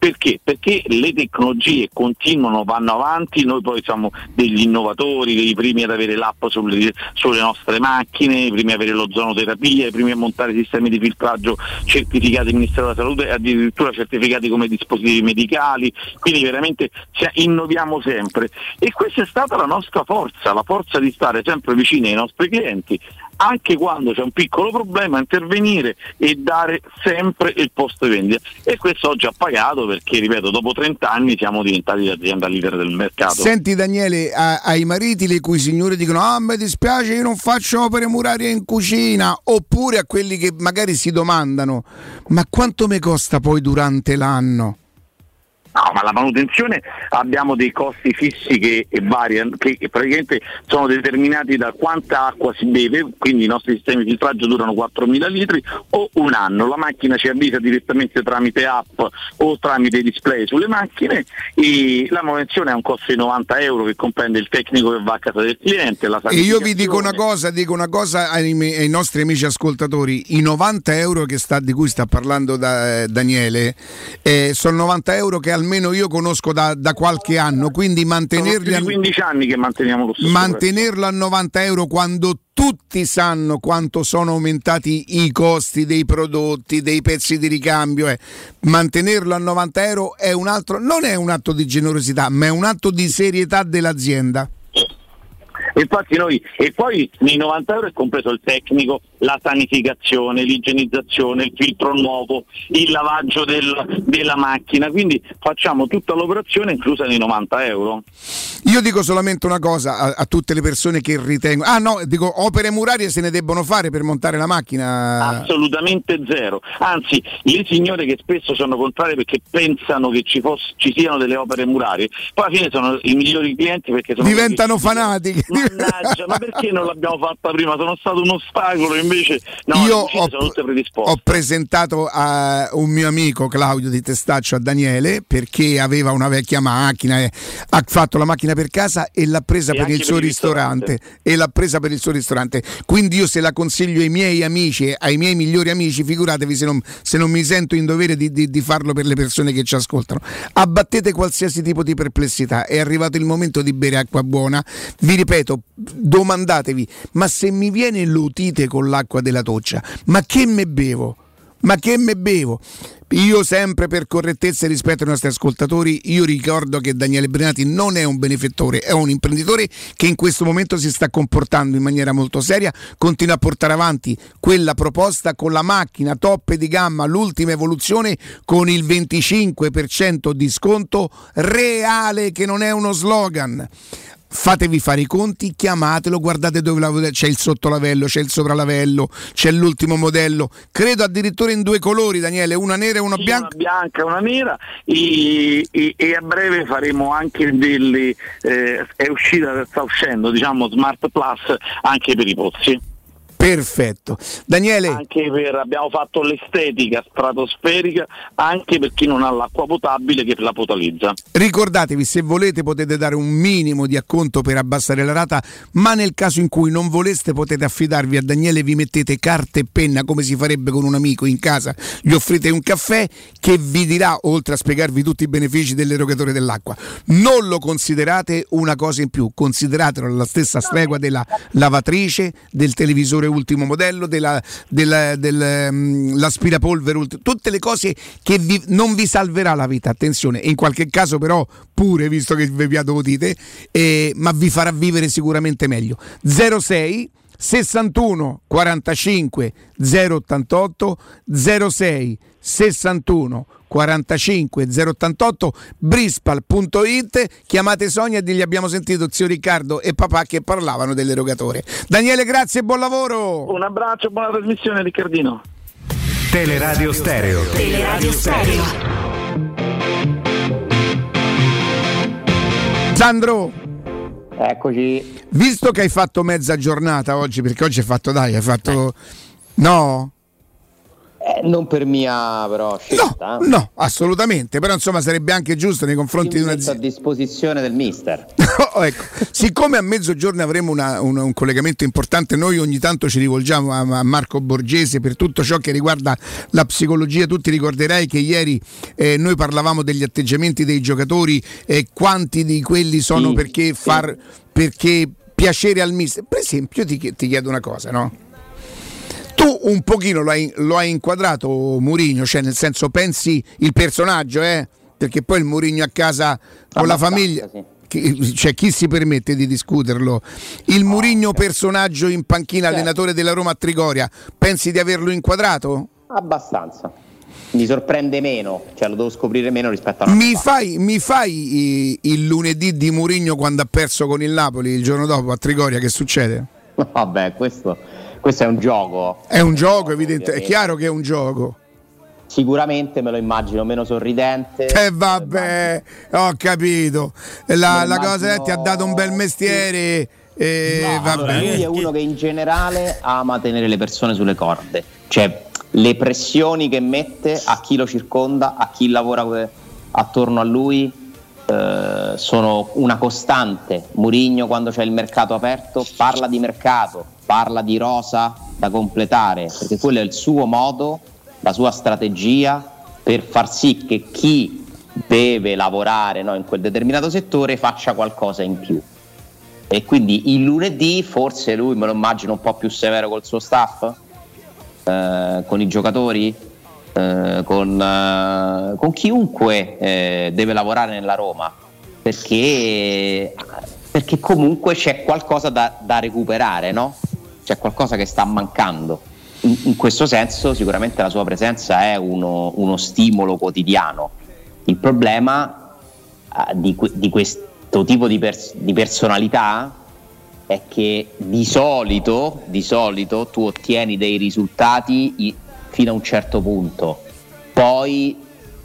Perché? Perché le tecnologie continuano, vanno avanti, noi poi siamo degli innovatori, i primi ad avere l'app sulle, sulle nostre macchine, i primi ad avere l'ozonoterapia, i primi a montare sistemi di filtraggio certificati del Ministero della Salute e addirittura certificati come dispositivi medicali, quindi veramente cioè, innoviamo sempre. E questa è stata la nostra forza, la forza di stare sempre vicini ai nostri clienti, anche quando c'è un piccolo problema, intervenire e dare sempre il posto vendita. E questo oggi ha pagato perché, ripeto, dopo 30 anni siamo diventati l'azienda leader del mercato. Senti Daniele, a- ai mariti le cui signore dicono ah mi dispiace io non faccio opere murarie in cucina, oppure a quelli che magari si domandano ma quanto mi costa poi durante l'anno? No, ma la manutenzione abbiamo dei costi fissi che variano, che praticamente sono determinati da quanta acqua si beve, quindi i nostri sistemi di filtraggio durano 4.000 litri o un anno. La macchina ci avvisa direttamente tramite app o tramite display sulle macchine e la manutenzione ha un costo di 90 euro che comprende il tecnico che va a casa del cliente. E io vi dico una cosa, dico una cosa ai, me- ai nostri amici ascoltatori, i 90 euro che sta- di cui sta parlando da- eh, Daniele eh, sono 90 euro che almeno io conosco da, da qualche anno, quindi mantenerli a, 15 anni che manteniamo lo stesso prezzo. mantenerlo a 90 euro quando tutti sanno quanto sono aumentati i costi dei prodotti, dei pezzi di ricambio, eh. mantenerlo a 90 euro è un altro, non è un atto di generosità, ma è un atto di serietà dell'azienda. Infatti noi, e poi nei 90 euro è compreso il tecnico, la sanificazione, l'igienizzazione, il filtro nuovo, il lavaggio del- della macchina, quindi facciamo tutta l'operazione inclusa nei 90 euro. Io dico solamente una cosa a, a tutte le persone che ritengono, ah no, dico opere murarie se ne debbono fare per montare la macchina. Assolutamente zero. Anzi, le signore che spesso sono contrarie perché pensano che ci, fosse- ci siano delle opere murarie, poi alla fine sono i migliori clienti perché sono Diventano fanatiche. Mannaggia, ma perché non l'abbiamo fatta prima? Sono stato un ostacolo, invece no, Io ho, ho presentato a un mio amico Claudio di Testaccio a Daniele perché aveva una vecchia macchina e ha fatto la macchina per casa e l'ha presa E per il suo per il ristorante. ristorante. e l'ha presa per il suo ristorante. Quindi io se la consiglio ai miei amici ai miei migliori amici figuratevi se non, se non mi sento in dovere di, di- di farlo per le persone che ci ascoltano. Abbattete qualsiasi tipo di perplessità. È arrivato il momento di bere acqua buona. Vi ripeto domandatevi ma se mi viene l'utite con l'acqua della doccia ma che me bevo ma che me bevo? Io sempre per correttezza rispetto ai nostri ascoltatori, io ricordo che Daniele Brenati non è un benefattore, è un imprenditore che in questo momento si sta comportando in maniera molto seria, continua a portare avanti quella proposta con la macchina top di gamma, l'ultima evoluzione con il 25% di sconto reale che non è uno slogan. Fatevi fare i conti, chiamatelo, guardate dove la- c'è il sottolavello, c'è il sopralavello, c'è l'ultimo modello. Credo addirittura in due colori, Daniele, una nera e una Sì, bianca. Una bianca e una nera e, e- e a breve faremo anche delle eh, è uscita sta uscendo diciamo Smart Plus anche per i pozzi Perfetto. Daniele, Anche per, abbiamo fatto l'estetica stratosferica anche per chi non ha l'acqua potabile che la potalizza. ricordatevi se volete potete dare un minimo di acconto per abbassare la rata, ma nel caso in cui non voleste potete affidarvi a Daniele, vi mettete carta e penna come si farebbe con un amico in casa, gli offrite un caffè che vi dirà, oltre a spiegarvi tutti i benefici dell'erogatore dell'acqua, non lo considerate una cosa in più, consideratelo alla stessa stregua della lavatrice, del televisore ultimo modello, della, della- del, mm, tutte le cose che vi- non vi salverà la vita, attenzione, in qualche caso però pure, visto che vi udite, eh, ma vi farà vivere sicuramente meglio. 06 61 45 088 06 61 45 088 brispal.it chiamate Sonia e digli abbiamo sentito zio Riccardo e papà che parlavano dell'erogatore Daniele grazie e buon lavoro Un abbraccio, buona trasmissione Riccardino. Teleradio Stereo. Teleradio Stereo. Sandro Eccoci. visto che hai fatto mezza giornata oggi perché oggi hai fatto dai hai fatto no Eh, non per mia però scelta. eh. no assolutamente però insomma sarebbe anche giusto nei confronti di una a disposizione del mister. Oh, ecco. Siccome a mezzogiorno avremo una- un, un collegamento importante, noi ogni tanto ci rivolgiamo a, a Marco Borgese per tutto ciò che riguarda la psicologia. Tu ti ricorderai che ieri eh, noi parlavamo degli atteggiamenti dei giocatori e quanti di quelli sono Sì, perché, far, perché piacere al mister. Per esempio, ti, ti chiedo una cosa, no? Tu un pochino lo hai, lo hai inquadrato Murigno, cioè nel senso pensi il personaggio, eh? Perché poi il Murigno a casa con la famiglia. sì. Chi, cioè, chi si permette di discuterlo? Il Murigno personaggio in panchina, Certo. allenatore della Roma a Trigoria, pensi di averlo inquadrato? Abbastanza. Mi sorprende meno, cioè lo devo scoprire meno rispetto a Mi fai, mi fai il lunedì di Murigno quando ha perso con il Napoli il giorno dopo a Trigoria? Che succede? Vabbè, questo, questo è un gioco. È un gioco, evidente, è chiaro che è un gioco. Sicuramente me lo immagino meno sorridente. E vabbè, ho capito. La, la cosa è ti ha dato un bel mestiere. E Allora, vabbè. lui è uno che in generale ama tenere le persone sulle corde, cioè le pressioni che mette a chi lo circonda, a chi lavora que- attorno a lui eh, sono una costante. Murigno quando c'è il mercato aperto parla di mercato, parla di rosa da completare, perché quello è il suo modo, la sua strategia per far sì che chi deve lavorare no, in quel determinato settore faccia qualcosa in più. E quindi il lunedì forse lui me lo immagino un po' più severo col suo staff, eh, con i giocatori, eh, con, eh, con chiunque eh, deve lavorare nella Roma, perché, perché comunque c'è qualcosa da, da recuperare, no? C'è qualcosa che sta mancando. In, in questo senso sicuramente la sua presenza è uno, uno stimolo quotidiano. Il problema eh, di, di questo tipo di, pers- di personalità è che di solito, di solito tu ottieni dei risultati i- fino a un certo punto, poi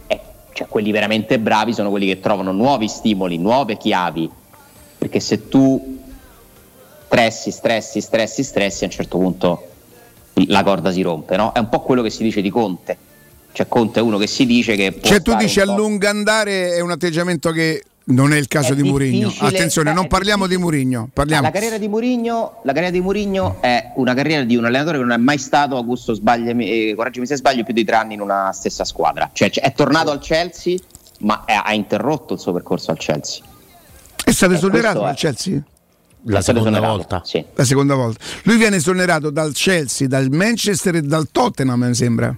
eh, cioè, quelli veramente bravi sono quelli che trovano nuovi stimoli, nuove chiavi, perché se tu stressi, stressi, stressi, stressi, a un certo punto la corda si rompe, no? È un po' quello che si dice di Conte. Cioè Conte è uno che si dice che Cioè tu dici a lungo andare è un atteggiamento che non è il caso È di difficile, Attenzione, beh, non parliamo di parliamo. La carriera di Murigno, la carriera di Murigno è una carriera di un allenatore che non è mai stato, Augusto sbagliami, eh, correggimi se sbaglio, più di tre anni in una stessa squadra. Cioè è tornato al Chelsea, ma ha interrotto il suo percorso al Chelsea. È stato Eh, esonerato dal Chelsea? La stato seconda volta. Sì. La seconda volta. Lui viene esonerato dal Chelsea, dal Manchester e dal Tottenham, mi sembra.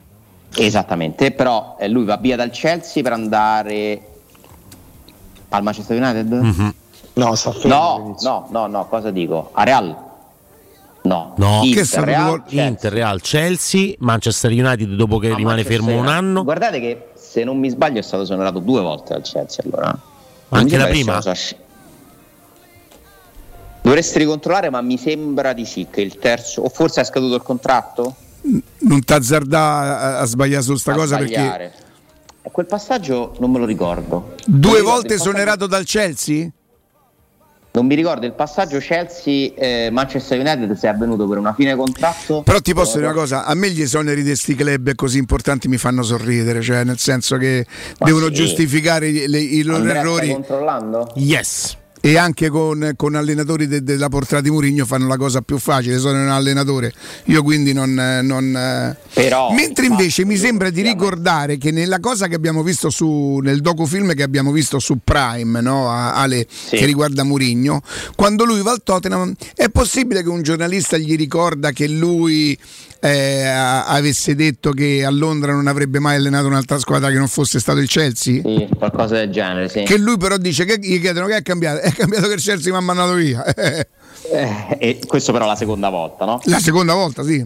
Esattamente, però eh, lui va via dal Chelsea per andare al Manchester United? Mhm. No, sta fermo No, no, no, no, cosa dico? A Real? No, No, Inter, che Real, Chelsea. Inter, Real, Chelsea, Manchester United dopo che Ah, rimane Manchester fermo un anno. Guardate che se non mi sbaglio è stato esonerato due volte dal Chelsea allora. Anche la prima? sci- Dovresti ricontrollare, ma mi sembra di sì che il terzo, o forse è scaduto il contratto? Non t'azzardà a, sbagliare su sta A cosa perché sbagliare. E quel passaggio non me lo ricordo. due ricordo volte passaggio- esonerato dal Chelsea? Non mi ricordo il passaggio Chelsea-Manchester United se è avvenuto per una fine contratto. Però ti posso dire una cosa, a me gli esoneri di questi club così importanti mi fanno sorridere, cioè nel senso che Ma devono sì. giustificare i, le- i loro Andrea, stai errori controllando? Yes. E anche con, con allenatori de- della portata di Murigno fanno la cosa più facile, sono un allenatore. Io quindi non... non. Però, Mentre invece mi sembra di ricordare che nella cosa che abbiamo visto su, nel docufilm che abbiamo visto su Prime, no, Ale, che riguarda Murigno, quando lui va al Tottenham, è possibile che un giornalista gli ricorda che lui eh, avesse detto che a Londra non avrebbe mai allenato un'altra squadra che non fosse stato il Chelsea? Sì, qualcosa del genere, sì. Che lui però dice che gli chiedono che è cambiato, è cambiato che il Chelsea mi ha mandato via. Eh, e questo però la seconda volta, no? La seconda volta, sì.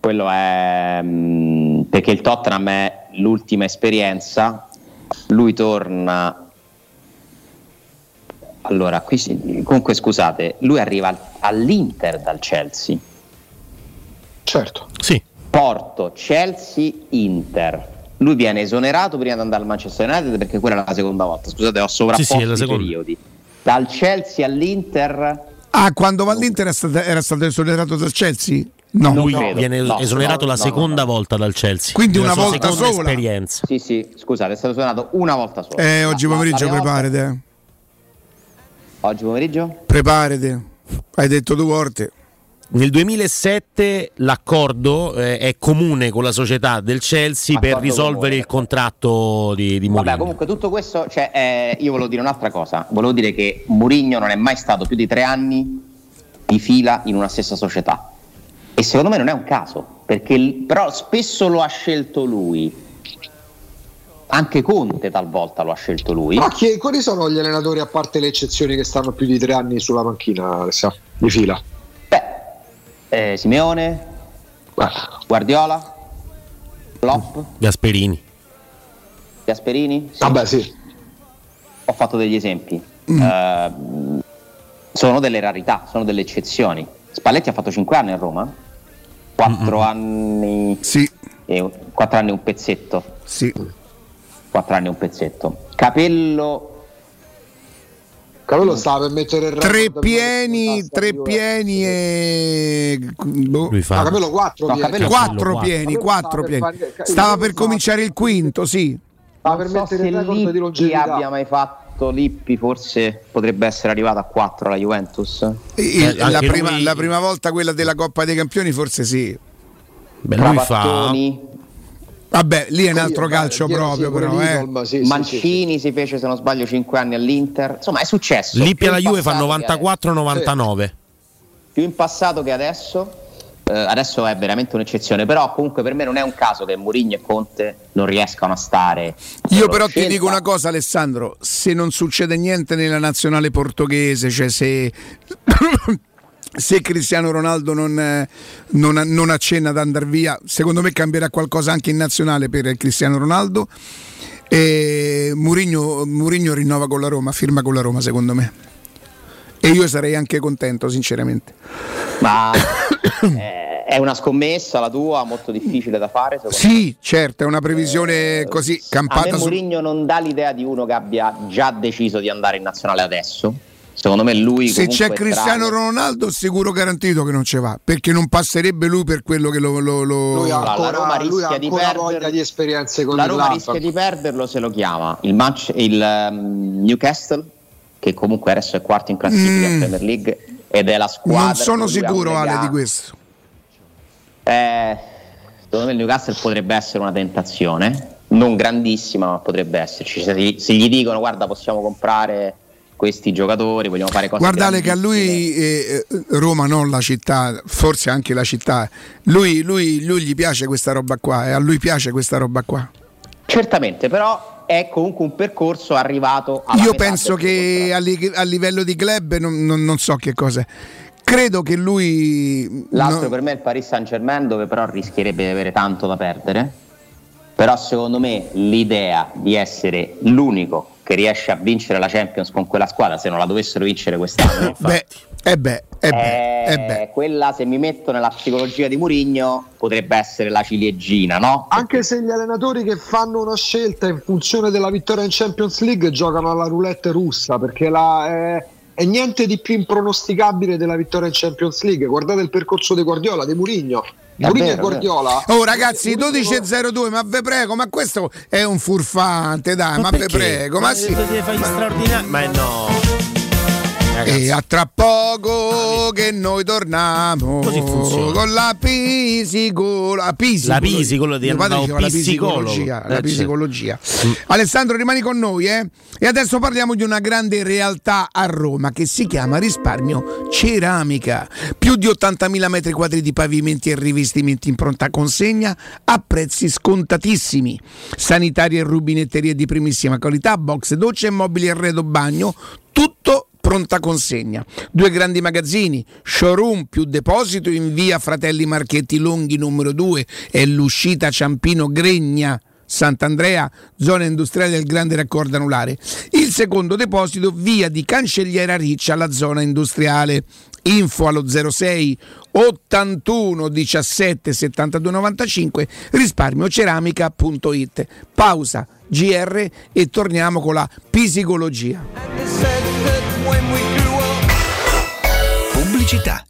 Quello è mm, perché il Tottenham è l'ultima esperienza. Lui torna. Allora, qui si- comunque scusate, lui arriva al- all'Inter dal Chelsea. Certo. Sì. Porto, Chelsea, Inter. Lui viene esonerato prima di andare al Manchester United perché quella è la seconda volta. Scusate, ho sovrapposto Sì, sì, i seconda. periodi. Dal Chelsea all'Inter Ah, quando va all'Inter era stato, era stato esonerato dal Chelsea? No, Lui credo. viene No, esonerato no, la no, seconda volta dal Chelsea. Quindi una volta sola? esperienza. Sì, sì, scusate, è stato esonerato una volta sola. Eh, oggi La- pomeriggio la volta- preparate. eh. Oggi pomeriggio? Preparate. Hai detto due volte. Nel 2007 l'accordo eh, è comune con la società del Chelsea per Accordo risolvere comune. il contratto di, di Vabbè, Mourinho. comunque tutto questo, cioè, eh, io volevo dire un'altra cosa. Volevo dire che Mourinho non è mai stato più di tre anni di fila in una stessa società. E secondo me non è un caso, perché il- però spesso lo ha scelto lui. Anche Conte talvolta lo ha scelto lui. Ma chi, quali sono gli allenatori, a parte le eccezioni che stanno più di tre anni sulla panchina Alessia, di fila? Eh, Simeone, Guardiola, Klopp, Gasperini. Gasperini. Vabbè, sì. Ho fatto degli esempi. Eh, sono delle rarità, sono delle eccezioni. Spalletti ha fatto 5 anni a Roma, 4 anni e 4 anni e un pezzetto. Sì. 4 anni e un pezzetto. Capello Capello stava per mettere il Tre pieni, tre pieni e. boh. Lui fa- No, Capello quattro No, pieni. Capello Quattro quattro. pieni, quattro stava pieni. per Stava per stava- cominciare il quinto, sì. Stava per so mettere se il record di longevità. abbia mai fatto Lippi, forse potrebbe essere arrivato a 4 alla Juventus. E- Eh, la, prima, lui- la prima volta quella della Coppa dei Campioni, forse sì. Beh, lui fa Vabbè, lì è un Sì, altro vabbè, calcio Piero proprio, però. Eh. Lidl, ma sì, sì, Mancini si fece se non sbaglio 5 anni all'Inter. Insomma, è successo. Lippi Più alla in Juve fa passato che 94-99. più in passato che adesso. Eh, adesso è veramente un'eccezione, però comunque per me non è un caso che Mourinho e Conte non riescano a stare. Io però ti scelta. dico una cosa Alessandro, se non succede niente nella nazionale portoghese, cioè se, se Cristiano Ronaldo non, eh, non, non accenna ad andare via, secondo me cambierà qualcosa anche in nazionale per Cristiano Ronaldo. E Mourinho, Mourinho rinnova con la Roma, firma con la Roma secondo me. E io sarei anche contento sinceramente. Ma eh, è una scommessa la tua, molto difficile da fare. secondo me. Sì, certo, è una previsione così A me campata su... Mourinho non dà l'idea di uno che abbia già deciso di andare in nazionale adesso. Secondo me lui Se c'è Cristiano trae- Ronaldo, sicuro garantito che non ci va, perché non passerebbe lui per quello che lo. lo- lo- Lui ha Allora, la ancora, Roma lui ha rischia di ancora perdere- voglia di esperienze con La Roma rischia di perderlo se lo chiama il, match, il ehm, Newcastle, che comunque adesso è quarto in classifica in Mm. Premier League ed è la squadra. non sono sicuro, Ale, di questo. Eh, secondo me il Newcastle potrebbe essere una tentazione, non grandissima, ma potrebbe esserci. Se, gli- se gli dicono guarda possiamo comprare questi giocatori, vogliamo fare cose Guardate che a grandissime". lui eh, eh, Roma, non la città, forse anche la città, lui, lui- lui gli piace questa roba qua e a lui piace questa roba qua. Certamente, però è comunque un percorso arrivato alla Io penso che a, li- a livello di club non, non- non so che cosa. Credo che lui. L'altro no- per me è il Paris Saint Germain dove però rischierebbe di avere tanto da perdere. Però secondo me l'idea di essere l'unico che riesce a vincere la Champions con quella squadra, se non la dovessero vincere quest'anno, beh, eh beh, eh beh, è eh beh. quella se mi metto nella psicologia di Murigno potrebbe essere la ciliegina, no? Anche se gli allenatori che fanno una scelta in funzione della vittoria in Champions League giocano alla roulette russa, perché la, è, è niente di più impronosticabile della vittoria in Champions League. Guardate il percorso di Guardiola, di Murigno. Murigno e Guardiola. Oh ragazzi, 12.02, ma ve prego, ma questo è un furfante, dai, ma, ve perché? prego, ma sì. Deve fare gli straordinari. Ma no. E a tra poco che noi torniamo Così funziona. con la psicologia. La La di- padre no, diceva la psicologia. La Eh, certo. psicologia. Alessandro, rimani con noi, eh? E adesso parliamo di una grande realtà a Roma che si chiama risparmio ceramica. Più di 80.000 metri quadri di pavimenti e rivestimenti in pronta consegna a prezzi scontatissimi. Sanitarie e rubinetterie di primissima qualità, box docce e mobili arredo bagno, tutto pronta consegna. Due grandi magazzini, showroom più deposito in via Fratelli Marchetti Longhi numero 2 e l'uscita Ciampino Gregna. Sant'Andrea, zona industriale del grande raccordo anulare. Il secondo deposito, via di Cancelliera Riccia, la zona industriale. Info allo 06 81 17 72 95 risparmioceramica.it. Pausa GR e torniamo con la psicologia. Pubblicità.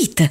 Ita,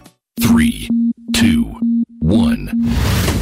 3, 2, 1.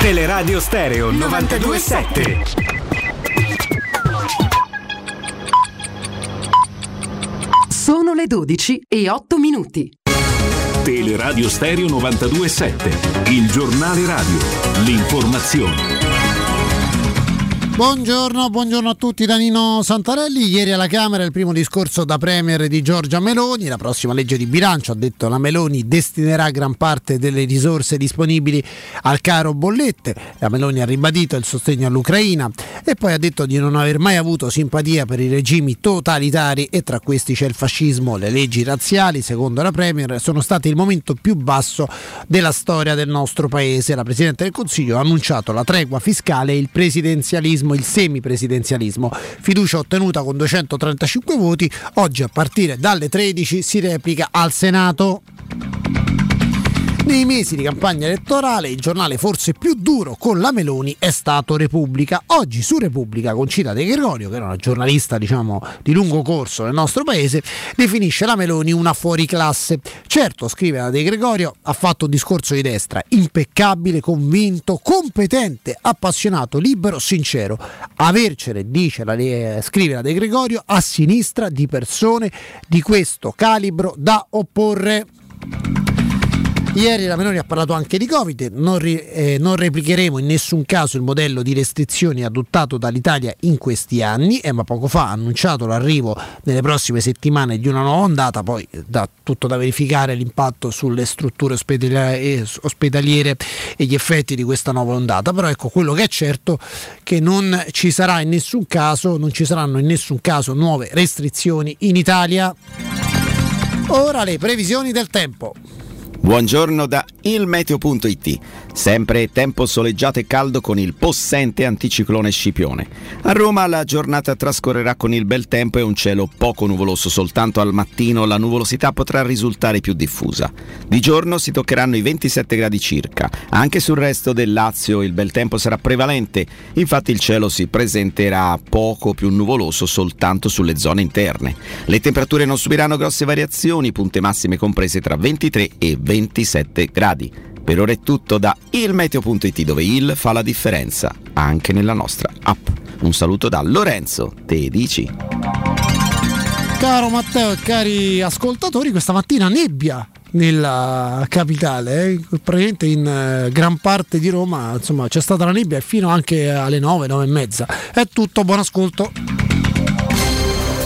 Teleradio Stereo 927. Sono le 12 e 8 minuti. Teleradio Stereo 927, il giornale radio, l'informazione. Buongiorno, buongiorno a tutti da Nino Santarelli. Ieri alla Camera il primo discorso da Premier di Giorgia Meloni. La prossima legge di bilancio, ha detto la Meloni, destinerà gran parte delle risorse disponibili al caro bollette. La Meloni ha ribadito il sostegno all'Ucraina e poi ha detto di non aver mai avuto simpatia per i regimi totalitari e tra questi c'è il fascismo. Le leggi razziali, secondo la Premier, sono state il momento più basso della storia del nostro paese. La Presidente del Consiglio ha annunciato la tregua fiscale e il presidenzialismo il semipresidenzialismo. Fiducia ottenuta con 235 voti, oggi a partire dalle 13 si replica al Senato. Nei mesi di campagna elettorale il giornale forse più duro con la Meloni è stato Repubblica. Oggi su Repubblica Concita De Gregorio, che era una giornalista diciamo, di lungo corso nel nostro paese, definisce la Meloni una fuoriclasse. Certo, scrive la De Gregorio, ha fatto un discorso di destra impeccabile, convinto, competente, appassionato, libero, sincero. Avercene, dice la, scrive la De Gregorio, a sinistra di persone di questo calibro da opporre. Ieri la Meloni ha parlato anche di Covid, non, eh, non, replicheremo in nessun caso il modello di restrizioni adottato dall'Italia in questi anni, eh, ma poco fa ha annunciato l'arrivo nelle prossime settimane di una nuova ondata, poi eh, da tutto da verificare l'impatto sulle strutture ospedaliere, ospedaliere e gli effetti di questa nuova ondata, però ecco quello che è certo che non ci caso, non ci saranno in nessun caso nuove restrizioni in Italia. Ora le previsioni del tempo. Buongiorno da ilmeteo.it. Sempre tempo soleggiato e caldo con il possente anticiclone Scipione. A Roma la giornata trascorrerà con il bel tempo e un cielo poco nuvoloso, soltanto al mattino la nuvolosità potrà risultare più diffusa. Di giorno si toccheranno i 27 gradi circa. Anche sul resto del Lazio il bel tempo sarà prevalente, infatti il cielo si presenterà poco più nuvoloso soltanto sulle zone interne. Le temperature non subiranno grosse variazioni, punte massime comprese tra 23 e 27 gradi. Per ora è tutto da ilmeteo.it dove il fa la differenza anche nella nostra app. Un saluto da Lorenzo, te dici. Caro Matteo e cari ascoltatori, questa mattina nebbia nella capitale, eh? praticamente in eh, gran parte di Roma insomma, c'è stata la nebbia fino anche alle 9, 9 e mezza. È tutto, buon ascolto.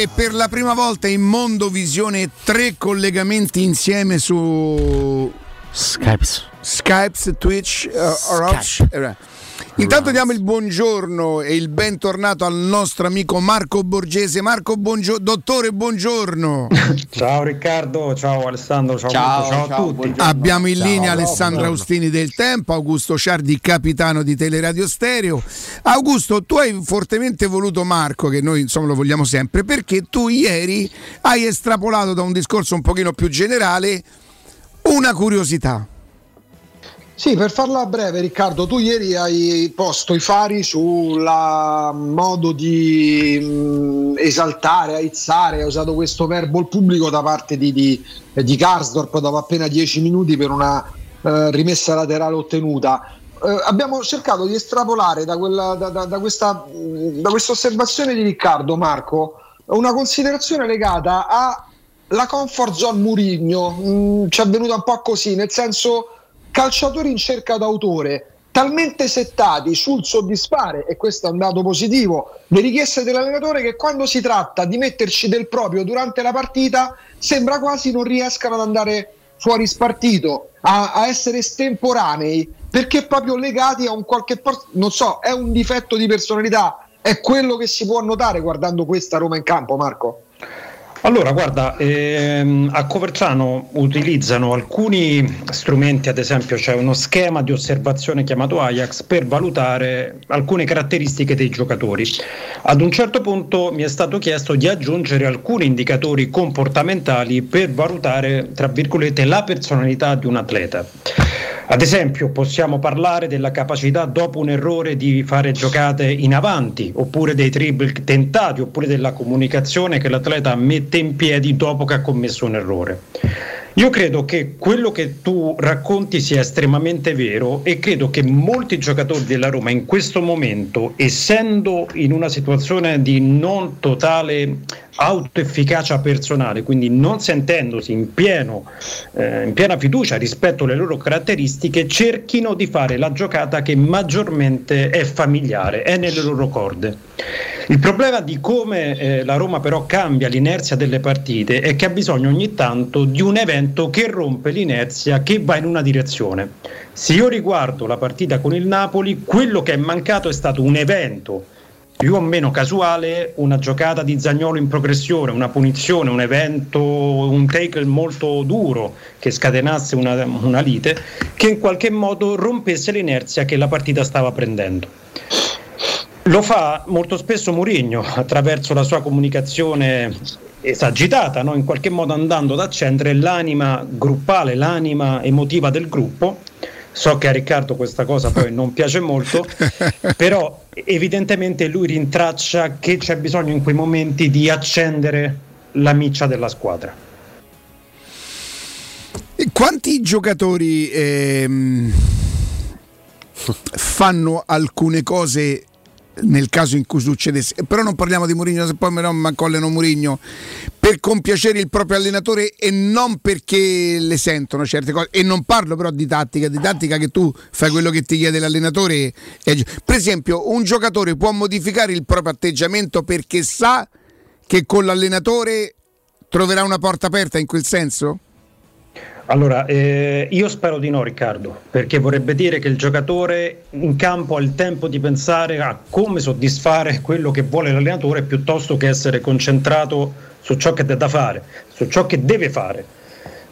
E per la prima volta in Mondovisione tre collegamenti insieme su Skype, Skype Twitch, uh, Roach. Intanto diamo il buongiorno e il bentornato al nostro amico Marco Borgese. Marco, buongio- dottore, buongiorno. Ciao Riccardo, ciao Alessandro, ciao, ciao, ciao, a tutti. Abbiamo in Ciao, linea ciao, Alessandro buongiorno. Austini del Tempo, Augusto Ciardi, capitano di Teleradio Stereo. Augusto, tu hai fortemente voluto Marco, che noi insomma lo vogliamo sempre, perché tu ieri hai estrapolato da un discorso un pochino più generale una curiosità. Sì, per farla breve, Riccardo, tu ieri hai posto i fari sul modo di mh, esaltare, aizzare, hai usato questo verbo al pubblico da parte di, di, di Karsdorp dopo appena 10 minuti per una eh, rimessa laterale ottenuta. Eh, abbiamo cercato di estrapolare da, quella, da, da, questa, mh, da questa osservazione di Riccardo, Marco, una considerazione legata alla comfort zone Murigno. Mm, ci è venuta un po' così, nel senso calciatori in cerca d'autore talmente settati sul soddisfare, e questo è un dato positivo, le richieste dell'allenatore che quando si tratta di metterci del proprio durante la partita sembra quasi non riescano ad andare fuori spartito, a, a essere estemporanei, perché proprio legati a un qualche non so, è un difetto di personalità, è quello che si può notare guardando questa Roma in campo, Marco. Allora, guarda, ehm, a Coverciano utilizzano alcuni strumenti, ad esempio c'è uno schema di osservazione chiamato Ajax per valutare alcune caratteristiche dei giocatori. Ad un certo punto mi è stato chiesto di aggiungere alcuni indicatori comportamentali per valutare, tra virgolette, la personalità di un atleta. Ad esempio, possiamo parlare della capacità dopo un errore di fare giocate in avanti, oppure dei dribble tentati, oppure della comunicazione che l'atleta mette in piedi dopo che ha commesso un errore. Io credo che quello che tu racconti sia estremamente vero e credo che molti giocatori della Roma in questo momento, essendo in una situazione di non totale autoefficacia personale, quindi non sentendosi in, pieno, eh, in piena fiducia rispetto alle loro caratteristiche, cerchino di fare la giocata che maggiormente è familiare, è nelle loro corde. Il problema di come eh, la Roma però cambia l'inerzia delle partite è che ha bisogno ogni tanto di un evento che rompe l'inerzia, che va in una direzione. Se io riguardo la partita con il Napoli, quello che è mancato è stato un evento più o meno casuale, una giocata di Zagnolo in progressione, una punizione, un evento, un tackle molto duro che scatenasse una, una lite, che in qualche modo rompesse l'inerzia che la partita stava prendendo. Lo fa molto spesso Mourinho attraverso la sua comunicazione esagitata, no? in qualche modo andando ad accendere l'anima gruppale, l'anima emotiva del gruppo. So che a Riccardo questa cosa poi non piace molto, però evidentemente lui rintraccia che c'è bisogno in quei momenti di accendere la miccia della squadra. E quanti giocatori ehm, fanno alcune cose nel caso in cui succedesse, però non parliamo di Mourinho, se poi me no, accollano Mourinho per compiacere il proprio allenatore e non perché le sentono certe cose. E non parlo però di tattica, di tattica che tu fai quello che ti chiede l'allenatore. Per esempio, un giocatore può modificare il proprio atteggiamento perché sa che con l'allenatore troverà una porta aperta in quel senso? Allora, eh, io spero di no Riccardo, perché vorrebbe dire che il giocatore in campo ha il tempo di pensare a come soddisfare quello che vuole l'allenatore piuttosto che essere concentrato su ciò che è da fare, su ciò che deve fare.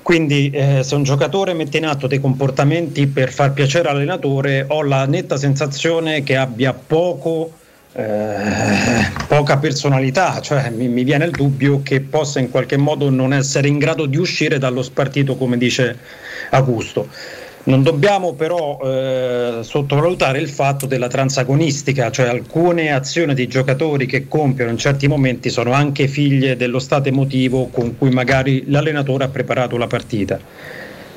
Quindi eh, se un giocatore mette in atto dei comportamenti per far piacere all'allenatore, ho la netta sensazione che abbia poco, eh, poca personalità, cioè mi, mi viene il dubbio che possa in qualche modo non essere in grado di uscire dallo spartito come dice Augusto. Non dobbiamo però eh, sottovalutare il fatto della transagonistica, cioè alcune azioni dei giocatori che compiono in certi momenti sono anche figlie dello stato emotivo con cui magari l'allenatore ha preparato la partita.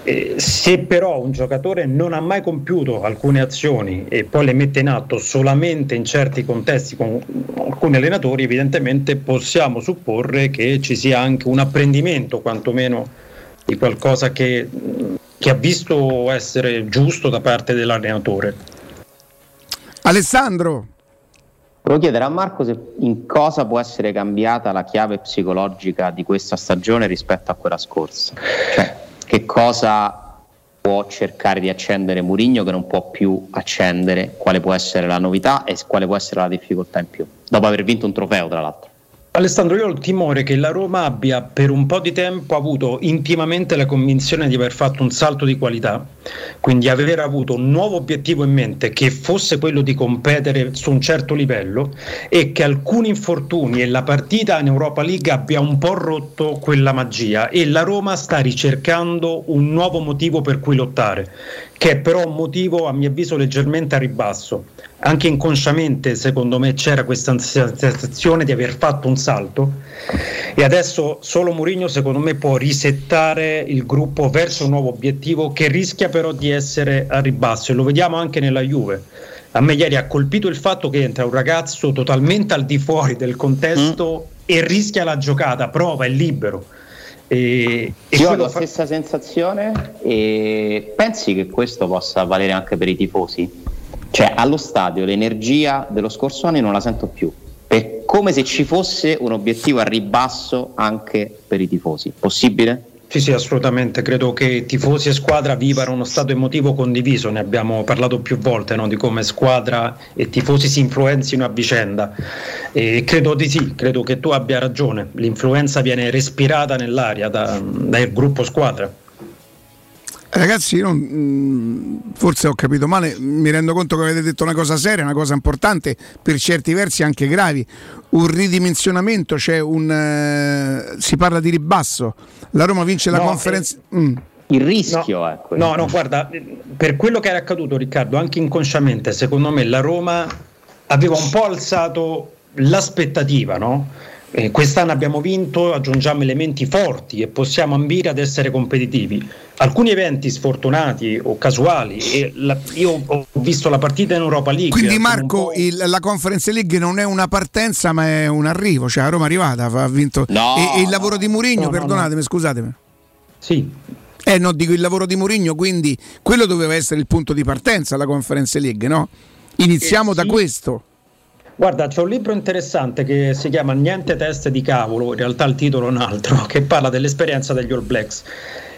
Eh, se però un giocatore non ha mai compiuto alcune azioni e poi le mette in atto solamente in certi contesti con alcuni allenatori, evidentemente possiamo supporre che ci sia anche un apprendimento quantomeno di qualcosa che, che ha visto essere giusto da parte dell'allenatore. Alessandro. Volevo chiedere a Marco se in cosa può essere cambiata la chiave psicologica di questa stagione rispetto a quella scorsa. Cioè, che cosa può cercare di accendere Murigno che non può più accendere, quale può essere la novità e quale può essere la difficoltà in più, dopo aver vinto un trofeo tra l'altro. Alessandro, io ho il timore che la Roma abbia per un po' di tempo avuto intimamente la convinzione di aver fatto un salto di qualità, quindi aver avuto un nuovo obiettivo in mente che fosse quello di competere su un certo livello e che alcuni infortuni e la partita in Europa League abbia un po' rotto quella magia. E la Roma sta ricercando un nuovo motivo per cui lottare, che è però un motivo a mio avviso leggermente a ribasso. Anche inconsciamente secondo me c'era questa sensazione di aver fatto un salto. E adesso solo Mourinho secondo me può risettare il gruppo verso un nuovo obiettivo che rischia però di essere a ribasso e lo vediamo anche nella Juve. A me ieri ha colpito il fatto che entra un ragazzo totalmente al di fuori del contesto mm. e rischia la giocata, prova, è libero. E, e Io ho la fa... stessa sensazione e pensi che questo possa valere anche per i tifosi? Cioè allo stadio l'energia dello scorso anno non la sento più. È come se ci fosse un obiettivo a ribasso anche per i tifosi. Possibile? Sì, sì, assolutamente. Credo che tifosi e squadra vivano uno stato emotivo condiviso. Ne abbiamo parlato più volte no? di come squadra e tifosi si influenzino a vicenda. E credo di sì, credo che tu abbia ragione. L'influenza viene respirata nell'aria da, dal gruppo squadra. Ragazzi, io non, forse ho capito male, mi rendo conto che avete detto una cosa seria, una cosa importante, per certi versi anche gravi, un ridimensionamento, cioè un, eh, si parla di ribasso, la Roma vince la no, conferenza... Eh, mm. Il rischio no, quello. No, no, guarda, per quello che era accaduto Riccardo, anche inconsciamente, secondo me la Roma aveva un po' alzato l'aspettativa, no? Eh, quest'anno abbiamo vinto, aggiungiamo elementi forti e possiamo ambire ad essere competitivi. Alcuni eventi sfortunati o casuali, e la, io ho visto la partita in Europa League. Quindi Marco, il, la Conference League non è una partenza ma è un arrivo, cioè a Roma è arrivata, ha vinto. No, e, e, il lavoro no, di Murigno, no, perdonatemi, scusatemi. Sì. Eh no, dico il lavoro di Mourinho, quindi quello doveva essere il punto di partenza, la Conference League, no? Iniziamo eh, sì. da questo. Guarda, c'è un libro interessante che si chiama Niente teste di cavolo, in realtà il titolo è un altro, che parla dell'esperienza degli All Blacks,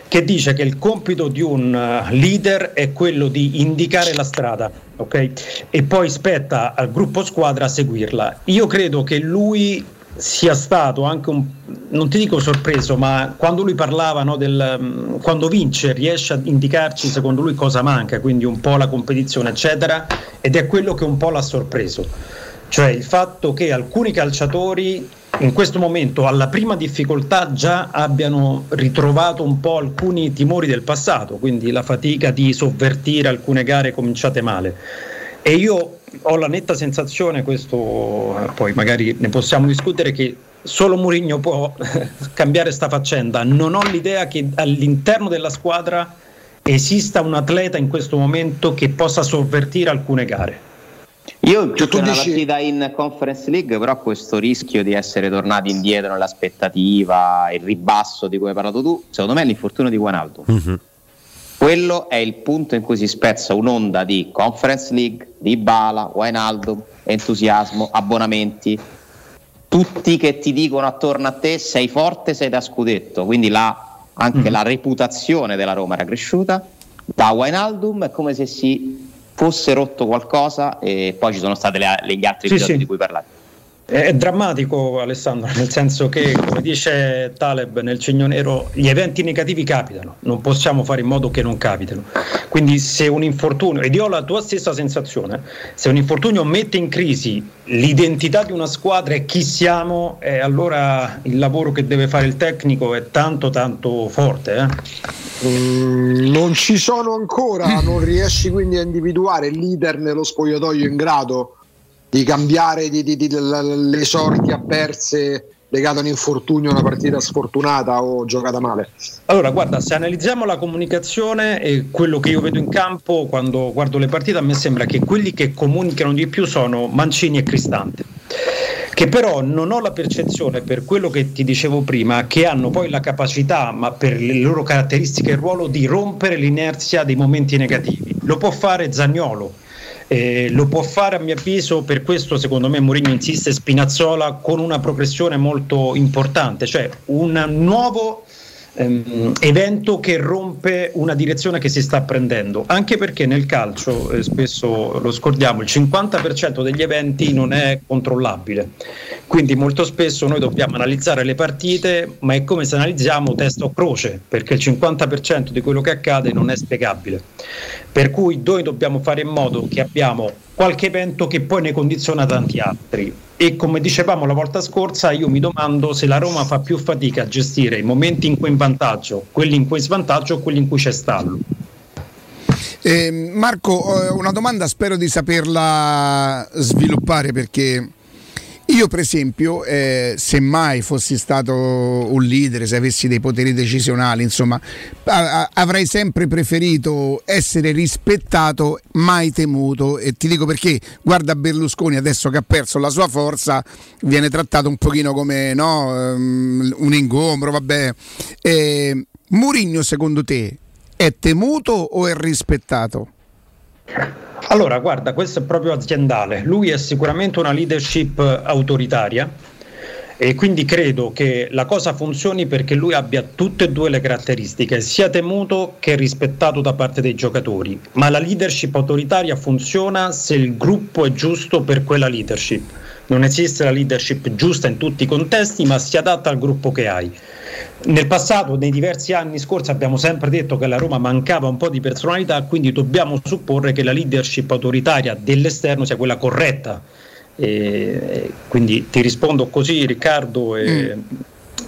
che dice che il compito di un eh, leader è quello di indicare la strada, ok? E poi spetta al gruppo squadra seguirla. Io credo che lui sia stato anche un, non ti dico sorpreso, ma quando lui parlava no, del, mm, quando vince riesce a indicarci secondo lui cosa manca, quindi un po' la competizione, eccetera, ed è quello che un po' l'ha sorpreso cioè il fatto che alcuni calciatori in questo momento alla prima difficoltà già abbiano ritrovato un po' alcuni timori del passato, quindi la fatica di sovvertire alcune gare cominciate male. E io ho la netta sensazione, questo poi magari ne possiamo discutere, che solo Mourinho può cambiare sta faccenda. Non ho l'idea che all'interno della squadra esista un atleta in questo momento che possa sovvertire alcune gare. Io cioè, una dici... partita in Conference League, però questo rischio di essere tornati indietro nell'aspettativa, il ribasso di cui hai parlato tu, secondo me è l'infortunio di Guanaldo. Mm-hmm. Quello è il punto in cui si spezza un'onda di Conference League, di Bala, Wijnaldum, entusiasmo, abbonamenti, tutti che ti dicono attorno a te sei forte, sei da scudetto, quindi la, anche mm-hmm. la reputazione della Roma era cresciuta. Da Wijnaldum è come se si fosse rotto qualcosa e poi ci sono stati gli altri sì, episodi sì. di cui parlate. È drammatico Alessandro, nel senso che come dice Taleb nel Cigno Nero, gli eventi negativi capitano, non possiamo fare in modo che non capitino. Quindi se un infortunio, ed io ho la tua stessa sensazione, se un infortunio mette in crisi l'identità di una squadra e chi siamo, eh, allora il lavoro che deve fare il tecnico è tanto tanto forte. Eh? Mm, non ci sono ancora, non riesci quindi a individuare leader nello spogliatoio in grado di cambiare di, di, di, le sorti avverse legate a un infortunio, una partita sfortunata o giocata male? Allora, guarda, se analizziamo la comunicazione e quello che io vedo in campo quando guardo le partite, a me sembra che quelli che comunicano di più sono Mancini e Cristante che però non ho la percezione per quello che ti dicevo prima, che hanno poi la capacità, ma per le loro caratteristiche e ruolo, di rompere l'inerzia dei momenti negativi. Lo può fare Zagnolo, Eh, lo può fare a mio avviso, per questo secondo me Mourinho insiste Spinazzola con una progressione molto importante, cioè un nuovo ehm, evento che rompe una direzione che si sta prendendo, anche perché nel calcio, eh, spesso lo scordiamo, il 50% degli eventi non è controllabile, quindi molto spesso noi dobbiamo analizzare le partite, ma è come se analizziamo testa o croce, perché il 50% di quello che accade non è spiegabile. Per cui noi dobbiamo fare in modo che abbiamo qualche evento che poi ne condiziona tanti altri. E come dicevamo la volta scorsa, io mi domando se la Roma fa più fatica a gestire i momenti in cui è in vantaggio, quelli in cui è svantaggio o quelli in cui c'è stallo. Eh, Marco, una domanda spero di saperla sviluppare perché io per esempio, eh, se mai fossi stato un leader, se avessi dei poteri decisionali, insomma, a- a- avrei sempre preferito essere rispettato, mai temuto. E ti dico perché, guarda Berlusconi adesso che ha perso la sua forza, viene trattato un pochino come no, um, un ingombro, vabbè. Eh, Murigno secondo te è temuto o è rispettato? Allora, guarda, questo è proprio aziendale. Lui è sicuramente una leadership autoritaria e quindi credo che la cosa funzioni perché lui abbia tutte e due le caratteristiche, sia temuto che rispettato da parte dei giocatori. Ma la leadership autoritaria funziona se il gruppo è giusto per quella leadership. Non esiste la leadership giusta in tutti i contesti, ma si adatta al gruppo che hai. Nel passato, nei diversi anni scorsi, abbiamo sempre detto che alla Roma mancava un po' di personalità, quindi dobbiamo supporre che la leadership autoritaria dell'esterno sia quella corretta. E, quindi ti rispondo così, Riccardo. E, mm.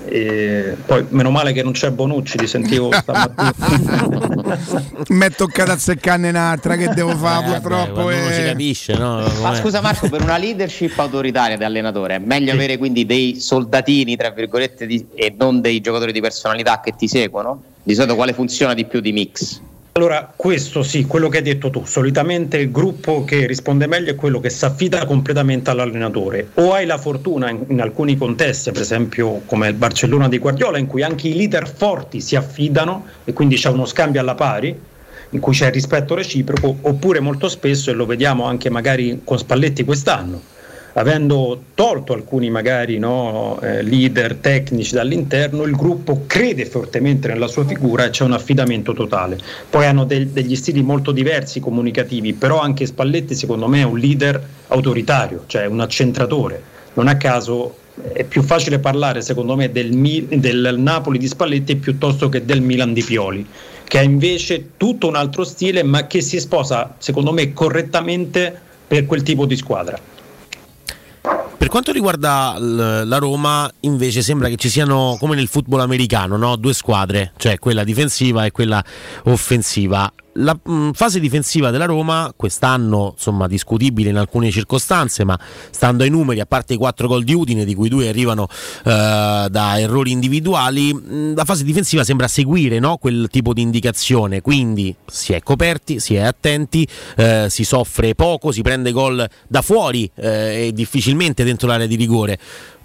E poi meno male che non c'è Bonucci, ti sentivo stamattina. Mi è toccato a seccarne un'altra, che devo fare Eh, purtroppo? vabbè, eh. si capisce, no? Ma scusa Marco, per una leadership autoritaria di allenatore è meglio avere quindi dei soldatini, tra virgolette, di- e non dei giocatori di personalità che ti seguono? Di solito quale funziona di più di mix? Allora, questo sì, quello che hai detto tu, solitamente il gruppo che risponde meglio è quello che si affida completamente all'allenatore. O hai la fortuna in, in alcuni contesti, per esempio come il Barcellona di Guardiola, in cui anche i leader forti si affidano e quindi c'è uno scambio alla pari, in cui c'è rispetto reciproco, oppure molto spesso, e lo vediamo anche magari con Spalletti quest'anno, avendo tolto alcuni magari no, eh, leader tecnici dall'interno, il gruppo crede fortemente nella sua figura e c'è un affidamento totale. Poi hanno del- degli stili molto diversi comunicativi, però anche Spalletti secondo me è un leader autoritario, cioè un accentratore. Non a caso è più facile parlare secondo me del, del Napoli di Spalletti piuttosto che del Milan di Pioli, che ha invece tutto un altro stile ma che si sposa secondo me correttamente per quel tipo di squadra. Per quanto riguarda la Roma, invece sembra che ci siano, come nel football americano, no? due squadre, cioè quella difensiva e quella offensiva. La mh, fase difensiva della Roma, quest'anno insomma discutibile in alcune circostanze, ma stando ai numeri, a parte i quattro gol di Udine, di cui due arrivano eh, da errori individuali, mh, la fase difensiva sembra seguire no? quel tipo di indicazione, quindi si è coperti, si è attenti, eh, si soffre poco, si prende gol da fuori eh, e difficilmente dentro l'area di rigore.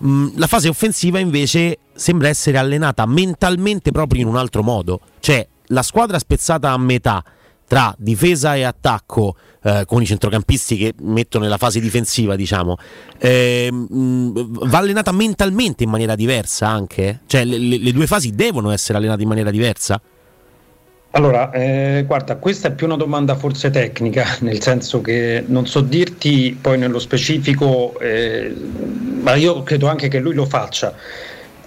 Mm, la fase offensiva invece sembra essere allenata mentalmente proprio in un altro modo, cioè la squadra spezzata a metà tra difesa e attacco eh, con i centrocampisti che mettono nella fase difensiva, diciamo, ehm, va allenata mentalmente in maniera diversa anche? Cioè le- le due fasi devono essere allenate in maniera diversa? Allora, eh, guarda, questa è più una domanda forse tecnica, nel senso che non so dirti poi nello specifico, eh, ma io credo anche che lui lo faccia.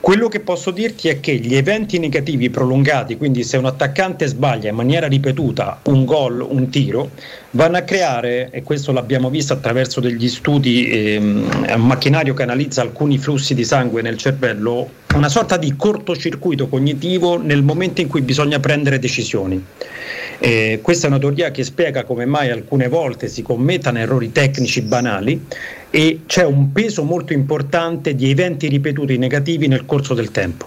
Quello che posso dirti è che gli eventi negativi prolungati, quindi se un attaccante sbaglia in maniera ripetuta un gol, un tiro, vanno a creare, e questo l'abbiamo visto attraverso degli studi, ehm, un macchinario che analizza alcuni flussi di sangue nel cervello, una sorta di cortocircuito cognitivo nel momento in cui bisogna prendere decisioni. Eh, questa è una teoria che spiega come mai alcune volte si commettano errori tecnici banali e c'è un peso molto importante di eventi ripetuti negativi nel corso del tempo.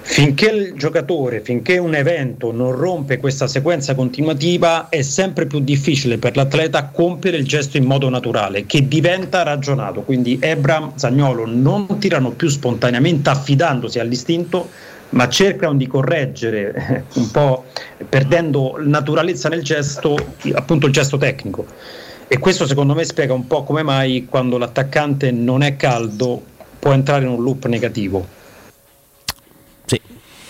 Finché il giocatore, finché un evento non rompe questa sequenza continuativa, è sempre più difficile per l'atleta compiere il gesto in modo naturale, che diventa ragionato. Quindi Ebram, Zagnolo non tirano più spontaneamente affidandosi all'istinto, ma cercano di correggere eh, un po' perdendo naturalezza nel gesto, appunto il gesto tecnico. E questo secondo me spiega un po' come mai quando l'attaccante non è caldo può entrare in un loop negativo. Sì,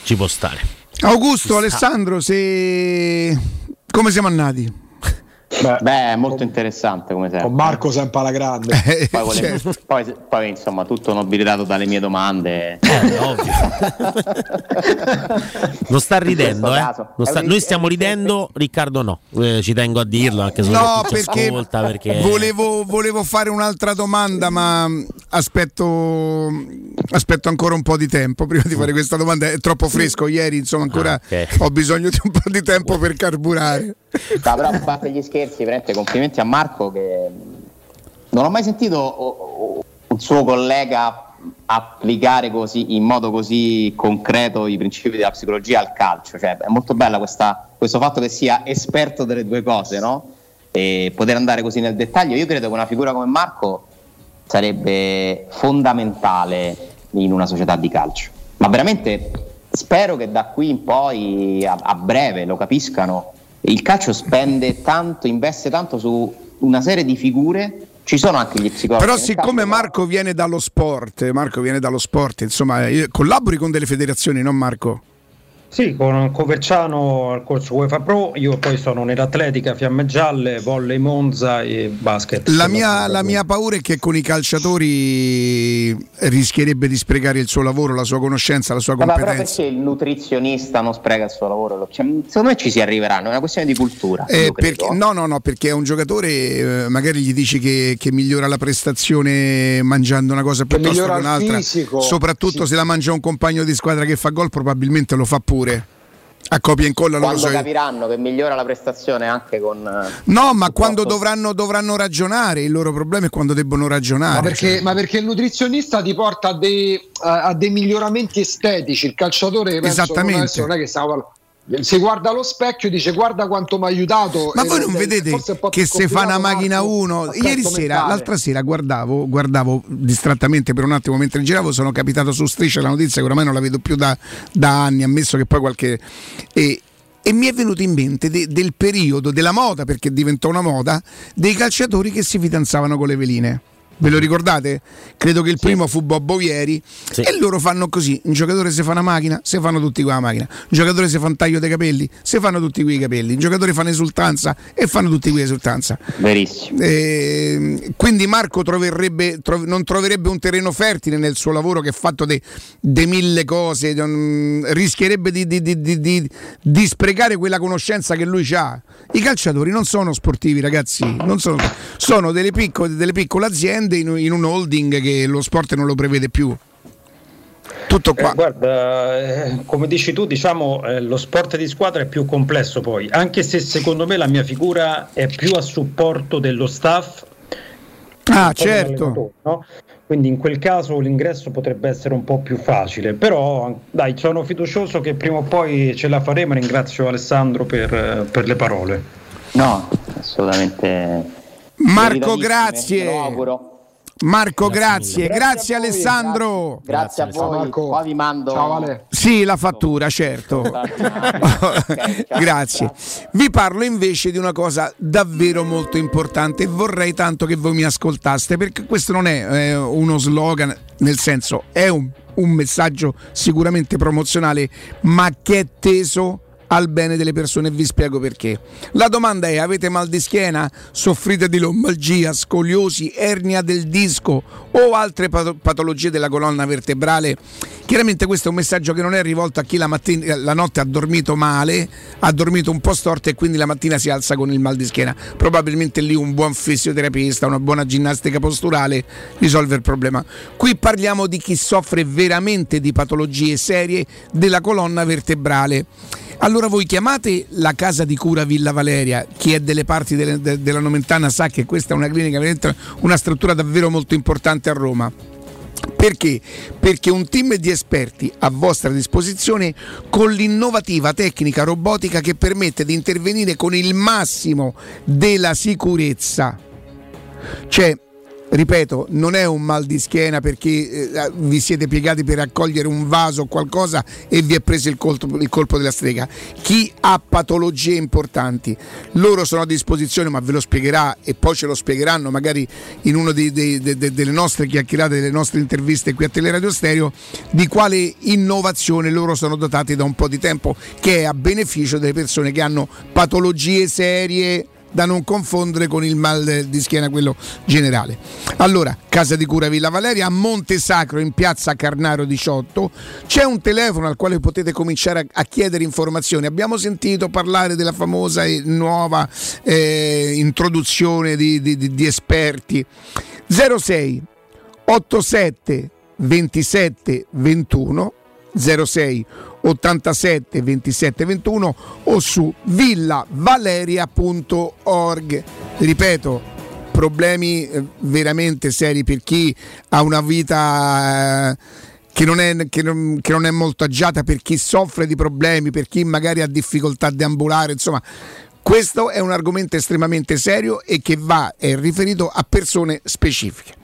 ci può stare. Augusto, Alessandro, se... come siamo andati? Beh, Beh, è molto interessante come sempre. Con Marco sempre alla grande. Poi, vole- certo. poi- poi, insomma tutto nobilitato dalle mie domande. ovvio. Non sta ridendo, eh? Non sta- Noi stiamo ridendo, Riccardo no. Eh, ci tengo a dirlo anche se No, perché, ascolta, perché Volevo, volevo fare un'altra domanda, ma aspetto, aspetto ancora un po' di tempo prima di fare questa domanda. È troppo fresco ieri, insomma, ancora Ah, ok. ho bisogno di un po' di tempo per carburare. No, però a parte gli scherzi, veramente complimenti a Marco che non ho mai sentito un suo collega applicare così, in modo così concreto i principi della psicologia al calcio. Cioè, è molto questa- questo fatto che sia esperto delle due cose, no? E poter andare così nel dettaglio. Io credo che una figura come Marco sarebbe fondamentale in una società di calcio. Ma veramente spero che da qui in poi, a, a breve, lo capiscano. Il calcio spende tanto, investe tanto su una serie di figure. Ci sono anche gli psicologi. Però siccome Marco viene dallo sport, Marco viene dallo sport, insomma, collabori con delle federazioni, non Marco? Sì, con Coverciano al corso UEFA Pro, io poi sono nell'atletica, fiamme gialle, volley Monza e basket. La mia, la mia paura è che con i calciatori rischierebbe di sprecare il suo lavoro, la sua conoscenza, la sua competenza. perché il nutrizionista non spreca il suo lavoro? Cioè, secondo me ci si arriverà, non è una questione di cultura. Eh, perché- no, no, no, perché è un giocatore, eh, magari gli dici che, che migliora la prestazione mangiando una cosa piuttosto che un'altra, soprattutto se la mangia un compagno di squadra che fa gol, probabilmente lo fa pure. A copia e incolla Quando so. capiranno che migliora la prestazione anche con... eh, No, ma quando dovranno, dovranno ragionare, il loro problema è quando debbono ragionare. Ma perché, cioè. ma perché il nutrizionista ti porta a dei, a, a dei miglioramenti estetici, il calciatore penso, Esattamente. non è che stava se guarda allo specchio dice guarda quanto mi ha aiutato Ma e- voi non e- vedete che se fa una macchina Marco, 1 l'aspetto ieri sera, mentale. l'altra sera guardavo, guardavo distrattamente per un attimo mentre giravo, sono capitato su striscia la notizia che ormai non la vedo più da, da anni, ammesso che poi qualche... E, e mi è venuto in mente de- del periodo della moda, perché diventò una moda, dei calciatori che si fidanzavano con le veline. Ve lo ricordate? Credo che il primo fu Bob Bovieri e loro fanno così, un giocatore se fa una macchina, se fanno tutti quella macchina, un giocatore se fa un taglio dei capelli, se fanno tutti quei capelli, un giocatore fa un'esultanza e fanno tutti quei esultanza. Verissimo. Eh, quindi Marco troverebbe, trov- non troverebbe un terreno fertile nel suo lavoro che è fatto di mille cose, non- rischierebbe di, di- di- di- di- di sprecare quella conoscenza che lui ha. I calciatori non sono sportivi, ragazzi, non sono, sono delle, piccole, delle piccole aziende in, in un holding che lo sport non lo prevede più. Tutto qua. Eh, guarda, eh, come dici tu, diciamo eh, lo sport di squadra è più complesso poi, anche se secondo me la mia figura è più a supporto dello staff. Ah, certo. no? Quindi in quel caso l'ingresso potrebbe essere un po' più facile, però dai, sono fiducioso che prima o poi ce la faremo. Ringrazio Alessandro per, per le parole. No, assolutamente. Marco, grazie. me lo auguro. Marco, grazie, mille. grazie, Alessandro. Grazie, a voi. Poi vi mando. Sì, la fattura, certo. Grazie. Vi parlo invece di una cosa davvero molto importante e vorrei tanto che voi mi ascoltaste perché questo non è eh, uno slogan, nel senso è un, un messaggio sicuramente promozionale, ma che è teso al bene delle persone e vi spiego perché. La domanda è: avete mal di schiena? Soffrite di lombalgia, scoliosi, ernia del disco o altre pato- patologie della colonna vertebrale? Chiaramente questo è un messaggio che non è rivolto a chi la, mattina, la notte ha dormito male, ha dormito un po' storto e quindi la mattina si alza con il mal di schiena. Probabilmente lì un buon fisioterapista, una buona ginnastica posturale risolve il problema. Qui parliamo di chi soffre veramente di patologie serie della colonna vertebrale. Allora voi chiamate la casa di cura Villa Valeria, chi è delle parti delle- de- della Nomentana sa che questa è una clinica, una struttura davvero molto importante a Roma. Perché? Perché un team di esperti a vostra disposizione con l'innovativa tecnica robotica che permette di intervenire con il massimo della sicurezza. Cioè, ripeto, non è un mal di schiena perché eh, vi siete piegati per raccogliere un vaso o qualcosa e vi è preso il colpo, il colpo della strega. Chi ha patologie importanti, loro sono a disposizione, ma ve lo spiegherà e poi ce lo spiegheranno magari in una delle nostre chiacchierate, delle nostre interviste qui a Teleradio Stereo, di quale innovazione loro sono dotati da un po' di tempo, che è a beneficio delle persone che hanno patologie serie da non confondere con il mal di schiena, quello generale. Allora, Casa di Cura Villa Valeria a Monte Sacro in piazza Carnaro 18. C'è un telefono al quale potete cominciare a, chiedere informazioni. Abbiamo sentito parlare della famosa e nuova eh, introduzione di, di, di, di esperti. 06 87 27 21 06 87 27 21 o su villavaleria.org. Ripeto, problemi eh, veramente seri per chi ha una vita... Eh, che non, è, che, non, che non, è, molto agiata per chi soffre di problemi, per chi magari ha difficoltà di ambulare, insomma, questo è un argomento estremamente serio e che va è riferito a persone specifiche.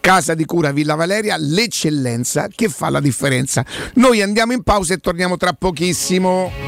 Casa di cura Villa Valeria, l'eccellenza che fa la differenza. Noi andiamo in pausa e torniamo tra pochissimo.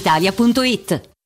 brispalitalia.it.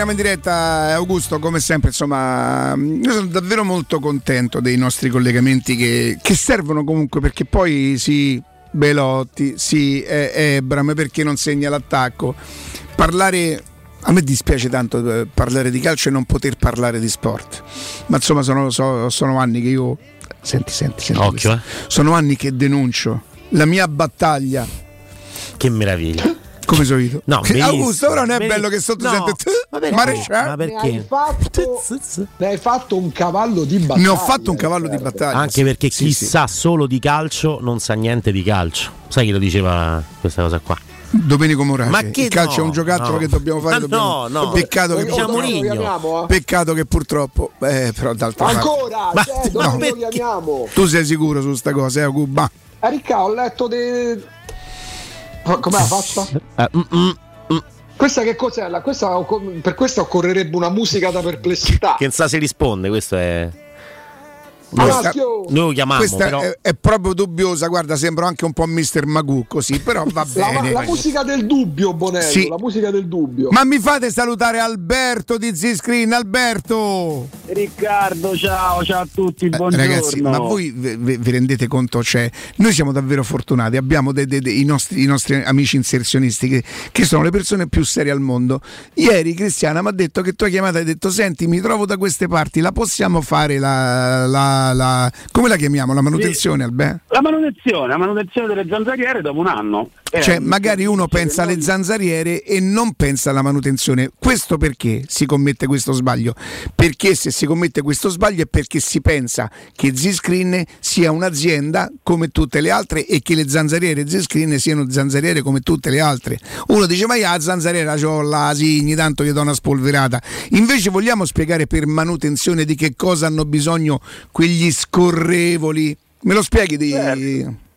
Torniamo, in diretta, Augusto, come sempre, insomma, io sono davvero molto contento dei nostri collegamenti che, che servono comunque perché poi sì, Belotti, sì, eh, Ebram, perché non segna l'attacco. Parlare, a me dispiace tanto eh, parlare di calcio e non poter parlare di sport, ma insomma sono, so- sono anni che io, senti, senti, senti, Occhio, questo. sono anni che denuncio la mia battaglia. Che meraviglia. Come solito. No, Che- benissimo, Augusto, però non è bello che sotto No, sente ma perché? maresciallo. Ma perché? Ne hai, fatto, ne hai fatto un cavallo di battaglia. Ne ho fatto un cavallo di battaglia. Anche perché Sì, chi sì. sa solo di calcio non sa niente di calcio. Sai chi lo diceva questa cosa qua? Domenico Morace. Ma che il calcio no, è un giocattolo no. che dobbiamo fare. Ma dobbiamo- no, no. Peccato che, Diciamo chiamiamo, eh? peccato che purtroppo. Eh, però d'altra parte. Ancora? Ma- Cioè, no. dove lo chiamiamo? Tu sei sicuro su sta cosa, eh? Ma Eh, Ricca, ho letto de... Com'è la faccia? Eh, mm, mm, mm. Questa che cos'è? Questa, per questa occorrerebbe una musica da perplessità. Che non sa se risponde, questo è. Questa- Noi lo chiamiamo, questa però. è, è proprio dubbiosa. Guarda, sembra anche un po' Mr. Magoo così, però va La, bene. la musica del dubbio, Bonello, Sì. la musica del dubbio. Ma mi fate salutare Alberto di Z-Screen, Alberto! Riccardo, ciao, ciao a tutti, buongiorno. Eh, Ragazzi, ma voi vi, vi- rendete conto? Cioè, noi siamo davvero fortunati, abbiamo dei- dei- dei- i, nostri, i nostri amici inserzionisti che, che sono le persone più serie al mondo. Ieri Cristiana mi ha detto che tu hai chiamato e hai detto: Senti, mi trovo da queste parti, la possiamo fare la. la- la- come la chiamiamo? La manutenzione, Albe? La manutenzione, la manutenzione delle zanzariere dopo un anno. Eh, Cioè, magari uno pensa alle zanzariere e non pensa alla manutenzione. Questo perché si commette questo sbaglio? Perché se si commette questo sbaglio è perché si pensa che Z-Screen sia un'azienda come tutte le altre e che le zanzariere Z-Screen siano zanzariere come tutte le altre. Uno dice: Ma io la zanzariera c'ho la signi, tanto gli do una spolverata. Invece vogliamo spiegare per manutenzione di che cosa hanno bisogno quegli scorrevoli? Me lo spieghi di. Certo.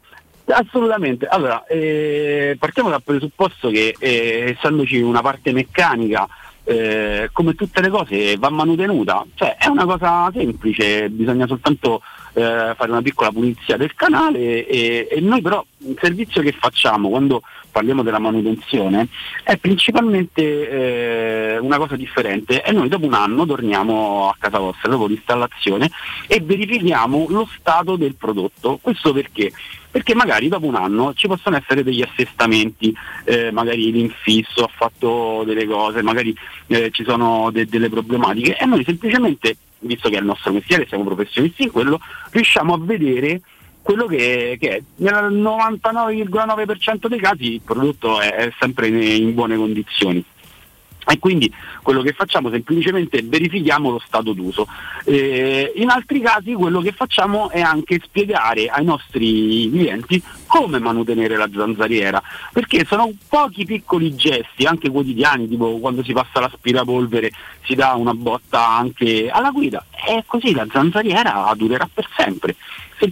Assolutamente. Allora, eh, partiamo dal presupposto che eh, essendoci una parte meccanica, eh, come tutte le cose, va manutenuta. Cioè, è una cosa semplice, bisogna soltanto eh, fare una piccola pulizia del canale e, e noi però il servizio che facciamo quando parliamo della manutenzione è principalmente eh, una cosa differente e noi dopo un anno torniamo a casa vostra dopo l'installazione e verifichiamo lo stato del prodotto. Questo perché? Perché magari dopo un anno ci possono essere degli assestamenti, eh, magari l'infisso ha fatto delle cose, magari eh, ci sono de- delle problematiche e noi semplicemente, visto che è il nostro mestiere, siamo professionisti in quello, riusciamo a vedere quello che, che è. Nel 99,9% dei casi il prodotto è, è sempre in, in buone condizioni. E quindi quello che facciamo semplicemente verifichiamo lo stato d'uso. Eh, in altri casi quello che facciamo è anche spiegare ai nostri clienti come manutenere la zanzariera, perché sono pochi piccoli gesti, anche quotidiani, tipo quando si passa l'aspirapolvere si dà una botta anche alla guida e così la zanzariera durerà per sempre.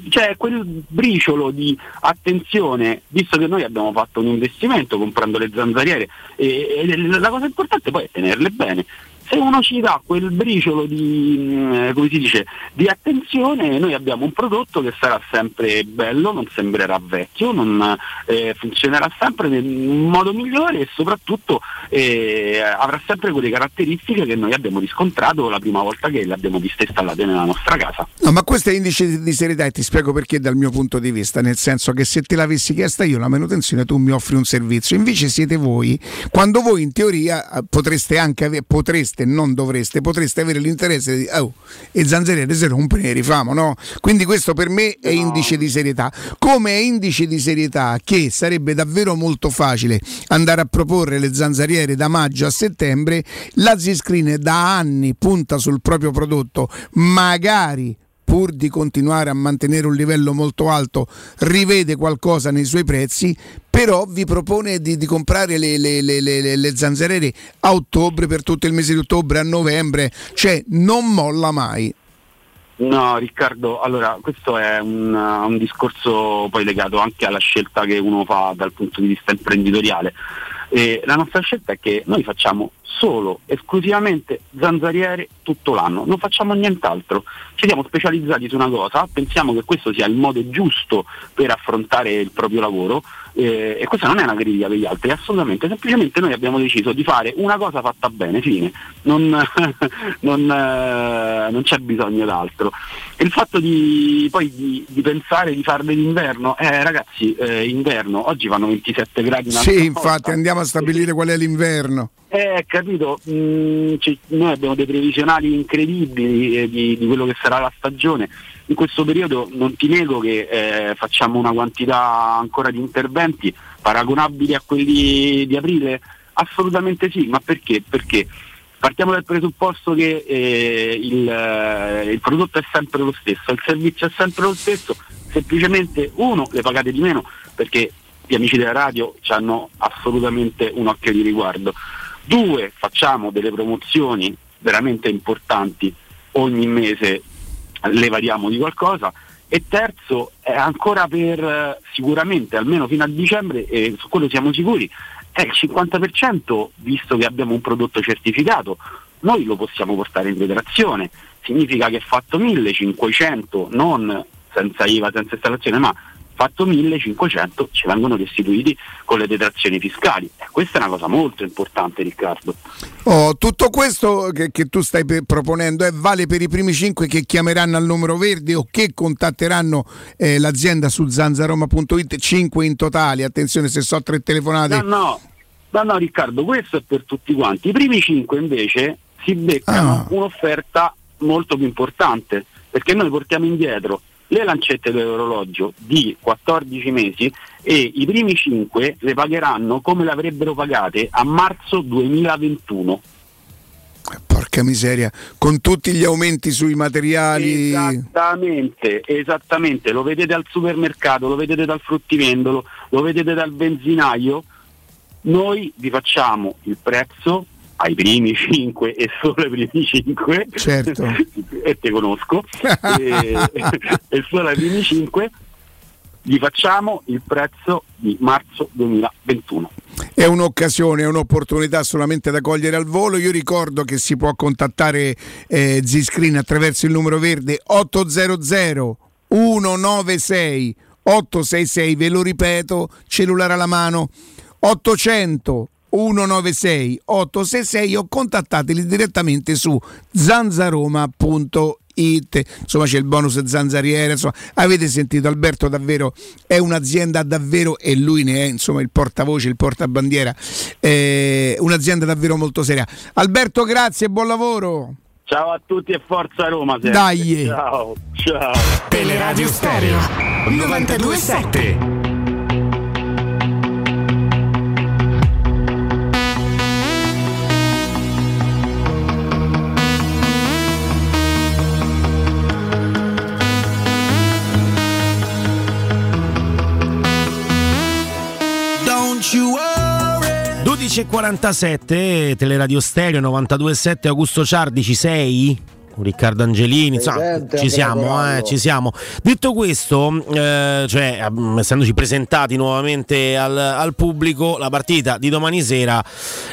C'è quel briciolo di attenzione, visto che noi abbiamo fatto un investimento comprando le zanzariere, e, e la cosa importante poi è tenerle bene. Se uno ci dà quel briciolo di, si dice, di attenzione, noi abbiamo un prodotto che sarà sempre bello, non sembrerà vecchio, non, eh, funzionerà sempre nel modo migliore e soprattutto eh, avrà sempre quelle caratteristiche che noi abbiamo riscontrato la prima volta che le abbiamo viste installate nella nostra casa. No, ma questo è indice di- serietà e ti spiego perché dal mio punto di vista, nel senso che se te l'avessi chiesta io la manutenzione tu mi offri un servizio, invece siete voi, quando voi in teoria eh, potreste anche avere, potreste, non dovreste, potreste avere l'interesse di, oh, e zanzariere se rompe ne rifamo, no? Quindi questo per me è indice di serietà, come è indice di serietà che sarebbe davvero molto facile andare a proporre le zanzariere da maggio a settembre, la Z-Screen da anni punta sul proprio prodotto, magari pur di continuare a mantenere un livello molto alto, rivede qualcosa nei suoi prezzi, però vi propone di, di comprare le, le- le- le- zanzariere a ottobre per tutto il mese di ottobre, a novembre, cioè non molla mai. No, Riccardo, allora questo è un, un discorso poi legato anche alla scelta che uno fa dal punto di vista imprenditoriale. E la nostra scelta è che noi facciamo solo, esclusivamente zanzariere tutto l'anno, non facciamo nient'altro. Ci siamo specializzati su una cosa, pensiamo che questo sia il modo giusto per affrontare il proprio lavoro eh, e questa non è una critica per gli altri, assolutamente, semplicemente noi abbiamo deciso di fare una cosa fatta bene, fine, non, non, eh, non c'è bisogno d'altro. E il fatto di poi di, di pensare di farle d'inverno, eh, ragazzi, eh, inverno, oggi vanno 27 gradi un'altra Sì, volta. infatti andiamo a stabilire qual è l'inverno. Eh, capito, Mm, ci- noi abbiamo dei previsionali incredibili eh, di, di quello che sarà la stagione. In questo periodo non ti nego che eh, facciamo una quantità ancora di interventi paragonabili a quelli di aprile? Assolutamente sì, ma perché? Perché partiamo dal presupposto che eh, il, eh, il prodotto è sempre lo stesso, il servizio è sempre lo stesso, semplicemente uno le pagate di meno perché gli amici della radio hanno assolutamente un occhio di riguardo. Due, facciamo delle promozioni veramente importanti ogni mese, le variamo di qualcosa. E terzo, è ancora per eh, sicuramente, almeno fino a dicembre, e su quello siamo sicuri, è il 50% visto che abbiamo un prodotto certificato. Noi lo possiamo portare in detrazione, significa che fatto 1500, non senza IVA, senza installazione, ma fatto 1500 ci vengono restituiti con le detrazioni fiscali. E questa è una cosa molto importante, Riccardo. Oh, tutto questo che, che tu stai proponendo eh, vale per i primi cinque che chiameranno al numero verde o che contatteranno eh, l'azienda su zanzaroma.it, 5 in totale, attenzione se so tre telefonate. No, no, no, no, Riccardo, questo è per tutti quanti. I primi 5 invece si beccano Ah. un'offerta molto più importante, perché noi portiamo indietro le lancette dell'orologio di 14 mesi e i primi 5 le pagheranno come le avrebbero pagate a marzo 2021. Porca miseria, con tutti gli aumenti sui materiali. Esattamente, esattamente, lo vedete al supermercato, lo vedete dal fruttivendolo, lo vedete dal benzinaio, noi vi facciamo il prezzo ai primi 5 e solo ai primi 5 Certo. e te conosco e, e solo ai primi 5 vi facciamo il prezzo di marzo 2021 È un'occasione, è un'opportunità solamente da cogliere al volo. Io ricordo che si può contattare eh, Ziscreen attraverso il numero verde 800 196 866, ve lo ripeto, cellulare alla mano 800 196 866 o contattateli direttamente su zanzaroma.it insomma c'è il bonus zanzariere insomma avete sentito Alberto davvero è un'azienda davvero e lui ne è insomma il portavoce il portabandiera eh, un'azienda davvero molto seria Alberto grazie e buon lavoro ciao a tutti e forza Roma sempre. Dai. ciao ciao Teleradio Stereo 927. 12.47, Teleradio Stereo 92.7, Augusto Ciardi, ci sei? Riccardo Angelini, insomma, ci siamo, eh, ci siamo. Detto questo, eh, cioè, essendoci presentati nuovamente al, al pubblico, la partita di domani sera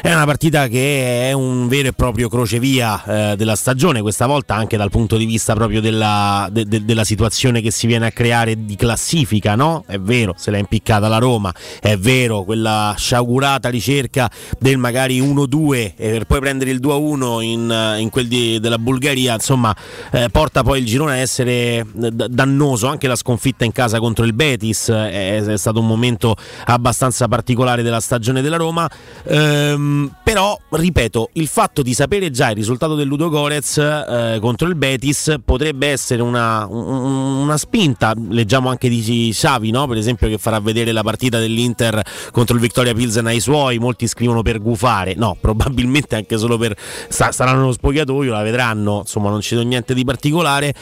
è una partita che è un vero e proprio crocevia eh, della stagione, questa volta anche dal punto di vista proprio della, de- de- della situazione che si viene a creare di classifica, no? È vero, se l'è impiccata la Roma, è vero, quella sciagurata ricerca del magari 1-2 e per poi prendere il 2-1 in, in quel di- della Bulgaria, insomma, eh, porta poi il girone a essere eh, dannoso. Anche la sconfitta in casa contro il Betis eh, è, è stato un momento abbastanza particolare della stagione della Roma. Ehm, però, ripeto, il fatto di sapere già il risultato del Ludo Gorez eh, contro il Betis potrebbe essere una, un- una spinta. Leggiamo anche di Xavi, no? per esempio, che farà vedere la partita dell'Inter contro il Victoria Pilsen ai suoi. Molti scrivono per gufare, no, probabilmente anche solo per saranno nello spogliatoio, la vedranno. Insomma, non ci do niente di particolare.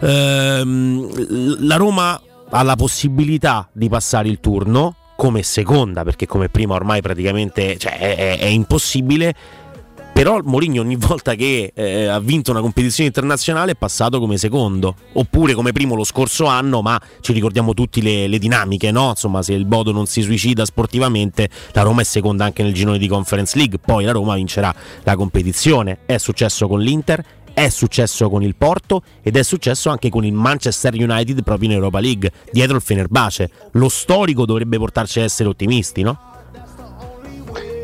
Ehm, la Roma ha la possibilità di passare il turno come seconda, perché come prima ormai praticamente cioè, è, è- è impossibile. Però Mourinho ogni volta che eh, ha vinto una competizione internazionale è passato come secondo, oppure come primo lo scorso anno, ma ci ricordiamo tutti le, le dinamiche, no? Insomma, se il Bodo non si suicida sportivamente, la Roma è seconda anche nel girone di Conference League, poi la Roma vincerà la competizione. È successo con l'Inter, è successo con il Porto ed è successo anche con il Manchester United proprio in Europa League, dietro il Fenerbahce. Lo storico dovrebbe portarci a essere ottimisti, no?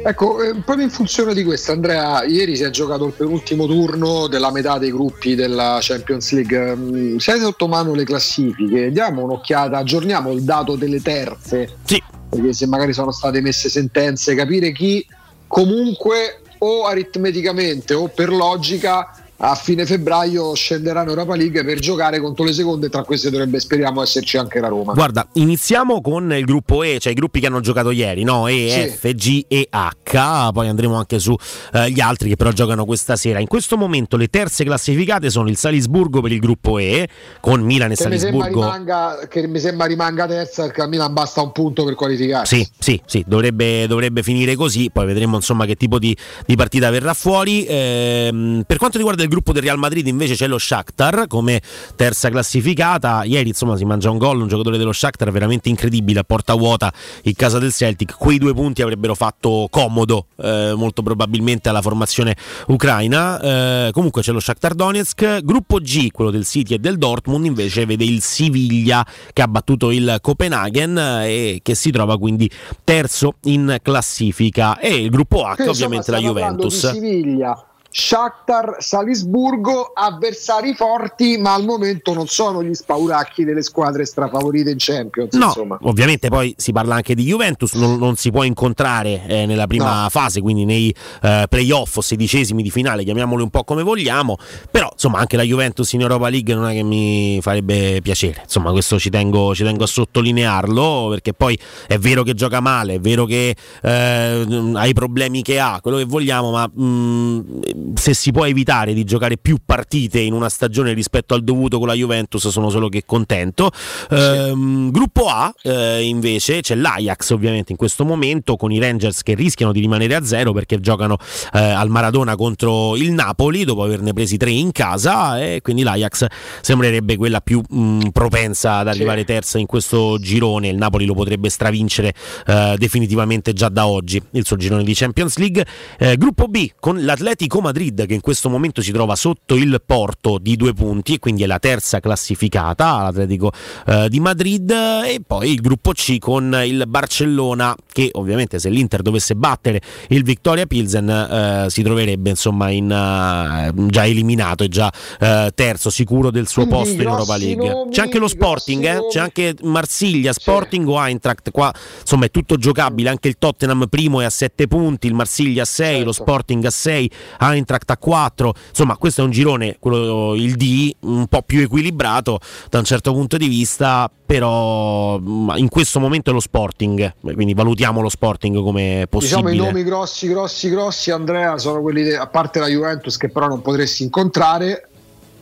Ecco, eh, proprio in funzione di questo, Andrea, ieri si è giocato il penultimo turno della metà dei gruppi della Champions League. Mm, hai sotto mano le classifiche, diamo un'occhiata, aggiorniamo il dato delle terze. Sì. Perché se magari sono state messe sentenze, capire chi comunque o aritmeticamente o per logica a fine febbraio scenderà in Europa League per giocare contro le seconde, tra queste dovrebbe speriamo esserci anche la Roma. Guarda, iniziamo con il gruppo E, cioè i gruppi che hanno giocato ieri, no? E, Sì. F, G e H, poi andremo anche su eh, gli altri che però giocano questa sera. In questo momento le terze classificate sono il Salisburgo per il gruppo E, con Milan e Che mi, Salisburgo. rimanga, che mi sembra rimanga terza perché a Milan basta un punto per qualificarsi. Sì, sì, sì, dovrebbe, dovrebbe finire così, poi vedremo insomma che tipo di, di partita verrà fuori. Ehm, per quanto riguarda il gruppo del Real Madrid invece c'è lo Shakhtar come terza classificata, ieri insomma si mangia un gol, un giocatore dello Shakhtar veramente incredibile a porta vuota in casa del Celtic, quei due punti avrebbero fatto comodo eh, molto probabilmente alla formazione ucraina. Eh, comunque c'è lo Shakhtar Donetsk, gruppo G, quello del City e del Dortmund invece vede il Siviglia che ha battuto il Copenaghen eh, e che si trova quindi terzo in classifica. E il gruppo H Quindi, ovviamente la insomma, Juventus. Siviglia, Shakhtar, Salisburgo, avversari forti, ma al momento non sono gli spauracchi delle squadre strafavorite in Champions. No, insomma. ovviamente poi si parla anche di Juventus, non, non si può incontrare eh, nella prima No. fase, quindi nei eh, playoff o sedicesimi di finale, chiamiamoli un po' come vogliamo, però insomma anche la Juventus in Europa League non è che mi farebbe piacere, insomma questo ci tengo, ci tengo a sottolinearlo perché poi è vero che gioca male, è vero che eh, ha i problemi che ha, quello che vogliamo, ma mh, se si può evitare di giocare più partite in una stagione rispetto al dovuto con la Juventus sono solo che contento. Ehm, gruppo A eh, invece c'è l'Ajax ovviamente in questo momento con i Rangers che rischiano di rimanere a zero perché giocano eh, al Maradona contro il Napoli dopo averne presi tre in casa e quindi l'Ajax sembrerebbe quella più mh, propensa ad arrivare terza in questo girone. Il Napoli lo potrebbe stravincere eh, definitivamente già da oggi il suo girone di Champions League. Eh, gruppo B con l'Atletico Madrid che in questo momento si trova sotto il Porto di due punti e quindi è la terza classificata l'Atletico eh, di Madrid e poi il gruppo C con il Barcellona che ovviamente se l'Inter dovesse battere il Victoria Pilsen eh, si troverebbe insomma in, eh, già eliminato e già eh, terzo sicuro del suo Quindi posto in Europa League. nomi, C'è anche lo Sporting, eh? c'è anche Marsiglia, Sporting o Eintracht, qua insomma è tutto giocabile, anche il Tottenham primo è a 7 punti, il Marsiglia a 6, Certo. lo Sporting a 6, Eintracht a 4, insomma questo è un girone, quello, il D, un po' più equilibrato da un certo punto di vista, però mh, in questo momento è lo Sporting, quindi valutiamo lo Sporting come Diciamo possibile. i nomi grossi, grossi, grossi, Andrea, sono quelli, de- a parte la Juventus che però non potresti incontrare,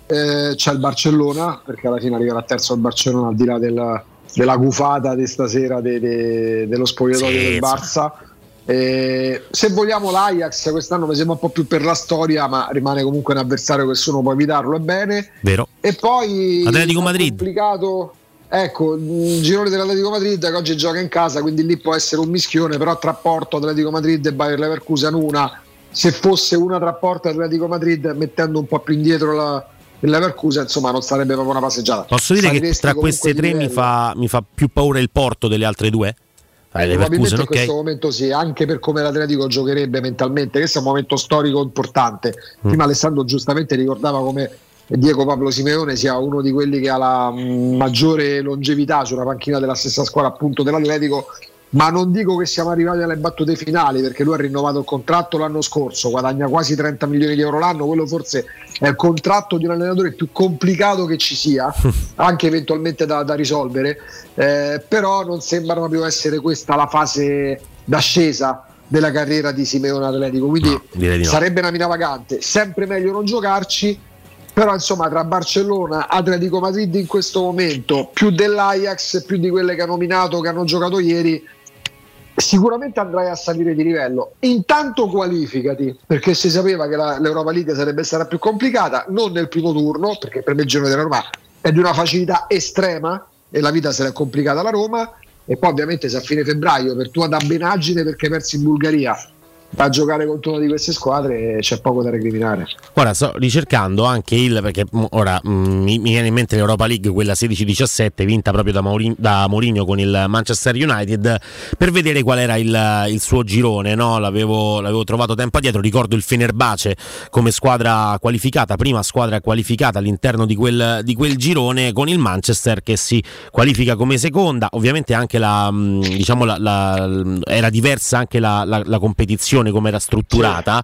eh, c'è il Barcellona, perché alla fine arriverà terzo il Barcellona al di là della, della gufata di stasera de- de- dello spogliatoio Sì, del. Barça. Eh, se vogliamo l'Ajax quest'anno mi sembra un po' più per la storia, ma rimane comunque un avversario che nessuno può evitarlo, è bene. Vero. E poi Atletico Madrid. complicato. Ecco, il girone dell'Atletico Madrid che oggi gioca in casa, quindi lì può essere un mischione, però tra Porto, Atletico Madrid e Bayer Leverkusen una, se fosse una tra Porto e Atletico Madrid mettendo un po' più indietro la, il Leverkusen, insomma non sarebbe proprio una passeggiata. Posso dire che Saliresti tra queste tre mi fa, mi fa più paura il Porto delle altre due? Eh, Probabilmente in ok. questo momento sì, anche per come l'Atletico giocherebbe mentalmente, questo è un momento storico importante. Mm. Prima Alessandro giustamente ricordava come Diego Pablo Simeone sia uno di quelli che ha la mm, maggiore longevità su una panchina della stessa squadra appunto dell'Atletico, ma non dico che siamo arrivati alle battute finali perché lui ha rinnovato il contratto l'anno scorso, guadagna quasi 30 milioni di euro l'anno, quello forse è il contratto di un allenatore più complicato che ci sia, anche eventualmente da, da risolvere, eh, però non sembra proprio essere questa la fase d'ascesa della carriera di Simeone Atletico, quindi no. sarebbe una mina vagante, sempre meglio non giocarci, però insomma tra Barcellona, Atletico Madrid in questo momento, più dell'Ajax, più di quelle che ha nominato, che hanno giocato ieri, sicuramente andrai a salire di livello. Intanto qualificati, perché si sapeva che la- l'Europa League sarebbe stata più complicata, non nel primo turno, perché per me il girone della Roma è di una facilità estrema e la vita l'è complicata alla Roma. E poi ovviamente se a fine febbraio per tua dabbenaggine perché hai perso in Bulgaria a giocare contro una di queste squadre c'è poco da recriminare. Ora sto ricercando anche il perché ora mm, mi, viene in mente l'Europa League, quella 16-17, vinta proprio da, Mourinho, da Mourinho con il Manchester United, per vedere qual era il, il suo girone. No? L'avevo, l'avevo trovato tempo addietro. Ricordo il Fenerbace come squadra qualificata, prima squadra qualificata all'interno di quel, di quel girone, con il Manchester che si qualifica come seconda. Ovviamente anche la, mm, diciamo la, la- era diversa anche la, la competizione come era strutturata.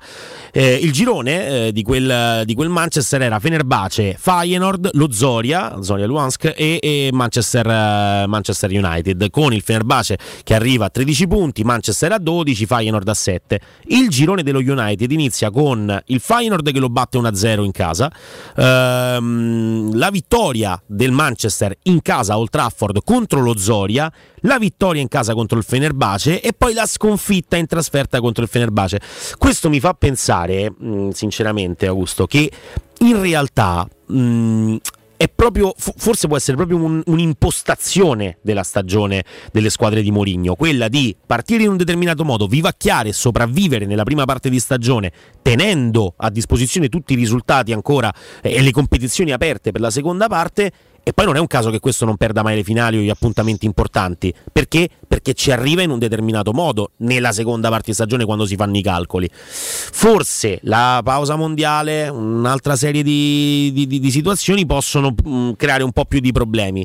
Eh, il girone eh, di, quel, di quel Manchester era Fenerbahce, Feyenoord, lo Zoria, Zoria Luhansk e, e Manchester, eh, Manchester United con il Fenerbahce che arriva a 13 punti, Manchester a 12, Feyenoord a 7. Il girone dello United inizia con il Feyenoord che lo batte 1-0 in casa, ehm, la vittoria del Manchester in casa a Old Trafford contro lo Zoria, la vittoria in casa contro il Fenerbahce e poi la sconfitta in trasferta contro il Fenerbahce. Questo mi fa pensare, mh, sinceramente, Augusto, che in realtà mh, è proprio, fo- forse può essere proprio un- un'impostazione della stagione delle squadre di Mourinho, quella di partire in un determinato modo, vivacchiare e sopravvivere nella prima parte di stagione, tenendo a disposizione tutti i risultati ancora eh, e le competizioni aperte per la seconda parte. E poi non è un caso che questo non perda mai le finali o gli appuntamenti importanti. Perché? Perché ci arriva in un determinato modo nella seconda parte di stagione quando si fanno i calcoli. Forse la pausa mondiale, un'altra serie di, di- di- di situazioni possono mh, creare un po' più di problemi.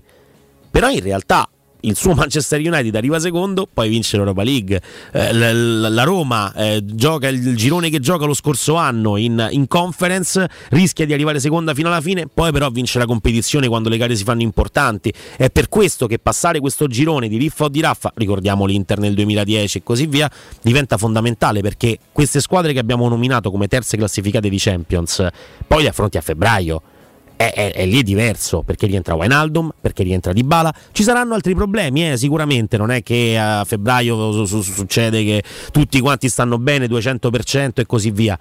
Però in realtà il suo Manchester United arriva secondo, poi vince l'Europa League. Eh, l- l- la Roma eh, gioca il girone che gioca lo scorso anno in, in conference, rischia di arrivare seconda fino alla fine, poi però vince la competizione quando le gare si fanno importanti. È per questo che passare questo girone di riffa o di raffa, ricordiamo l'Inter nel 2010 e così via, diventa fondamentale perché queste squadre che abbiamo nominato come terze classificate di Champions, poi le affronti a febbraio è lì è diverso perché rientra Wijnaldum, perché rientra Dybala. Ci saranno altri problemi, eh, sicuramente. Non è che a febbraio su- su- succede che tutti quanti stanno bene 200% e così via.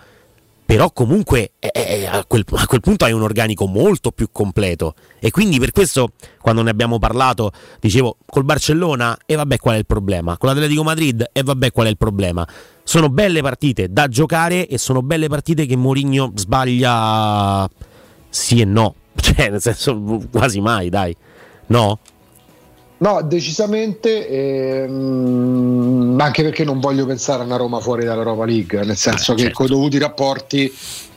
Però comunque eh, eh, a, quel, a quel punto hai un organico molto più completo. E quindi per questo, quando ne abbiamo parlato, dicevo col Barcellona, e vabbè qual è il problema? Con l'Atletico Madrid, e vabbè qual è il problema? Sono belle partite da giocare e sono belle partite che Mourinho sbaglia sì e no, cioè nel senso quasi mai, dai. No? No, decisamente, ehm, anche perché non voglio pensare a una Roma fuori dall'Europa League, nel senso che con i dovuti rapporti,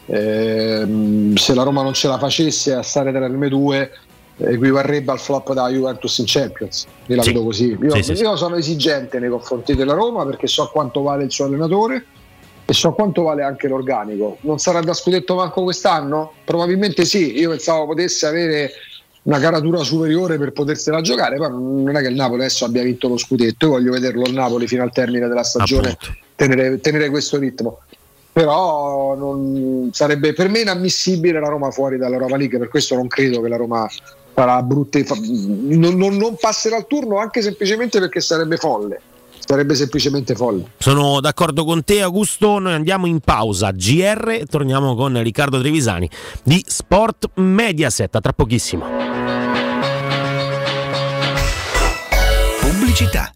ehm, se la Roma non ce la facesse a stare tra le due, equivarrebbe al flop della Juventus in Champions. Io la Sì. vedo così. Io, Sì, sì, sì. io sono esigente nei confronti della Roma perché so quanto vale il suo allenatore e so quanto vale anche l'organico. Non sarà da scudetto manco quest'anno? Probabilmente sì. Io pensavo potesse avere una caratura superiore per potersela giocare, poi non è che il Napoli adesso abbia vinto lo scudetto, io voglio vederlo il Napoli fino al termine della stagione tenere, tenere questo ritmo. Però non- sarebbe per me inammissibile la Roma fuori dall'Europa League, per questo non credo che la Roma farà brutte non, non- non passerà il turno anche semplicemente perché sarebbe folle. Sarebbe semplicemente folle. Sono d'accordo con te Augusto, noi andiamo in pausa GR e torniamo con Riccardo Trevisani di Sport Mediaset, a tra pochissimo. Pubblicità.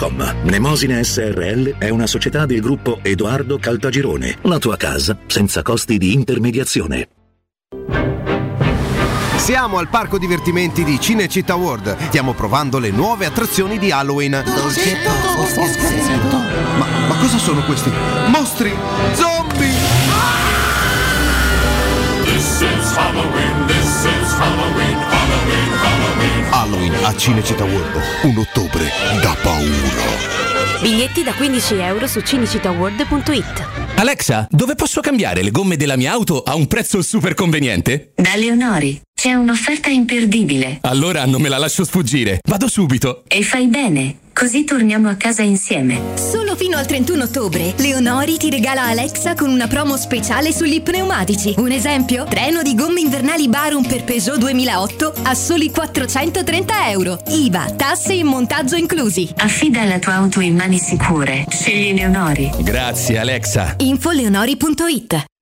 www.kcult.com. Mnemosine SRL è una società del gruppo Edoardo Caltagirone. La tua casa senza costi di intermediazione. Siamo al parco divertimenti di Cinecittà World. Stiamo provando le nuove attrazioni di Halloween. Ma, ma cosa sono questi? Mostri! Zombie! A Cinecittà World. Un ottobre da paura. Biglietti da 15 euro su cinecittàworld.it. Alexa, dove posso cambiare le gomme della mia auto a un prezzo super conveniente? Da Leonori c'è un'offerta imperdibile. Allora non me la lascio sfuggire. Vado subito. E fai bene, così torniamo a casa insieme. Solo fino al 31 ottobre, Leonori ti regala Alexa con una promo speciale sugli pneumatici. Un esempio? Treno di gomme invernali Barum per Peugeot 2008 a soli 430 euro. IVA, tasse e montaggio inclusi. Affida la tua auto in mani sicure. Scegli Leonori. Grazie Alexa. Infoleonori.it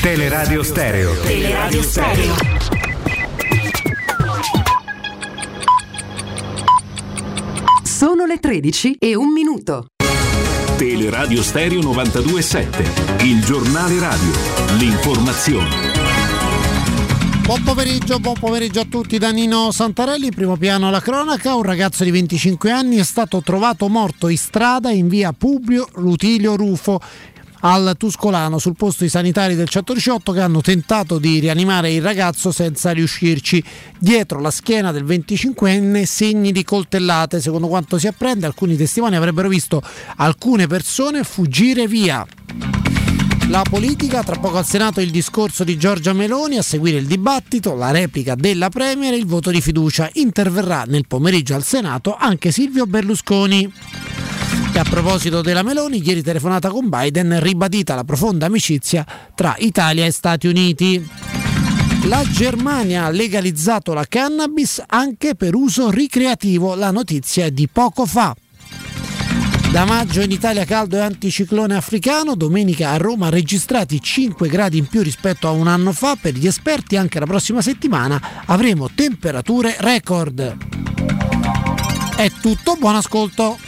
Teleradio Stereo. Teleradio Stereo. Sono le 13 e un minuto. Teleradio Stereo 927, il giornale radio, l'informazione. Buon pomeriggio, buon pomeriggio a tutti da Nino Santarelli, primo piano alla cronaca, un ragazzo di 25 anni è stato trovato morto in strada in via Publio Rutilio Rufo al Tuscolano sul posto i sanitari del 118 che hanno tentato di rianimare il ragazzo senza riuscirci. Dietro la schiena del 25enne segni di coltellate, secondo quanto si apprende alcuni testimoni avrebbero visto alcune persone fuggire via. La politica, tra poco al Senato il discorso di Giorgia Meloni, a seguire il dibattito, la replica della Premier e il voto di fiducia. Interverrà nel pomeriggio al Senato anche Silvio Berlusconi. E a proposito della Meloni, ieri telefonata con Biden, ribadita la profonda amicizia tra Italia e Stati Uniti. La Germania ha legalizzato la cannabis anche per uso ricreativo, la notizia è di poco fa. Da maggio in Italia caldo e anticiclone africano, domenica a Roma registrati 5 gradi in più rispetto a un anno fa, per gli esperti anche la prossima settimana avremo temperature record. È tutto, buon ascolto.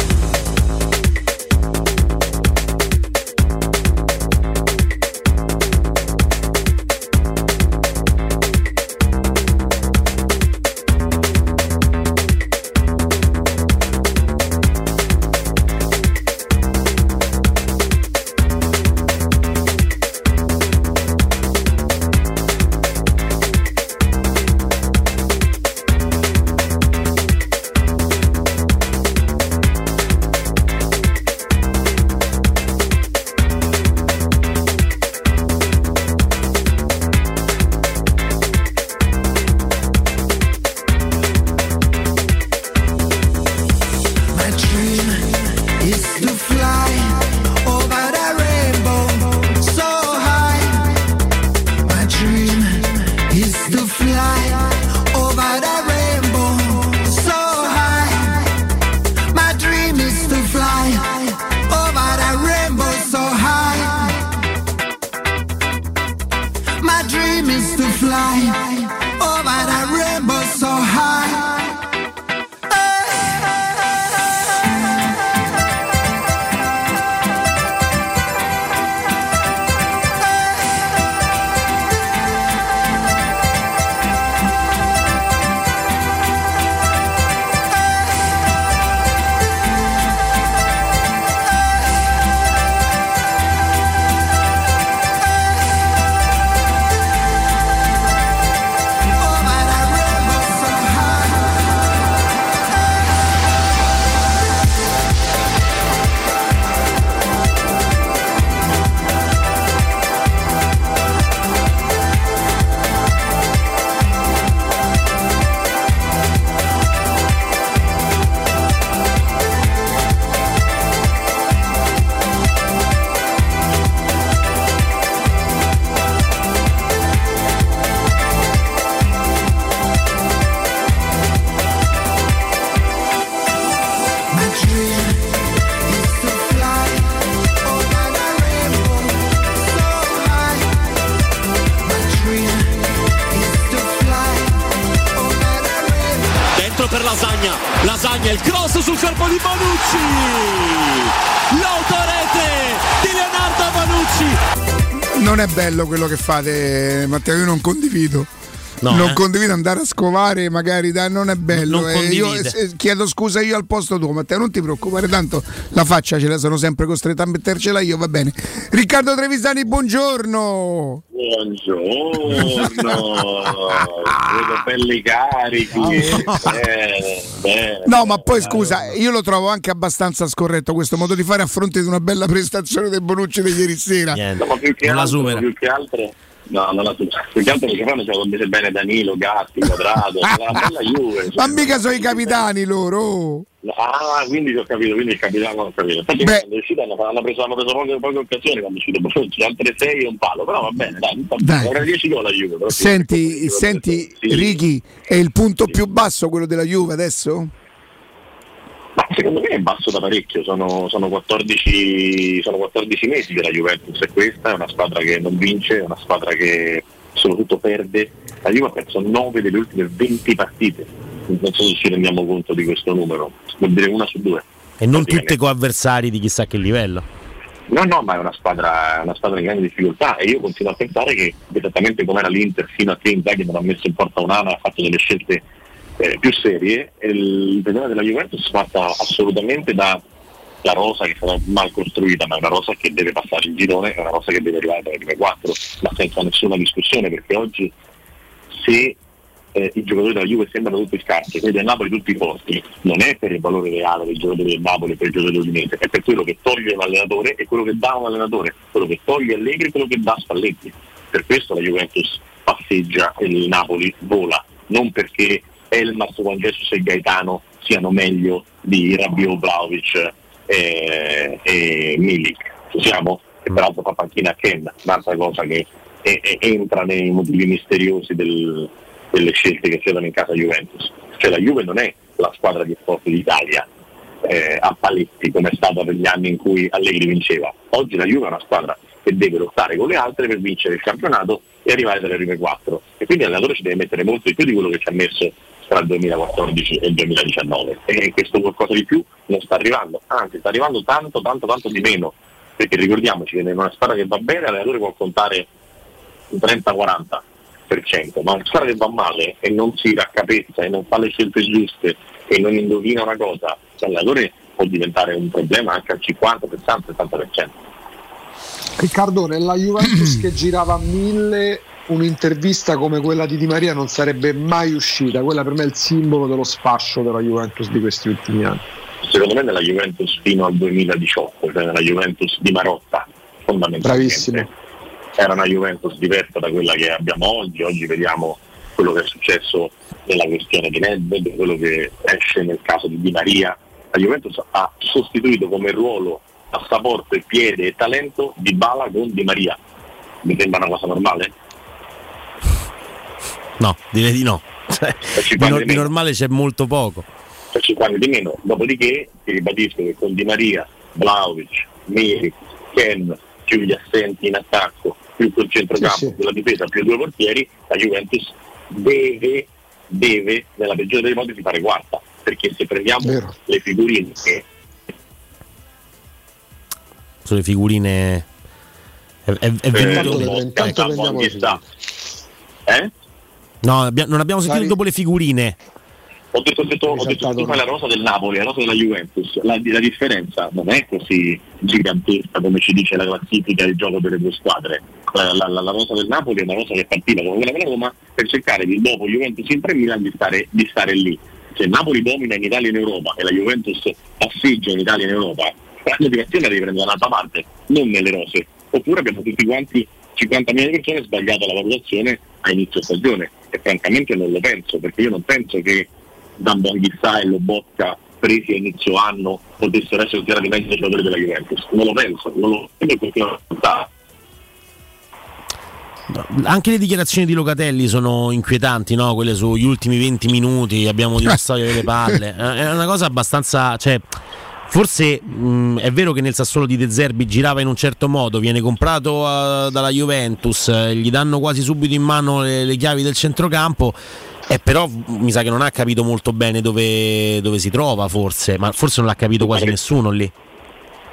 Fate, Matteo, io non condivido. No, non eh. condivido andare a scovare, magari dai, non è bello. Non eh, io eh, chiedo scusa io al posto tuo, Matteo, non ti preoccupare, tanto la faccia ce la sono sempre costretta a mettercela io, va bene. Riccardo Trevisani, buongiorno. Buongiorno, vedo belli carichi. Bene, bene. No, ma poi scusa, io lo trovo anche abbastanza scorretto questo modo di fare a fronte di una bella prestazione del Bonucci di ieri sera. No, ma più che Non la altro, supera. Più che altro, no, non la supera. Più che altro perché fanno cioè, condice bene Danilo, Gatti, Quadrado, una bella Juve. Ma mica sono i capitani loro. Ah, quindi ho capito, quindi il capitano ho capito. Infatti Beh. quando è uscito hanno, hanno preso, hanno preso poche, poche occasioni quando è uscito Bonucci, altre 6 e un palo, però va bene, dai, non Dai. avrà 10 gol la Juve. sì. Senti, senti, Ricky, è il punto più basso quello della Juve adesso? Ma secondo me è basso da parecchio, sono, sono 14, sono 14 mesi che la Juventus è questa, è una squadra che non vince, è una squadra che soprattutto perde. La Juve ha perso 9 delle ultime 20 partite, non so se ci rendiamo conto di questo numero, vuol dire una su due. E non tutte con avversari di chissà che livello. No, no, ma è una squadra, una squadra in grande difficoltà e io continuo a pensare che esattamente come era l'Inter fino a che Inzaghi non ha messo in porta un'ana e ha fatto delle scelte eh, più serie, il problema della Juventus è fatta assolutamente da la rosa che è stata mal costruita, ma è una rosa che deve passare il girone, è una rosa che deve arrivare dalle prime 4, ma senza nessuna discussione, perché oggi se eh, i giocatori della Juve sembrano tutti scarsi, quelli del Napoli tutti forti, non è per il valore reale dei giocatori del Napoli per i giocatori dell'Udinese, è per quello che toglie l'allenatore e quello che dà un allenatore, quello che toglie Allegri e quello che dà Spalletti. Per questo la Juventus passeggia e il Napoli vola, non perché Elmas, Juan Jesus e Gaetano siano meglio di Rabiot, Vlaovic e, e Milik. Ci siamo? E peraltro fa panchina a Ken, un'altra cosa che e, e entra nei motivi misteriosi del, delle scelte che danno in casa Juventus. Cioè la Juve non è la squadra di sport d'Italia eh, a paletti come è stata per gli anni in cui Allegri vinceva. Oggi la Juve è una squadra che deve lottare con le altre per vincere il campionato e arrivare dalle prime quattro. E quindi l'allenatore ci deve mettere molto di più di quello che ci ha messo tra il 2014 e il 2019 e questo qualcosa di più non sta arrivando, anzi sta arrivando tanto tanto tanto di meno, perché ricordiamoci che in una squadra che va bene l'allenatore può contare un 30-40%, ma una squadra che va male e non si raccapezza e non fa le scelte giuste e non indovina una cosa, l'allenatore può diventare un problema anche al 50, 60, 70%. Riccardo, nella Juventus che girava a mille un'intervista come quella di Di Maria non sarebbe mai uscita, quella per me è il simbolo dello sfascio della Juventus di questi ultimi anni. Secondo me nella Juventus fino al 2018, cioè nella Juventus di Marotta, fondamentalmente. Bravissimo. Era una Juventus diversa da quella che abbiamo oggi, oggi vediamo quello che è successo nella questione di Nedved, quello che esce nel caso di Di Maria. La Juventus ha sostituito come ruolo passaporto e piede e talento di Bala con Di Maria. Mi sembra una cosa normale? No, direi di no. Cioè, di, no- di normale c'è molto poco. per 5 anni di meno. Dopodiché ti ribadisco che con Di Maria, Vlaovic, Miri, Ken, più gli assenti in attacco, più quel centrocampo, Sì, sì. più la difesa, più due portieri, la Juventus deve, deve nella peggiore delle ipotesi fare quarta. Perché se prendiamo Vero. le figurine che Sulle figurine. È, è- è venuto. eh, intanto prendiamo anche le sta. Eh? No, non abbiamo sentito Vai. dopo le figurine. Ho detto, ho detto, ho detto prima la rosa del Napoli, la rosa della Juventus, la, la differenza non è così gigantesca come ci dice la classifica del gioco delle due squadre. La, la- la- rosa del Napoli è una rosa che partiva come quella della Roma per cercare di dopo Juventus in 3 Milan di stare, di stare lì. Se Napoli domina in Italia e in Europa e la Juventus passeggia in Italia e in Europa, la motivazione la devi prendere da un'altra parte, non nelle rose. Oppure abbiamo tutti quanti 50 milioni di persone sbagliato la valutazione a inizio stagione e francamente non lo penso perché io non penso che Zambonghissà e Lobotka presi a inizio anno potessero essere considerati meglio dei giocatori della Juventus non lo penso, non lo penso perché non lo. Anche le dichiarazioni di Locatelli sono inquietanti, no? Quelle sugli ultimi 20 minuti abbiamo dimostrato di avere le palle. Eh, È una cosa abbastanza. Cioè, forse mh, è vero che nel Sassuolo di De Zerbi girava in un certo modo, viene comprato eh, dalla Juventus, eh, gli danno quasi subito in mano le, le chiavi del centrocampo. E però mi sa che non ha capito molto bene dove, dove si trova, forse, ma forse non l'ha capito quasi nessuno lì.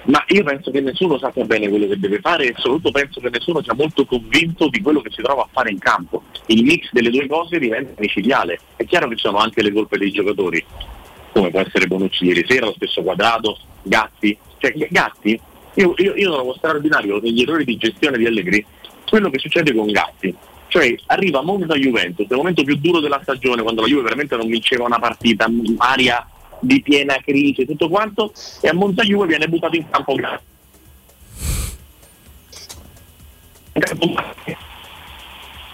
Ma io penso che nessuno sappia bene quello che deve fare e soprattutto penso che nessuno sia molto convinto di quello che si trova a fare in campo. Il mix delle due cose diventa micidiale. È chiaro che ci sono anche le colpe dei giocatori, come può essere Bonucci ieri sera, lo stesso quadrato, Gatti. Cioè, Gatti, io, io, io trovo straordinario negli errori di gestione di Allegri quello che succede con Gatti. Cioè arriva Monza Juventus, nel momento più duro della stagione, quando la Juve veramente non vinceva una partita, aria di piena crisi e tutto quanto, e a Monza Juve viene buttato in campo Gatti.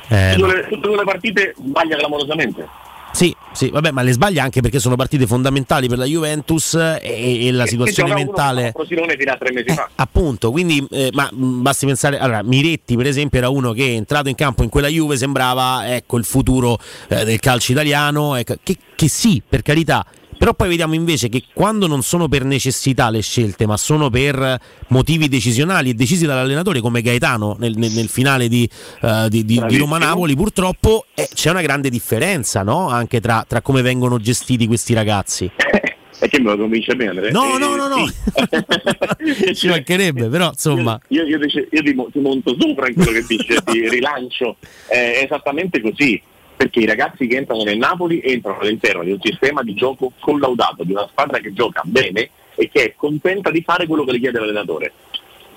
Eh, Tutte le- tutte le partite sbaglia clamorosamente. Sì, sì, vabbè, ma le sbaglia anche perché sono partite fondamentali per la Juventus e, e la situazione uno mentale. Frosinone fino a tre mesi fa. Appunto, quindi eh, ma mh, basti pensare, allora Miretti per esempio era uno che entrato in campo in quella Juve sembrava ecco il futuro eh, del calcio italiano, ecco, che, che sì, per carità, però poi vediamo invece che quando non sono per necessità le scelte, ma sono per motivi decisionali e decisi dall'allenatore come Gaetano nel, nel- nel finale di, eh, di- di- di Roma-Napoli, purtroppo eh, c'è una grande differenza no? anche tra, tra come vengono gestiti questi ragazzi. E che me lo convince bene? Andrea? No, Eh, no, no, no. sì. Ci mancherebbe, però insomma. Io, io, dice- io ti, mo- ti monto sopra in quello che dice, ti rilancio. È esattamente così, perché i ragazzi che entrano nel Napoli entrano all'interno di un sistema di gioco collaudato, di una squadra che gioca bene e che è contenta di fare quello che le chiede l'allenatore.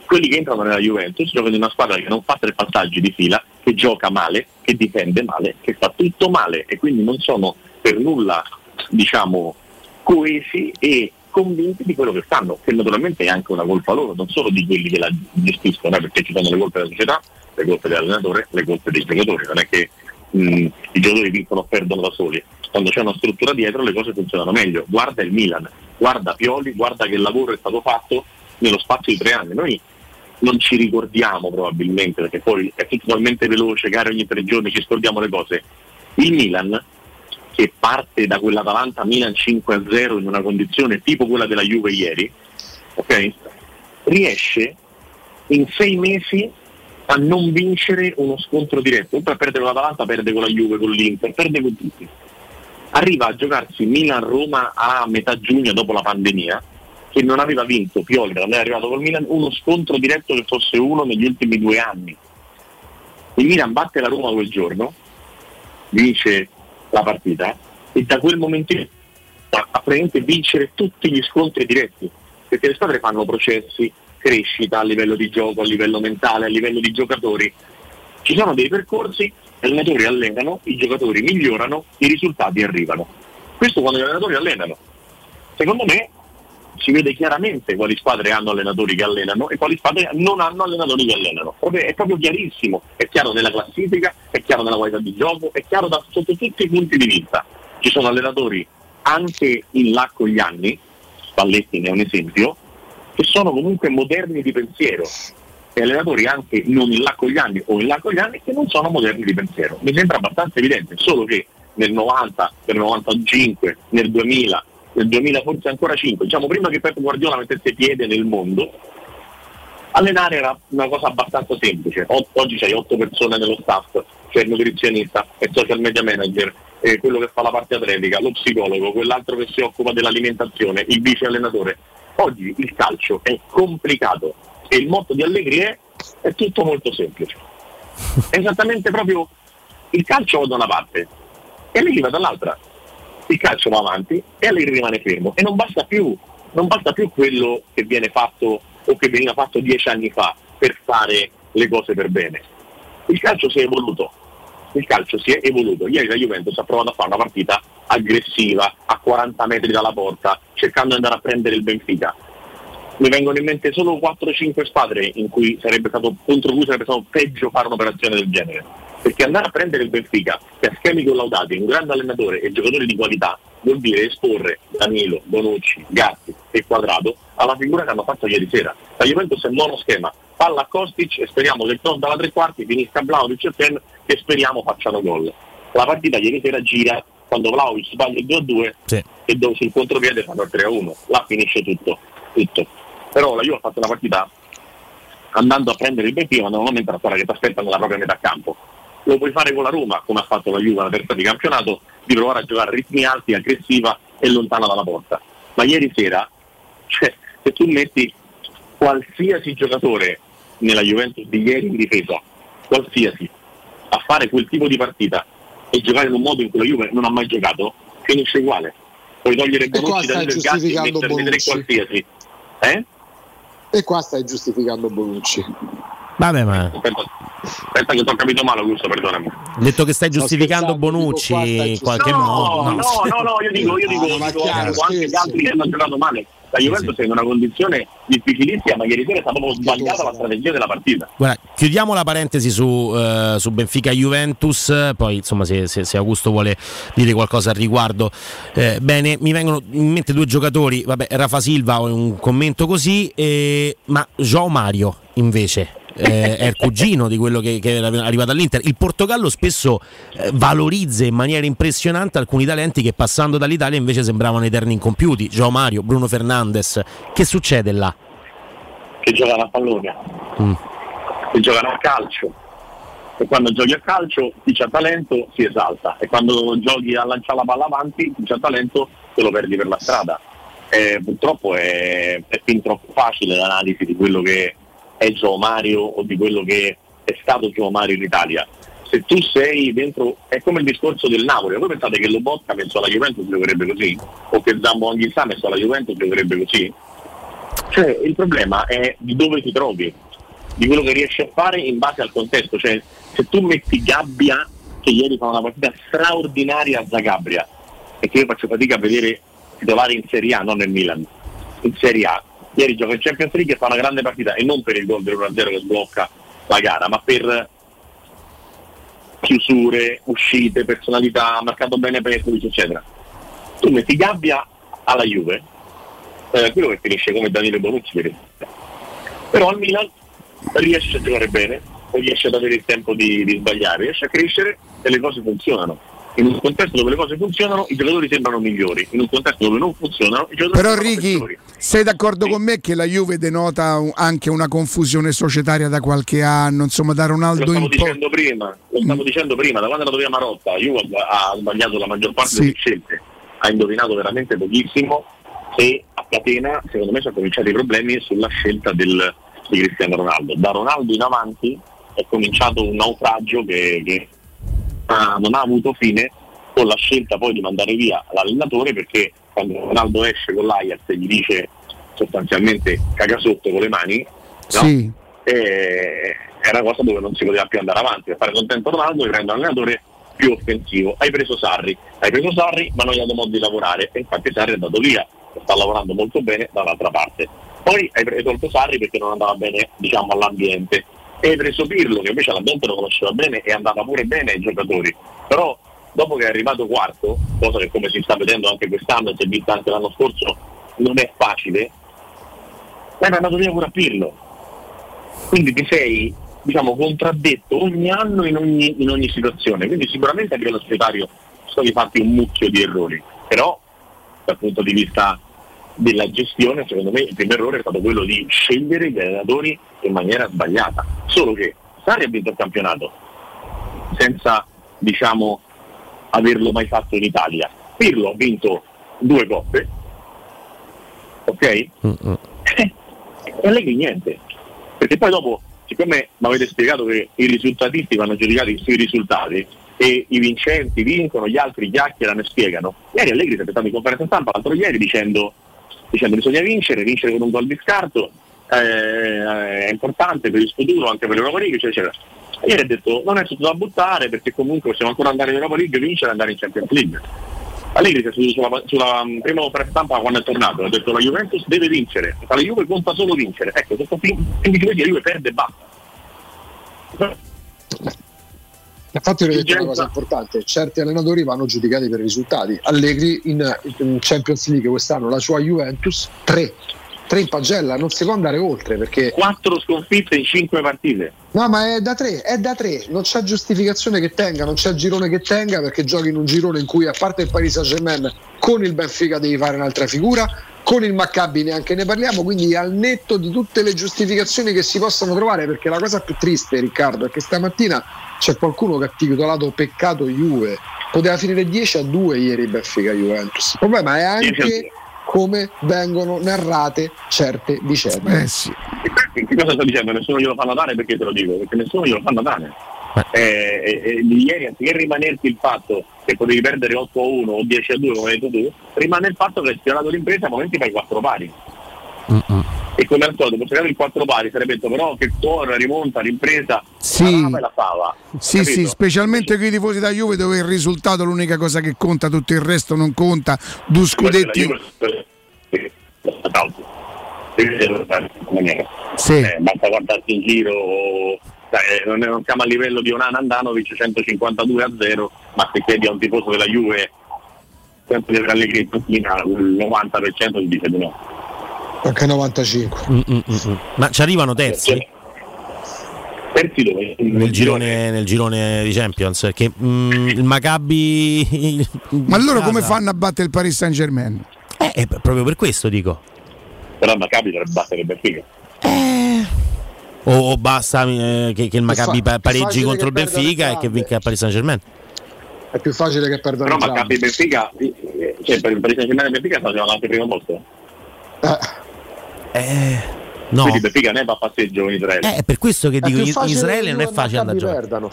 Quelli che entrano nella Juventus giocano in una squadra che non fa tre passaggi di fila, che gioca male, che difende male, che fa tutto male e quindi non sono per nulla diciamo, coesi e convinti di quello che fanno, che naturalmente è anche una colpa loro, non solo di quelli che la gestiscono, eh, perché ci sono le colpe della società, le colpe dell'allenatore, le colpe dei giocatori, non è che mh, i giocatori vincono o perdono da soli, quando c'è una struttura dietro le cose funzionano meglio, guarda il Milan, guarda Pioli, guarda che lavoro è stato fatto nello spazio di tre anni, noi non ci ricordiamo probabilmente, perché poi è tutto talmente veloce, che ogni tre giorni ci scordiamo le cose, il Milan che parte da quell'Atalanta Milan 5-0 in una condizione tipo quella della Juve ieri, okay, riesce in sei mesi a non vincere uno scontro diretto, oltre a perdere con l'Atalanta, perde con la Juve, con l'Inter, perde con tutti. Arriva a giocarsi Milan-Roma a metà giugno dopo la pandemia, che non aveva vinto Pioli, non è arrivato col Milan, uno scontro diretto che fosse uno negli ultimi due anni. Il Milan batte la Roma quel giorno, vince la partita e da quel momento in a praticamente vincere tutti gli scontri diretti, perché le squadre fanno processi, crescita a livello di gioco, a livello mentale, a livello di giocatori. Ci sono dei percorsi, gli allenatori allenano, i giocatori migliorano, i risultati arrivano. Questo quando gli allenatori allenano. Secondo me si vede chiaramente quali squadre hanno allenatori che allenano e quali squadre non hanno allenatori che allenano. È proprio chiarissimo, è chiaro nella classifica, è chiaro nella qualità di gioco, è chiaro da, sotto tutti i punti di vista. Ci sono allenatori anche in là con gli anni, Spalletti ne è un esempio, che sono comunque moderni di pensiero e allenatori anche non in là con gli anni o in là con gli anni che non sono moderni di pensiero. Mi sembra abbastanza evidente, solo che nel 90, nel 95, nel 2000 nel 2000 forse ancora 5, diciamo prima che Pep Guardiola mettesse piede nel mondo, allenare era una cosa abbastanza semplice. O- oggi c'hai 8 persone nello staff, c'è il nutrizionista, il social media manager, eh, quello che fa la parte atletica, lo psicologo, quell'altro che si occupa dell'alimentazione, il vice allenatore. Oggi il calcio è complicato e il motto di Allegri è, è tutto molto semplice. È esattamente proprio il calcio va da una parte e Allegri va dall'altra il calcio va avanti e Allegri rimane fermo e non basta più, non basta più quello che viene fatto o che veniva fatto dieci anni fa per fare le cose per bene. Il calcio si è evoluto, il calcio si è evoluto. Ieri la Juventus ha provato a fare una partita aggressiva a 40 metri dalla porta, cercando di andare a prendere il Benfica. Mi vengono in mente solo 4-5 squadre cui stato, contro cui sarebbe stato peggio fare un'operazione del genere perché andare a prendere il Benfica che ha schemi collaudati, un grande allenatore e giocatori di qualità vuol dire esporre Danilo, Bonucci, Gatti e Quadrado alla figura che hanno fatto ieri sera. La Juventus è mono schema, palla a Kostic e speriamo che il cross dalla tre quarti finisca Vlaovic e Ten e speriamo facciano gol. La partita ieri sera gira quando Vlaovic sbaglia il 2-2 sì. e dove sul contropiede fanno il 3-1, là finisce tutto, tutto. Però la Juve ha fatto una partita andando a prendere il Benfica quando non entra ancora che ti aspetta nella propria metà campo lo puoi fare con la Roma, come ha fatto la Juve alla terza di campionato, di provare a giocare a ritmi alti, aggressiva e lontana dalla porta. Ma ieri sera, cioè, se tu metti qualsiasi giocatore nella Juventus di ieri in difesa, qualsiasi, a fare quel tipo di partita e giocare in un modo in cui la Juve non ha mai giocato, finisce uguale. Puoi togliere Bonucci da Gatti e metterne tre qualsiasi. Eh? E qua stai giustificando Bonucci. Vabbè, ma. Aspetta, aspetta che ti ho capito male, Augusto, perdonami. Detto che stai giustificando Bonucci in qualche no, modo. No, no, no, io dico, io dico, ah, dico chiaro, anche gli altri che hanno giocato male. La Juventus sì. è in una condizione difficilissima, ma ieri sera è stata proprio sbagliata la strategia della partita. Guarda, chiudiamo la parentesi su, uh, su Benfica Juventus, poi insomma se, se, se, Augusto vuole dire qualcosa al riguardo. Eh, bene, mi vengono in mente due giocatori, vabbè, Rafa Silva ho un commento così, eh, ma João Mario invece eh, è il cugino di quello che, che era arrivato all'Inter. Il Portogallo spesso eh, valorizza in maniera impressionante alcuni talenti che passando dall'Italia invece sembravano eterni incompiuti. Gio Mario, Bruno Fernandes. Che succede là? Che giocano a pallone, mm. che giocano a calcio. E quando giochi a calcio chi c'ha talento si esalta e quando giochi a lanciare la palla avanti chi c'ha talento te lo perdi per la strada. E purtroppo è, è fin troppo facile l'analisi di quello che è Gio Mario o di quello che è stato Gio Mario in Italia. Se tu sei dentro, è come il discorso del Napoli, voi pensate che Lobotka messo alla Juventus giocherebbe così? O che Zambo Anghissà messo alla Juventus giocherebbe così? Cioè, il problema è di dove ti trovi, di quello che riesci a fare in base al contesto. Cioè, se tu metti Gabbia, che ieri fa una partita straordinaria a Zagabria, e che io faccio fatica a vedere titolare in Serie A, non nel Milan, in Serie A. Ieri gioca in Champions League e fa una grande partita, e non per il gol del 1-0 che sblocca la gara, ma per chiusure, uscite, personalità, marcato bene Petrovic, eccetera. Tu metti Gabbia alla Juve, eh, quello che finisce come Danilo Bonucci per però al Milan riesce a giocare bene, riesce ad avere il tempo di, di sbagliare, riesce a crescere e le cose funzionano. In un contesto dove le cose funzionano, i giocatori sembrano migliori, in un contesto dove non funzionano, i giocatori Però sembrano Ricky, peggiori. sei d'accordo con me che la Juve denota anche una confusione societaria da qualche anno, insomma da Lo Ronaldo stavo in dicendo prima, lo stavo dicendo prima, da quando è andato via Marotta, Juve ha ha sbagliato la maggior parte Sì. delle scelte, ha indovinato veramente pochissimo e a catena secondo me sono cominciati i problemi sulla scelta del- di Cristiano Ronaldo. Da Ronaldo in avanti è cominciato un naufragio che, che, ah, non ha avuto fine con la scelta poi di mandare via l'allenatore perché quando Ronaldo esce con l'Ajax e gli dice sostanzialmente caga sotto con le mani, no? Sì. è una cosa dove non si poteva più andare avanti. Per fare contento Ronaldo e prendere un allenatore più offensivo. Hai preso Sarri, hai preso Sarri, ma non gli ha dato modo di lavorare e infatti Sarri è andato via, sta lavorando molto bene dall'altra parte. Poi hai tolto Sarri perché non andava bene diciamo, all'ambiente e hai preso Pirlo che invece l'ambiente lo conosceva bene e andava pure bene ai giocatori. Però dopo che è arrivato quarto, cosa che come si sta vedendo anche quest'anno e si è vista anche l'anno scorso, non è facile, è andato via pure a Pirlo. Quindi ti sei diciamo, contraddetto ogni anno in ogni, in ogni situazione, quindi sicuramente a livello societario sono stati fatti un mucchio di errori, però dal punto di vista della gestione secondo me il primo errore è stato quello di scegliere gli allenatori in maniera sbagliata, solo che Sarri ha vinto il campionato senza diciamo, averlo mai fatto in Italia, Pirlo ha vinto due coppe, ok? e Allegri niente. Perché poi dopo, siccome mi avete spiegato che i risultatisti vanno giudicati sui risultati e i vincenti vincono, gli altri chiacchierano e spiegano, ieri Allegri si è stato in conferenza stampa l'altro ieri dicendo, dicendo bisogna vincere, vincere con un gol di scarto, eh, è importante per il futuro, anche per l'Europa League, eccetera, eccetera. Ieri ha detto non è tutto da buttare perché comunque possiamo ancora andare in Europa League, vincere e andare in Champions League. Allegri si è seduto sulla, sulla mm, prima stampa quando è tornato, ha detto la Juventus deve vincere, la Juve conta solo vincere. Ecco, questo film, semplicemente la Juve perde e basta. Infatti ho detto una cosa importante, certi allenatori vanno giudicati per i risultati. Allegri in, in Champions League quest'anno la sua Juventus 3, 3 in pagella, non si può andare oltre perché Quattro sconfitte in cinque partite. No, ma è da tre, è da tre, non c'è giustificazione che tenga, non c'è girone che tenga perché giochi in un girone in cui a parte il Paris Saint Germain con il Benfica devi fare un'altra figura, con il Maccabi neanche ne parliamo, quindi al netto di tutte le giustificazioni che si possano trovare, perché la cosa più triste Riccardo è che stamattina c'è qualcuno che ha titolato peccato Juve, poteva finire 10 a 2 ieri Benfica Juventus, il problema è 10 a anche come vengono narrate certe vicende. Eh sì. Che cosa sto dicendo? Nessuno glielo fa notare perché te lo dico? Perché nessuno glielo fa notare. Eh, eh, eh, ieri anziché rimanerti il fatto che potevi perdere 8 a 1 o 10 a 2 come hai detto tu, rimane il fatto che hai spionato l'impresa a momenti fai 4 pari. E come al solito, per cercare il 4 pari sarebbe detto però che torna, rimonta, l'impresa, Sì. la la fava. Sì, Capito? sì, specialmente qui i tifosi da Juve dove il risultato è l'unica cosa che conta, tutto il resto non conta. Due scudetti. Sì. Eh, basta guardarsi in giro, dai, non, siamo a livello di Onana Andanovic 152 a 0, ma se chiedi a un tifoso della Juve quanto di Allegri in panchina, il 90% ti dice di no. Anche 95. Mm, Ma ci arrivano terzi Terzi dove? nel girone, nel girone di Champions. Che mm, il Maccabi. Ma loro come fanno a battere il Paris Saint Germain? Eh, è proprio per questo dico. Però il Maccabi dovrebbe battere il Benfica. O, o basta eh, che, che il Maccabi fa- pa- pareggi contro il Benfica e che vinca il Paris Saint Germain. È più facile che perdere Però Maccabi e Benfica, eh, cioè per il Paris Saint Germain e Benfica stanno giocando anche il primo posto. Eh, no. Quindi Benfica ne va a passeggio in Israele. Eh, è per questo che È dico in Israele non è facile andare a perdano.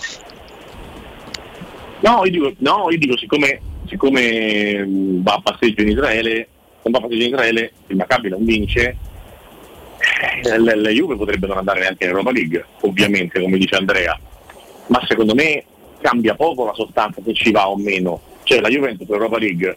No, io dico, no, io dico siccome, siccome mh, va a passeggio in Israele, non va a passeggio in Israele, il Maccabi non vince eh, le, le Juve potrebbe non andare neanche in Europa League, ovviamente, come dice Andrea, ma secondo me cambia poco la sostanza se ci va o meno. Cioè la Juventus Europa League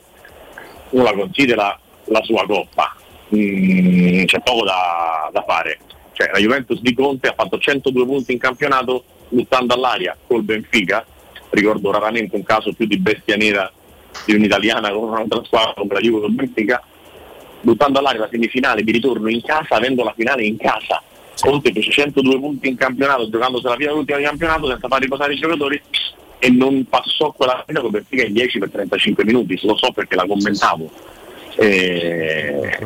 uno la considera la sua coppa, Mm, c'è poco da, da fare. Cioè, la Juventus di Conte ha fatto 102 punti in campionato buttando all'aria col Benfica, ricordo raramente un caso più di bestia nera di un'italiana con un'altra squadra come la Juve col Benfica, buttando all'aria la semifinale di ritorno in casa, avendo la finale in casa. Conte fece 102 punti in campionato, giocandose la fine dell'ultima di campionato senza far riposare i giocatori e non passò quella finale con Benfica in 10 per 35 minuti, lo so perché la commentavo. Eh,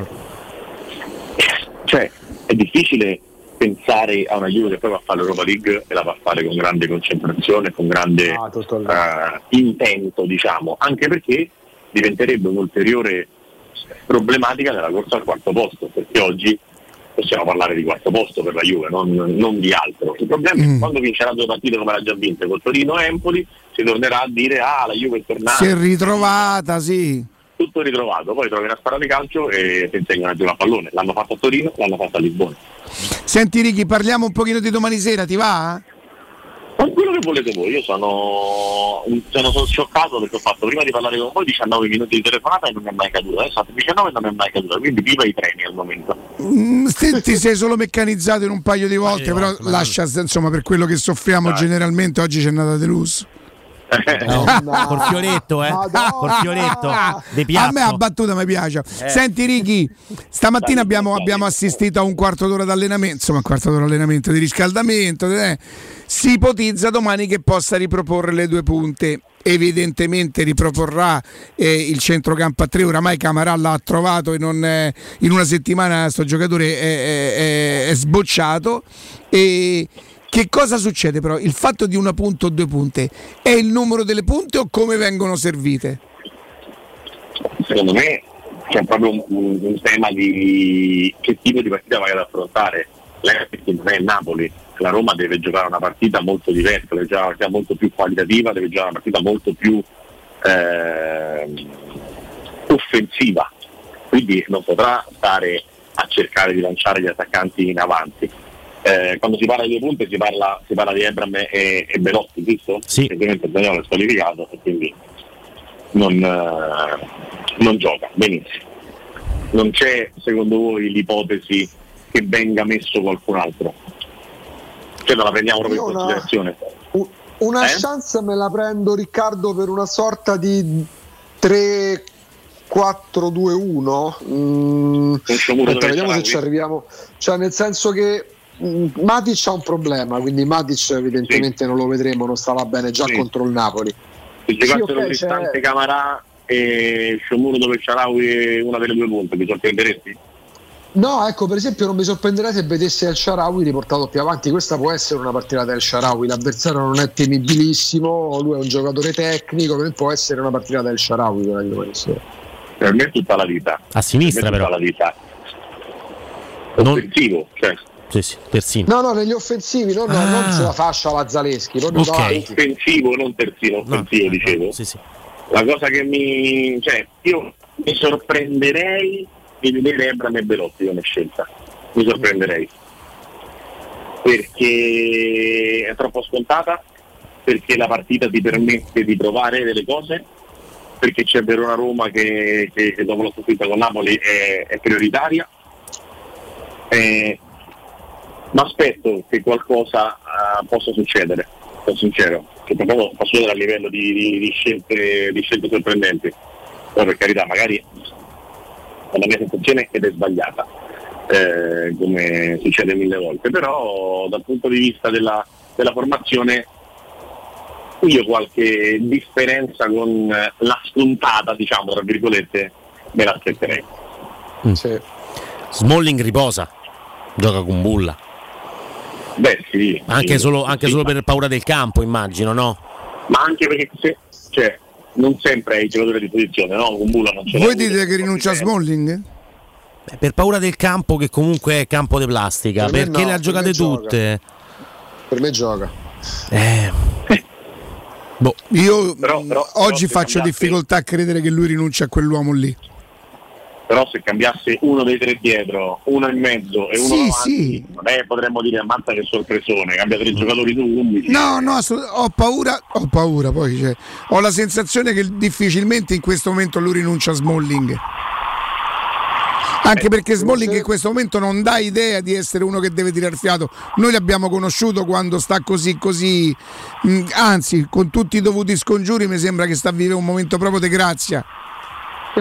cioè, è difficile pensare a una Juve che poi va a fare l'Europa League e la va a fare con grande concentrazione, con grande eh, intento, diciamo, anche perché diventerebbe un'ulteriore problematica nella corsa al quarto posto, perché oggi possiamo parlare di quarto posto per la Juve, non, non di altro. Il problema è che quando vincerà due partite come l'ha già vinta col Torino e Empoli, si tornerà a dire ah la Juve è tornata. Si è ritrovata, sì. Tutto ritrovato, poi trovi una squadra di calcio e ti insegnano a giocare a pallone. L'hanno fatto a Torino, l'hanno fatto a Lisbona. Senti Ricky, parliamo un pochino di domani sera, ti va? Ma quello che volete voi, io sono, sono, sono scioccato perché ho fatto prima di parlare con voi 19 minuti di telefonata e non mi è mai caduto, adesso ho fatto 19 e non mi è mai caduto, quindi viva i treni al momento. Mm, sti- ti sei solo meccanizzato in un paio di volte, però lascia, insomma, per quello che soffriamo generalmente, oggi c'è nata deluso. No, col fioretto, eh. Col fioretto di piatto. A me la battuta mi piace. Eh. Senti Ricky, stamattina abbiamo, abbiamo assistito a un quarto d'ora d'allenamento, insomma un quarto d'ora d'allenamento di riscaldamento. eh. Si ipotizza domani che possa riproporre le due punte. Evidentemente riproporrà eh, il centrocampo a tre. Oramai Camarà l'ha trovato e non, eh, in una settimana sto giocatore è, è- è- è sbocciato. E che cosa succede però? Il fatto di una punta o due punte è il numero delle punte o come vengono servite? Secondo me c'è proprio un, un- tema di che tipo di partita vai ad affrontare. L'Empoli non è Napoli, la Roma deve giocare una partita molto diversa, deve giocare una partita molto più qualitativa, deve giocare una partita molto più ehm, offensiva, quindi non potrà stare a cercare di lanciare gli attaccanti in avanti. Eh, quando si parla di due punte si parla, si parla di Ebram e, e Belotti, giusto? Sì. Ovviamente il Daniele è squalificato e quindi non, eh, non gioca, benissimo. Non c'è secondo voi l'ipotesi che venga messo qualcun altro? Cioè non la prendiamo proprio in Io una- considerazione? Una Eh? chance me la prendo Riccardo per una sorta di 3 4-2-1. Mm, vediamo se ci arriviamo. Cioè, nel senso che Matic ha un problema, quindi Matic evidentemente non lo vedremo, non stava bene già Sì. contro il Napoli. Se giocassero ok, Cristante c'è- Camarà e Sciomuro dove Sharawi una delle due punte, vi sorprenderesti? No, ecco, per esempio, non mi sorprenderei se vedesse El Sharawi riportato più avanti. Questa può essere una partita del Sharawi. L'avversario non è temibilissimo, lui è un giocatore tecnico, può essere una partita del Sharawi quella di. Per me è tutta la vita. A sinistra Per però. tutta la vita. Offensivo, cioè. Sì, sì, terzino. No, no, negli offensivi, no, no, Ah. non sulla fascia la Zaleschi, proprio davanti. offensivo, non terzino, offensivo dicevo. La cosa che mi. cioè, io mi sorprenderei di vedere Ebram e Belotti come scelta. Mi sorprenderei. Perché è troppo scontata, perché la partita ti permette di provare delle cose, perché c'è Verona Roma che, che- che dopo la sconfitta con Napoli è, è prioritaria. Eh, ma aspetto che qualcosa eh, possa succedere, sono sincero, che proprio possa succedere a livello di, di- di scelte, di scelte sorprendenti. Poi per carità, magari la mia sensazione ed è sbagliata, eh, come succede mille volte, però dal punto di vista della, della formazione io qualche differenza con la spuntata, diciamo, tra virgolette, me l'aspetterei. Smalling riposa, gioca con bulla. Beh sì. Anche, sì, solo, anche sì, solo per paura del campo, immagino, no? ma anche perché se, cioè, non sempre è il giocatore di posizione, no? Con Bulla non l'ha Voi dite che rinuncia a Smalling? Eh, Per paura del campo che comunque è campo di plastica, Per perché no, le ha per giocate gioca. tutte. Per me gioca. Eh, Io Però- però- oggi però faccio difficoltà a credere che lui rinuncia a quell'uomo lì. Però se cambiasse uno dei tre dietro, uno in mezzo e uno Sì, davanti, sì. non è, potremmo dire ammazza che sorpresone, cambia tre giocatori su 11. No, no, ho paura, ho paura poi, cioè, ho la sensazione che difficilmente in questo momento lui rinuncia a Smalling. Anche perché Smalling in questo momento non dà idea di essere uno che deve tirare fiato. Noi l'abbiamo conosciuto quando sta così così, mh, anzi, con tutti i dovuti scongiuri mi sembra che sta vivendo un momento proprio di grazia.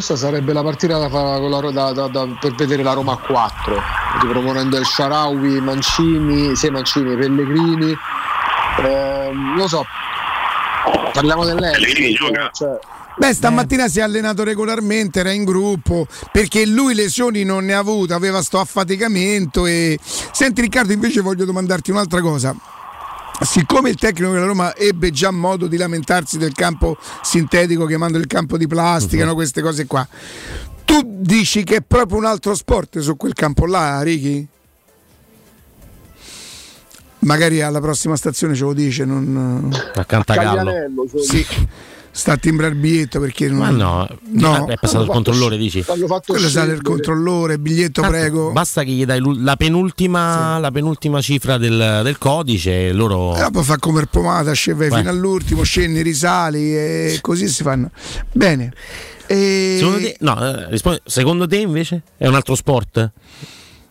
Questa sarebbe la partita da fare con la Ro- da- da- da- per vedere la Roma a 4, riproponendo il Sharawi, Mancini, sì, Mancini, Pellegrini. Ehm, lo so, parliamo Pellegrini dell'Est. gioca. Cioè, Beh, stamattina si è allenato regolarmente, era in gruppo, perché lui lesioni non ne ha avute, aveva sto affaticamento e... Senti Riccardo, invece voglio domandarti un'altra cosa. Siccome il tecnico della Roma ebbe già modo di lamentarsi del campo sintetico chiamando il campo di plastica, no, queste cose qua, tu dici che è proprio un altro sport su quel campo là, Ricky? Magari alla prossima stazione ce lo dice, non... A Cantagallo. Caglianello, cioè, Sì, sta a timbrare il biglietto perché non... Ma no, No. è passato il controllore, dici? Quello sale il scendere. controllore, biglietto Tanto prego. Basta che gli dai la penultima, la penultima cifra del, del codice e loro. Però poi fa come il pomata, scende fino all'ultimo, scendi, risali e così si fanno. Bene. E... Secondo te, no, eh, secondo te invece è un altro sport?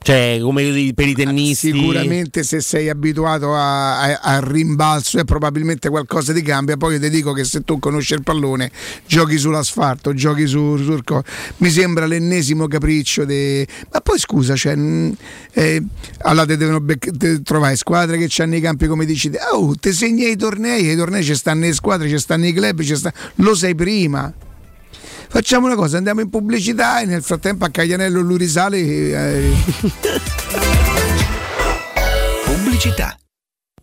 Cioè, come i- per i tennisti? Sicuramente se sei abituato al rimbalzo e probabilmente qualcosa ti cambia. Poi io ti dico che se tu conosci il pallone, giochi sull'asfalto, giochi su, sul co- Mi sembra l'ennesimo capriccio. de- Ma poi scusa, cioè, mh, eh, allora te devono bec- te trovare squadre che hanno i campi come dici te. Oh, ti segni ai tornei, ai tornei ci stanno le squadre, ci stanno i club, ci sta- lo sai prima. Facciamo una cosa, andiamo in pubblicità e nel frattempo a Caglianello lui risale. eh, Pubblicità.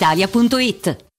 brispalitalia.it.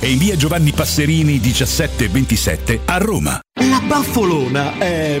e in via Giovanni Passerini 1727 a Roma. La baffolona è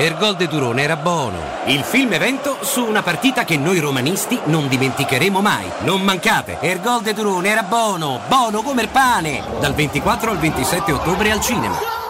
Ergol de Durone era buono. Il film evento su una partita che noi romanisti non dimenticheremo mai. Non mancate, Ergol de Durone era buono, buono come il pane. Dal 24 al 27 ottobre al cinema.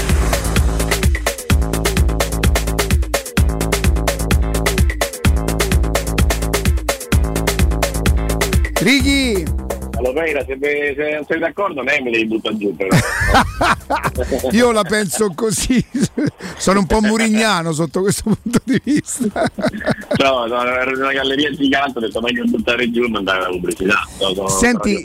Righi! Alopeira, se, se non sei d'accordo, lei me li butta giù però. Io la penso così, sono un po' murignano sotto questo punto di vista. no, no, ero in una galleria gigante, ho detto meglio buttare giù e mandare la pubblicità. No, Senti.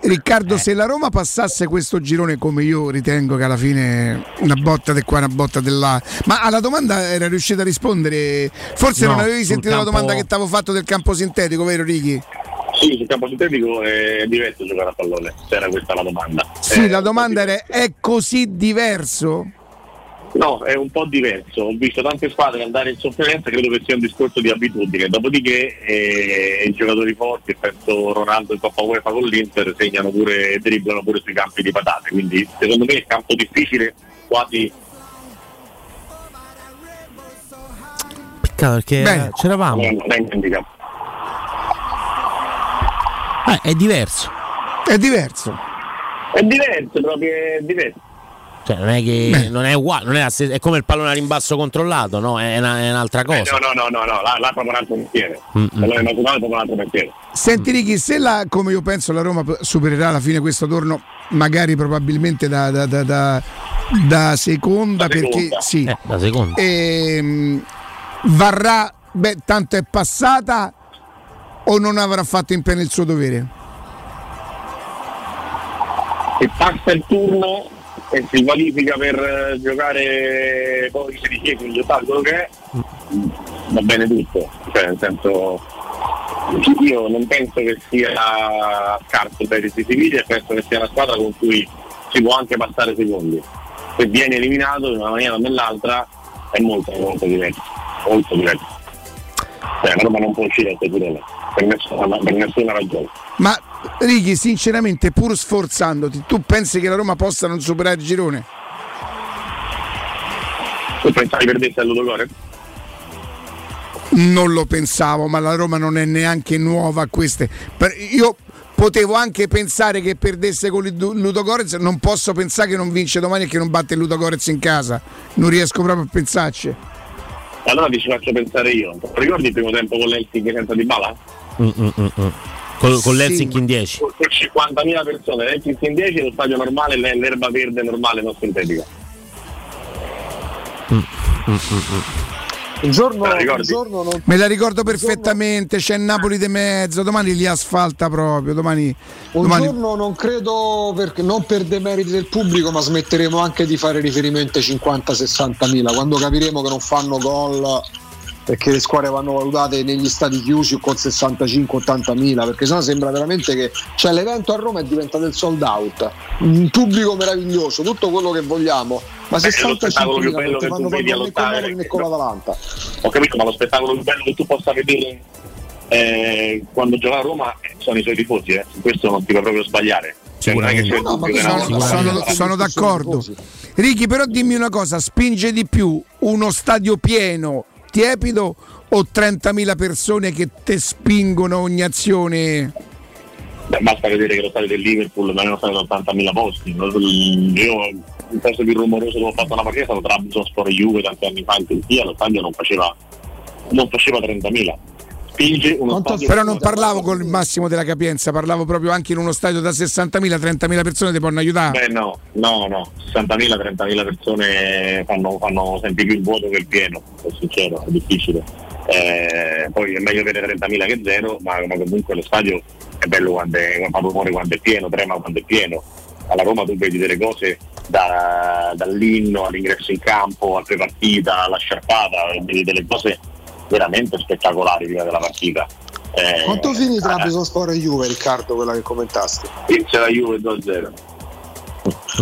Riccardo, se la Roma passasse questo girone come io ritengo che alla fine una botta di qua, una botta di là, ma alla domanda era riuscito a rispondere? Forse No, non avevi sentito la campo- domanda che ti avevo fatto del campo sintetico, vero Righi? Sì, sul campo sintetico è diverso giocare a pallone, se era questa la domanda. Sì, Eh, la domanda era è così diverso? No, è un po' diverso. Ho visto tante squadre andare in sofferenza, credo che sia un discorso di abitudine. Dopodiché eh, i giocatori forti, penso Ronaldo in Coppa UEFA con l'Inter, segnano pure, dribblano pure sui campi di patate. Quindi secondo me è campo difficile, quasi Peccato perché Bene. c'eravamo. non è Eh, è diverso. È diverso. È diverso, proprio è diverso. Cioè, non è che non è uguale, non è, la stessa- è come il pallone a rimbasso controllato, no? È, una- è un'altra Eh, cosa. no, no, no, no, no, là, là è proprio un altro mestiere. Mm, mm. Allora, naturale è proprio un altro mestiere. Senti Righi, se la, come io penso la Roma supererà alla fine questo torno, magari probabilmente da, da- da- da- da seconda, Da perché seconda. sì, Eh, da seconda. Ehm, varrà, beh, tanto è passata o non avrà fatto in pieno il suo dovere? Se passa il turno e si qualifica per eh, giocare poi i sedicesimi, gli ottavi, quello che è, va bene tutto. Cioè, nel senso, io non penso che sia scarso per i Siviglia e penso che sia una squadra con cui si può anche passare secondi. Se viene eliminato in una maniera o nell'altra è molto molto diverso. Molto diverso. Cioè, la Roma non può uscire questo girone per nessuna, per nessuna ragione. Ma Righi, sinceramente, pur sforzandoti, tu pensi che la Roma possa non superare il girone? Tu pensavi perdesse all'Udogore? Non lo pensavo, ma la Roma non è neanche nuova a queste. Io potevo anche pensare che perdesse con il Du- Ludogorez, non posso pensare che non vince domani e che non batte il Ludogorez in casa. Non riesco proprio a pensarci. Allora ti ci faccio pensare io. Ricordi il primo tempo con l'Helsinki senza Di Bala? Mm, mm, mm. Con, con Sì. l'Helsinki in 10. Con 50.000 persone, l'Helsinki in 10, lo stadio normale, l'e- l'erba verde normale, non sintetica. Un giorno, un giorno non Me la ricordo perfettamente, c'è Napoli di mezzo, domani li asfalta proprio, domani... Un domani- giorno non credo, perché, non per demeriti del pubblico, ma smetteremo anche di fare riferimento ai 50-60 mila. Quando capiremo che non fanno gol perché le squadre vanno valutate negli stati chiusi o con 65-80 mila, perché sennò sembra veramente che cioè, l'evento a Roma è diventato il sold out. Un pubblico meraviglioso, tutto quello che vogliamo, ma Beh, è lo 65 spettacolo più mila bello non ti che fanno tu vedi allottare. Napoli né con l'Atalanta. Ho capito, ma lo spettacolo più bello che tu possa vedere eh, quando gioca a Roma eh, sono i suoi tifosi, eh. questo non ti puoi proprio sbagliare. Cioè, non è che c'è il No, sono, no, sono- sono d'accordo. Ricky, però dimmi una cosa, spinge di più uno stadio pieno, tiepido o 30.000 persone che te spingono ogni azione? Beh, basta vedere che lo stadio del Liverpool non è uno stadio da 80.000 posti. Io posto più rumoroso dove ho fatto una partita è stato Trabzonspor Juve tanti anni fa in Turchia, lo stadio non faceva, non faceva 30.000. Spinge uno stadio Però non parlavo con il massimo della capienza, parlavo proprio anche in uno stadio da 60.000, 30.000 persone ti possono aiutare. Beh no, no, no, 60.000, 30.000 persone fanno, fanno sempre più il vuoto che il pieno, sono sincero, è difficile. Eh, poi è meglio avere 30.000 che zero, ma, ma comunque lo stadio è bello quando è, fa rumore quando è pieno, trema quando è pieno. Alla Roma tu vedi delle cose da- dall'inno all'ingresso in campo, a pre-partita, alla sciarpata, vedi delle cose veramente spettacolari prima della partita. Eh, Quanto finì tra eh, Trabzonspor e Juve, Riccardo, quella che commentasti? Inizia la Juve 2-0.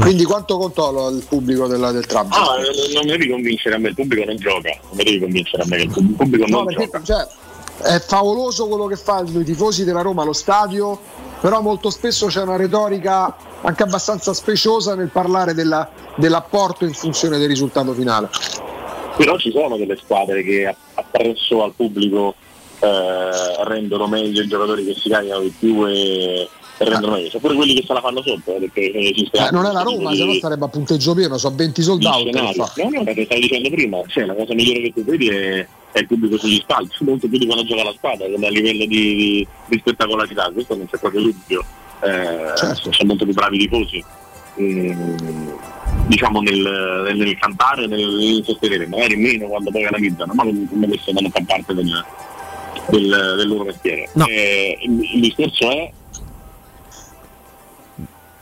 Quindi quanto contò il pubblico della- del Trabzonspor? Ah, non- mi devi convincere a me, il pubblico non gioca, non mi devi convincere a me che il pub- il pubblico No, non perché gioca. cioè, è favoloso quello che fanno i tifosi della Roma allo stadio, però molto spesso c'è una retorica anche abbastanza speciosa nel parlare della- dell'apporto in funzione del risultato finale. Però ci sono delle squadre che appresso al pubblico eh, rendono meglio i giocatori che si caricano di più e, e rendono meglio. C'è pure quelli che se la fanno sotto, eh, perché esiste Eh, non è la Roma, se no sarebbe a punteggio pieno, sono 20 sold di out. che scenario. fa. No, no, perché stavo dicendo prima, cioè, la cosa migliore che tu vedi è, è il pubblico sugli spalti, molto più di quando gioca la squadra, come a livello di, di- di spettacolarità, questo non c'è proprio dubbio. Eh, Certo. Sono molto più bravi i tifosi. mm, diciamo nel, nel cantare, nel, nel sostenere, magari meno quando poi analizzano, ma non- come questo non fa parte del, del- del loro mestiere. Eh, il, il discorso è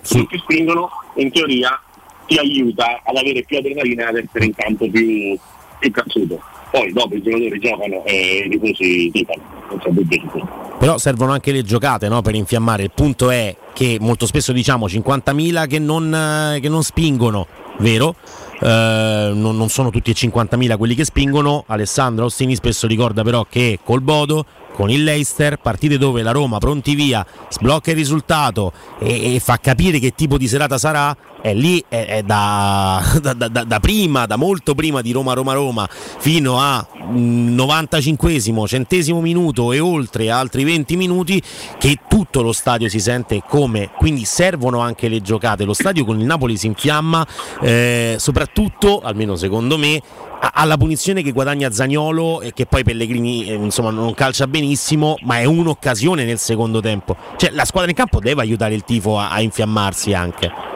quello che spingono in teoria ti aiuta ad avere più adrenalina e ad essere in campo più, più cazzuto. Poi dopo i giocatori giocano e i tifosi tifano, non. Però servono anche le giocate no, per infiammare. Il punto è che molto spesso diciamo 50.000 che non, eh, che non spingono, vero? Eh, non, non sono tutti e 50.000 quelli che spingono. Alessandro Ostini spesso ricorda però che col Bodo, con il Leicester, partite dove la Roma pronti via, sblocca il risultato e, e fa capire che tipo di serata sarà, è lì è, è da, da- da- da- prima, da molto prima di Roma Roma Roma fino a mm, 95esimo, centesimo minuto e oltre altri 20 minuti che tutto lo stadio si sente come, quindi servono anche le giocate, lo stadio con il Napoli si infiamma eh, soprattutto, almeno secondo me, alla punizione che guadagna Zagnolo e che poi Pellegrini eh, insomma non calcia benissimo, ma è un'occasione nel secondo tempo. Cioè la squadra in campo deve aiutare il tifo a, a infiammarsi anche.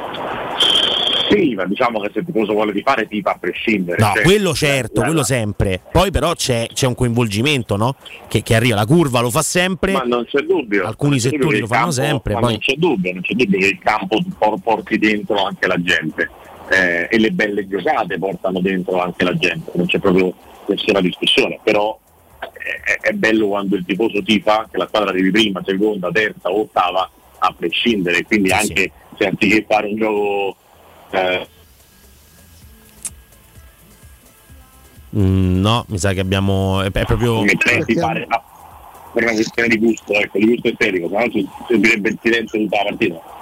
Sì, ma diciamo che se il tifoso vuole di fare tifa a prescindere. No, cioè, quello certo, la- quello sempre. Poi però c'è, c'è un coinvolgimento, no? Che, che arriva, la curva lo fa sempre. Ma non c'è dubbio. Alcuni c'è dubbio settori che lo fanno campo- sempre. ma Poi... non c'è dubbio, non c'è dubbio che il campo por- porti dentro anche la gente eh, e le belle giocate portano dentro anche la gente, non c'è proprio nessuna discussione, però è, è bello quando il tifoso tifa che la squadra arrivi prima, seconda, terza o ottava a prescindere, quindi anche se anziché fare un gioco eh, Mm, no, mi sa che abbiamo. È, è proprio. pare ah, per una questione di gusto, ecco, di gusto estetico, se no si servirebbe il silenzio di tutta la partita.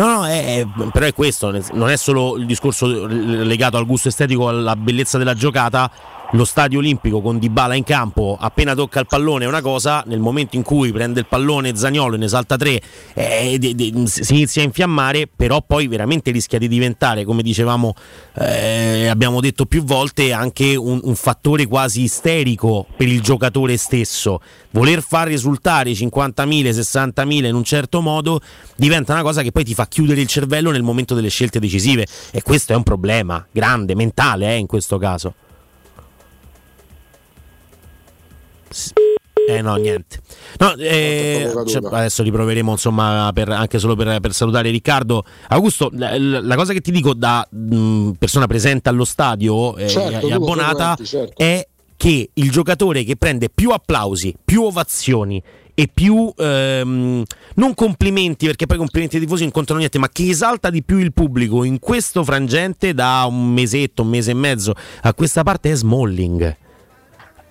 No, no, è- però è questo, non è solo il discorso legato al gusto estetico, alla bellezza della giocata, lo stadio olimpico con Dybala in campo, appena tocca il pallone è una cosa, nel momento in cui prende il pallone Zagnolo e ne salta tre eh, de, de, si inizia a infiammare, però poi veramente rischia di diventare, come dicevamo, eh, abbiamo detto più volte, anche un, un fattore quasi isterico per il giocatore stesso. Voler far risultare 50.000, 60.000 in un certo modo diventa una cosa che poi ti fa chiudere il cervello nel momento delle scelte decisive e questo è un problema grande, mentale eh, in questo caso. Eh no, niente. No, eh, cioè, adesso riproveremo insomma per, anche solo per, per, salutare Riccardo. Augusto, la, la, cosa che ti dico da mh, persona presente allo stadio eh, certo, e abbonata certo. è che il giocatore che prende più applausi, più ovazioni e più ehm, non complimenti perché poi complimenti ai tifosi non contano niente ma che esalta di più il pubblico in questo frangente da un mesetto, un mese e mezzo a questa parte è Smalling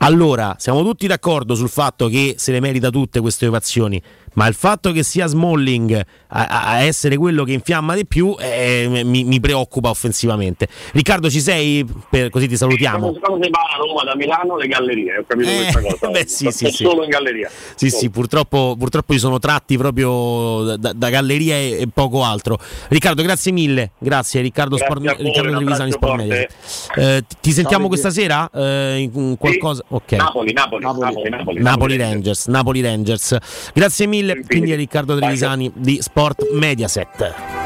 allora, siamo tutti d'accordo sul fatto che se le merita tutte queste ovazioni, ma il fatto che sia Smalling a, a essere quello che infiamma di più eh, mi, mi, preoccupa offensivamente. Riccardo, ci sei? Per, così ti salutiamo. Quando si va a Roma da Milano, le gallerie, ho capito eh, questa cosa. Beh, sì, sì, sì. solo in galleria. Sì, solo. sì, purtroppo, purtroppo ci sono tratti proprio da, da galleria e, e, poco altro. Riccardo, grazie mille. Grazie, Riccardo, grazie Sport, Riccardo Trevisani Sport Media. Eh, ti sentiamo Ciao, questa sera? Eh, in qualcosa? Sì. Okay. Napoli, Napoli, Napoli, Napoli, Napoli, Napoli Rangers. Napoli Rangers. Grazie mille. Quindi Riccardo Trevisani di Sport Mediaset.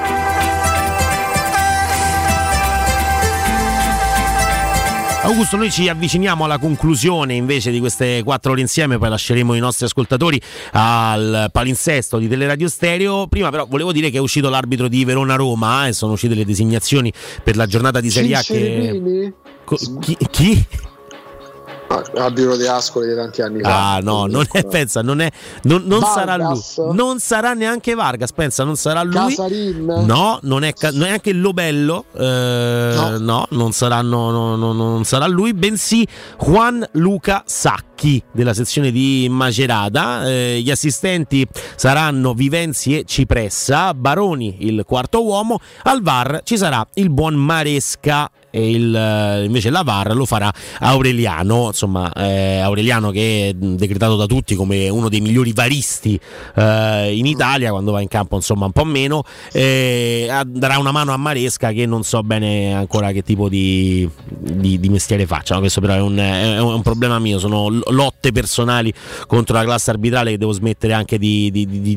Augusto, noi ci avviciniamo alla conclusione invece di queste quattro ore insieme, poi lasceremo i nostri ascoltatori al palinsesto di Teleradio Stereo. Prima però volevo dire che è uscito l'arbitro di Verona-Roma eh, e sono uscite le designazioni per la giornata di Serie A che... Chi? chi? Arbitro di Ascoli di tanti anni fa. Ah, no, non è, pensa, non, è, non, non sarà lui. Non sarà neanche Vargas, pensa, non sarà lui. Casarin. No, non è neanche Lobello. Eh, no. no. non, saranno, no, no, non sarà lui, bensì Juan Luca Sacchi della sezione di Macerata. Eh, gli assistenti saranno Vivenzi e Cipressa. Baroni, il quarto uomo. Al VAR ci sarà il buon Maresca e il, invece la VAR lo farà Aureliano, insomma eh, Aureliano che è decretato da tutti come uno dei migliori varisti eh, in Italia quando va in campo insomma un po' meno, eh, darà una mano a Maresca che non so bene ancora che tipo di, di, di mestiere faccia, no? questo però è un, è un, problema mio, sono lotte personali contro la classe arbitrale che devo smettere anche di,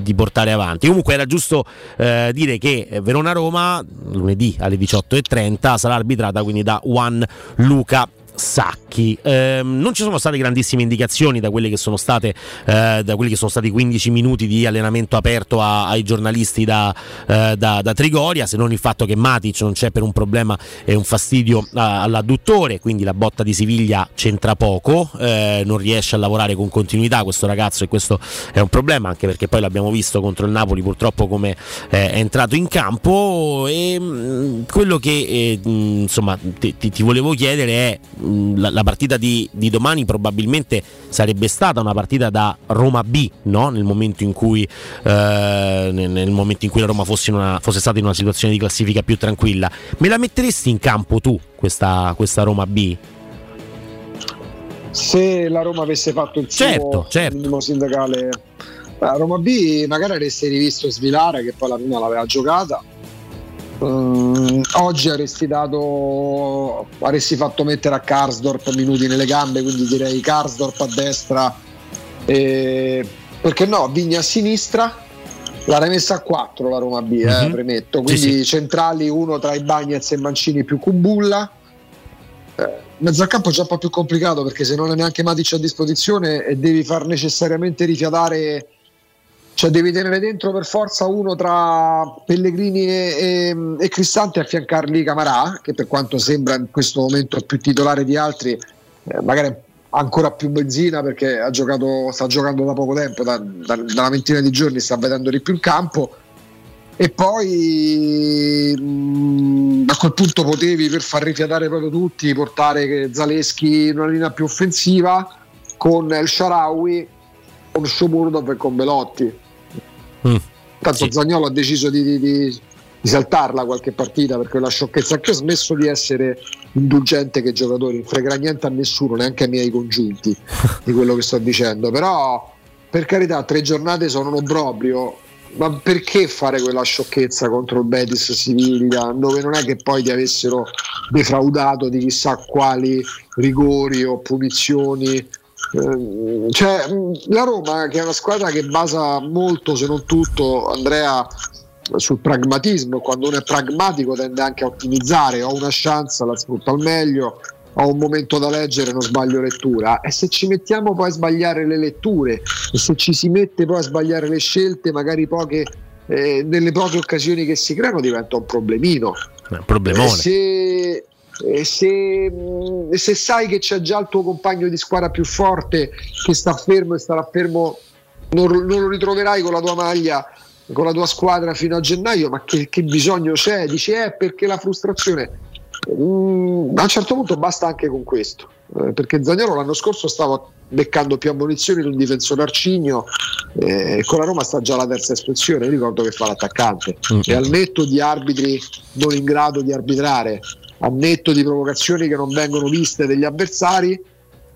di portare avanti. Comunque era giusto eh, dire che Verona-Roma lunedì alle 18.30 sarà arbitrata quindi da Juan Luca Sacchi. Eh, non ci sono state grandissime indicazioni da quelle che sono state eh, da quelli che sono stati 15 minuti di allenamento aperto a, ai giornalisti da, eh, da, da, Trigoria, se non il fatto che Matic non c'è per un problema e un fastidio all'adduttore, quindi la botta di Siviglia c'entra poco, eh, non riesce a lavorare con continuità questo ragazzo e questo è un problema anche perché poi l'abbiamo visto contro il Napoli purtroppo come eh, è entrato in campo e mh, mm, quello che eh, mm, insomma ti, ti, ti volevo chiedere è la, la partita di, di, domani probabilmente sarebbe stata una partita da Roma B no? nel, momento in cui, eh, nel, nel momento in cui la Roma fosse, una, fosse, stata in una situazione di classifica più tranquilla. Me la metteresti in campo tu questa, questa Roma B? Se la Roma avesse fatto il certo, suo certo. minimo sindacale, la Roma B magari avresti rivisto Svilare che poi la prima l'aveva giocata Uh, oggi avresti dato avresti fatto mettere a Karsdorp minuti nelle gambe quindi direi Karsdorp a destra e, perché no Vigna a sinistra l'ha remessa a 4 la Roma B eh, mm-hmm. premetto quindi sì, sì. centrali uno tra i Bagnets e Mancini più Kumbulla eh, campo è già un po' più complicato perché se non hai neanche Matic a disposizione e devi far necessariamente rifiatare cioè devi tenere dentro per forza uno tra Pellegrini e, e, e Cristante e affiancarli Camarà, che per quanto sembra in questo momento più titolare di altri, eh, magari ancora più benzina perché ha giocato, sta giocando da poco tempo, da, da, da, una ventina di giorni sta vedendo di più in campo. E poi mh, mm, a quel punto potevi per far rifiatare proprio tutti portare Zaleschi in una linea più offensiva con El Sharawi, con Shomurdov e con Belotti Mm, Tanto sì. Zagnolo ha deciso di, di, di, di saltarla qualche partita per quella sciocchezza. Anche ho smesso di essere indulgente che giocatori, non frega niente a nessuno, neanche ai miei congiunti di quello che sto dicendo. Però, per carità, tre giornate sono un obbrobrio. Ma perché fare quella sciocchezza contro il Betis Siviglia, dove non è che poi ti avessero defraudato di chissà quali rigori o punizioni? Eh, cioè, la Roma, che è una squadra che basa molto, se non tutto, Andrea, sul pragmatismo, quando uno è pragmatico tende anche a ottimizzare, ho una chance, la sfrutto al meglio, ho un momento da leggere, non sbaglio lettura. E se ci mettiamo poi a sbagliare le letture, e se ci si mette poi a sbagliare le scelte, magari poche, eh, nelle poche occasioni che si creano, diventa un problemino. Un problemone. E se, se, mh, se sai che c'è già il tuo compagno di squadra più forte che sta fermo e starà fermo, non, non lo ritroverai con la tua maglia con la tua squadra fino a gennaio, ma che, che bisogno c'è? Dici, eh, perché la frustrazione. Mm, a un certo punto basta anche con questo, eh, perché Zagnolo l'anno scorso stava beccando più ammonizioni di un difensore arcigno eh, con la Roma sta già la terza espressione, ricordo che fa l'attaccante Mm. e al netto di arbitri non in grado di arbitrare, al netto di provocazioni che non vengono viste degli avversari,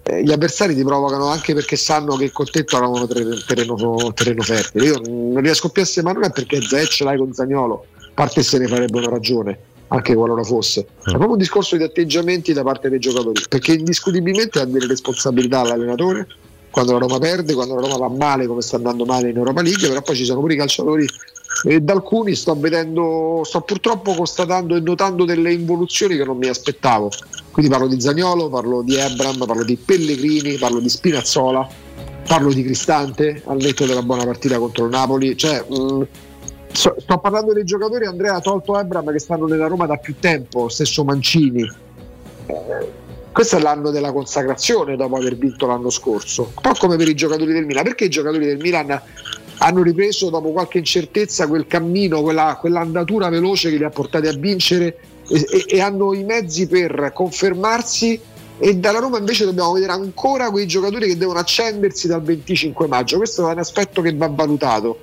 eh, gli avversari ti provocano anche perché sanno che col tetto avevano terreno, terreno, fertile. Io non riesco più a ma non è perché Zé ce l'hai con Zagnolo, a parte se ne farebbe una ragione, anche qualora fosse. È proprio un discorso di atteggiamenti da parte dei giocatori, perché indiscutibilmente ha delle responsabilità all'allenatore quando la Roma perde, quando la Roma va male come sta andando male in Europa League, però poi ci sono pure i calciatori e da alcuni sto vedendo, sto purtroppo constatando e notando delle involuzioni che non mi aspettavo. Quindi parlo di Zagnolo, parlo di Ebram, parlo di Pellegrini, parlo di Spinazzola, parlo di Cristante al netto della buona partita contro il Napoli. Cioè, mh, so- sto parlando dei giocatori, Andrea ha tolto Ebram che stanno nella Roma da più tempo, stesso Mancini. Eh, questo è l'anno della consacrazione dopo aver vinto l'anno scorso. Un po' come per i giocatori del Milan. Perché i giocatori del Milan hanno ripreso dopo qualche incertezza quel cammino, quella, quell'andatura veloce che li ha portati a vincere e, e- e hanno i mezzi per confermarsi e dalla Roma invece dobbiamo vedere ancora quei giocatori che devono accendersi dal 25 maggio. Questo è un aspetto che va valutato.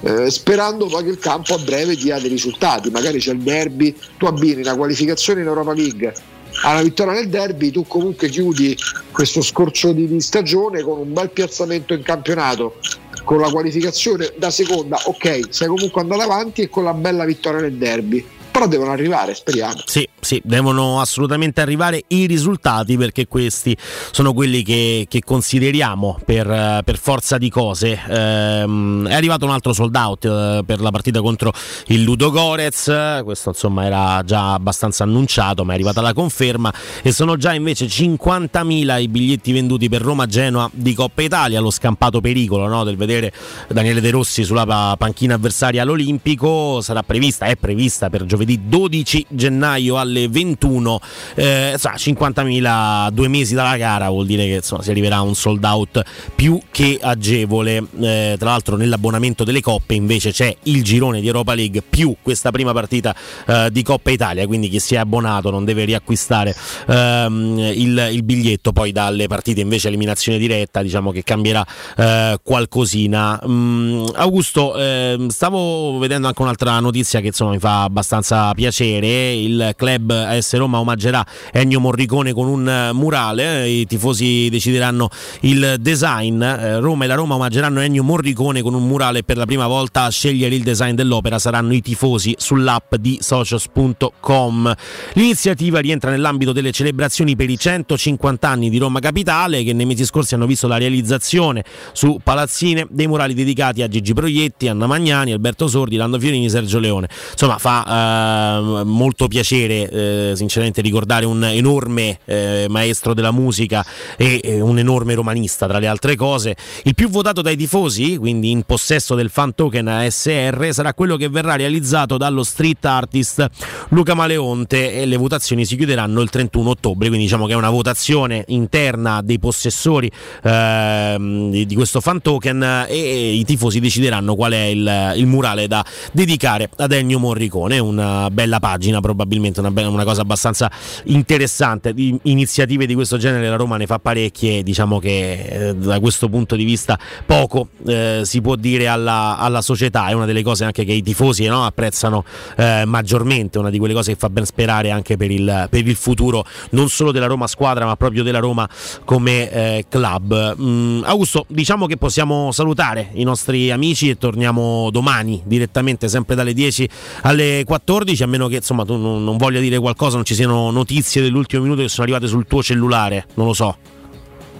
eh, sperando poi che il campo a breve dia dei risultati, magari c'è il derby, tu abbini la qualificazione in Europa League alla vittoria nel derby, tu comunque chiudi questo scorcio di, stagione con un bel piazzamento in campionato, con la qualificazione da seconda, ok, sei comunque andato avanti e con la bella vittoria nel derby. Però devono arrivare, speriamo. Sì, sì, devono assolutamente arrivare i risultati perché questi sono quelli che, che consideriamo per, per forza di cose. Ehm, è arrivato un altro sold out eh, per la partita contro il Ludo Gorez, questo insomma era già abbastanza annunciato, ma è arrivata la conferma e sono già invece 50.000 i biglietti venduti per Roma-Genoa di Coppa Italia, lo scampato pericolo no, del vedere Daniele De Rossi sulla pa- panchina avversaria all'Olimpico, sarà prevista, è prevista per giovedì 12 gennaio alle 21, eh, sa, 50.000 due mesi dalla gara vuol dire che insomma, si arriverà a un sold out più che agevole, Eh, tra l'altro nell'abbonamento delle coppe invece c'è il girone di Europa League più questa prima partita eh, di Coppa Italia, quindi chi si è abbonato non deve riacquistare ehm, il, il biglietto. Poi dalle partite invece eliminazione diretta, diciamo che cambierà eh, qualcosina. Mm, Augusto, ehm, stavo vedendo anche un'altra notizia che insomma mi fa abbastanza piacere, il club AS Roma omaggerà Ennio Morricone con un eh, murale, i tifosi decideranno il design, eh, Roma e la Roma omaggeranno Ennio Morricone con un murale per la prima volta a scegliere il design dell'opera saranno i tifosi sull'app di socios.com. L'iniziativa rientra nell'ambito delle celebrazioni per i 150 anni di Roma Capitale che nei mesi scorsi hanno visto la realizzazione su Palazzine dei murali dedicati a Gigi Proietti, Anna Magnani, Alberto Sordi, Lando Fiorini, Sergio Leone. Insomma, fa eh, molto piacere eh, sinceramente ricordare un enorme eh, maestro della musica e eh, un enorme romanista tra le altre cose. Il più votato dai tifosi, quindi in possesso del fan token ASR, sarà quello che verrà realizzato dallo street artist Luca Maleonte e le votazioni si chiuderanno il 31 ottobre, quindi diciamo che è una votazione interna dei possessori ehm, di, di questo fan token e, e i tifosi decideranno qual è il, il murale da dedicare ad Ennio Morricone, bella pagina probabilmente, una bella una cosa abbastanza interessante. Di iniziative di questo genere la Roma ne fa parecchie, diciamo che eh, da questo punto di vista poco eh, si può dire alla, alla, società, è una delle cose anche che i tifosi no, apprezzano eh, maggiormente, una di quelle cose che fa ben sperare anche per il, per il, futuro non solo della Roma squadra ma proprio della Roma come eh, club. Mm, Augusto, diciamo che possiamo salutare i nostri amici e torniamo domani direttamente sempre dalle 10 alle 14, a meno che insomma tu non, non voglia dire qualcosa, non ci siano notizie dell'ultimo minuto che sono arrivate sul tuo cellulare, non lo so.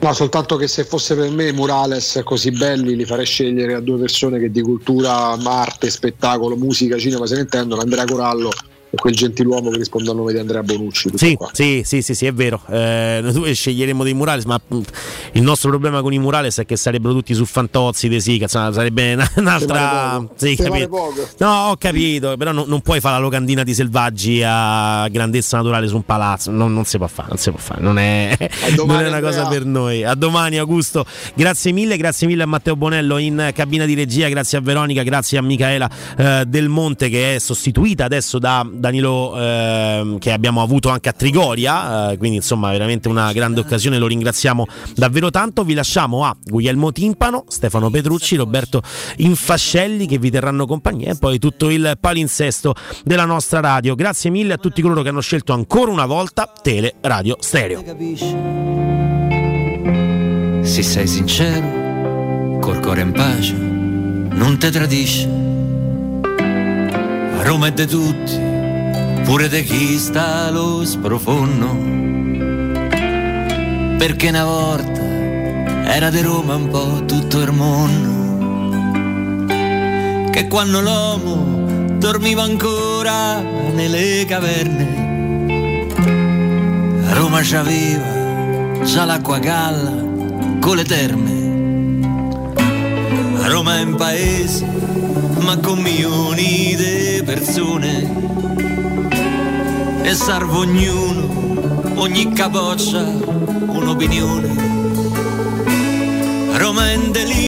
No, soltanto che se fosse per me Murales così belli li farei scegliere a due persone che di cultura, arte, spettacolo, musica, cinema se ne intendono, Andrea Corallo quel gentiluomo che risponde al nome di Andrea Bonucci. Sì, sì, sì, sì, sì, è vero. Eh, noi sceglieremo dei Murales, ma il nostro problema con i Murales è che sarebbero tutti su Fantozzi, De Sica, sarebbe un'altra. Sì, no, ho capito, però no, non puoi fare la locandina di selvaggi a grandezza naturale su un palazzo, non, non si può fare, non si può fare, non è, non è una cosa per noi. A domani, Augusto. Grazie mille, grazie mille a Matteo Bonello in cabina di regia, grazie a Veronica, grazie a Michaela eh, Del Monte che è sostituita adesso da Danilo eh, che abbiamo avuto anche a Trigoria, eh, quindi insomma veramente una grande occasione, lo ringraziamo davvero tanto. Vi lasciamo a Guglielmo Timpano, Stefano Petrucci, Roberto Infascelli che vi terranno compagnia e poi tutto il palinsesto della nostra radio. Grazie mille a tutti coloro che hanno scelto ancora una volta Tele Radio Stereo. Se sei sincero, col cuore in pace, non ti tradisce. Roma è di tutti pure di chi sta lo sprofondo. Perché una volta era di Roma un po' tutto il mondo. Che quando l'uomo dormiva ancora nelle caverne, Roma c'aveva già l'acqua galla con le terme. Roma è un paese, ma con milioni di persone e serve ognuno, ogni capoccia, un'opinione. Roma in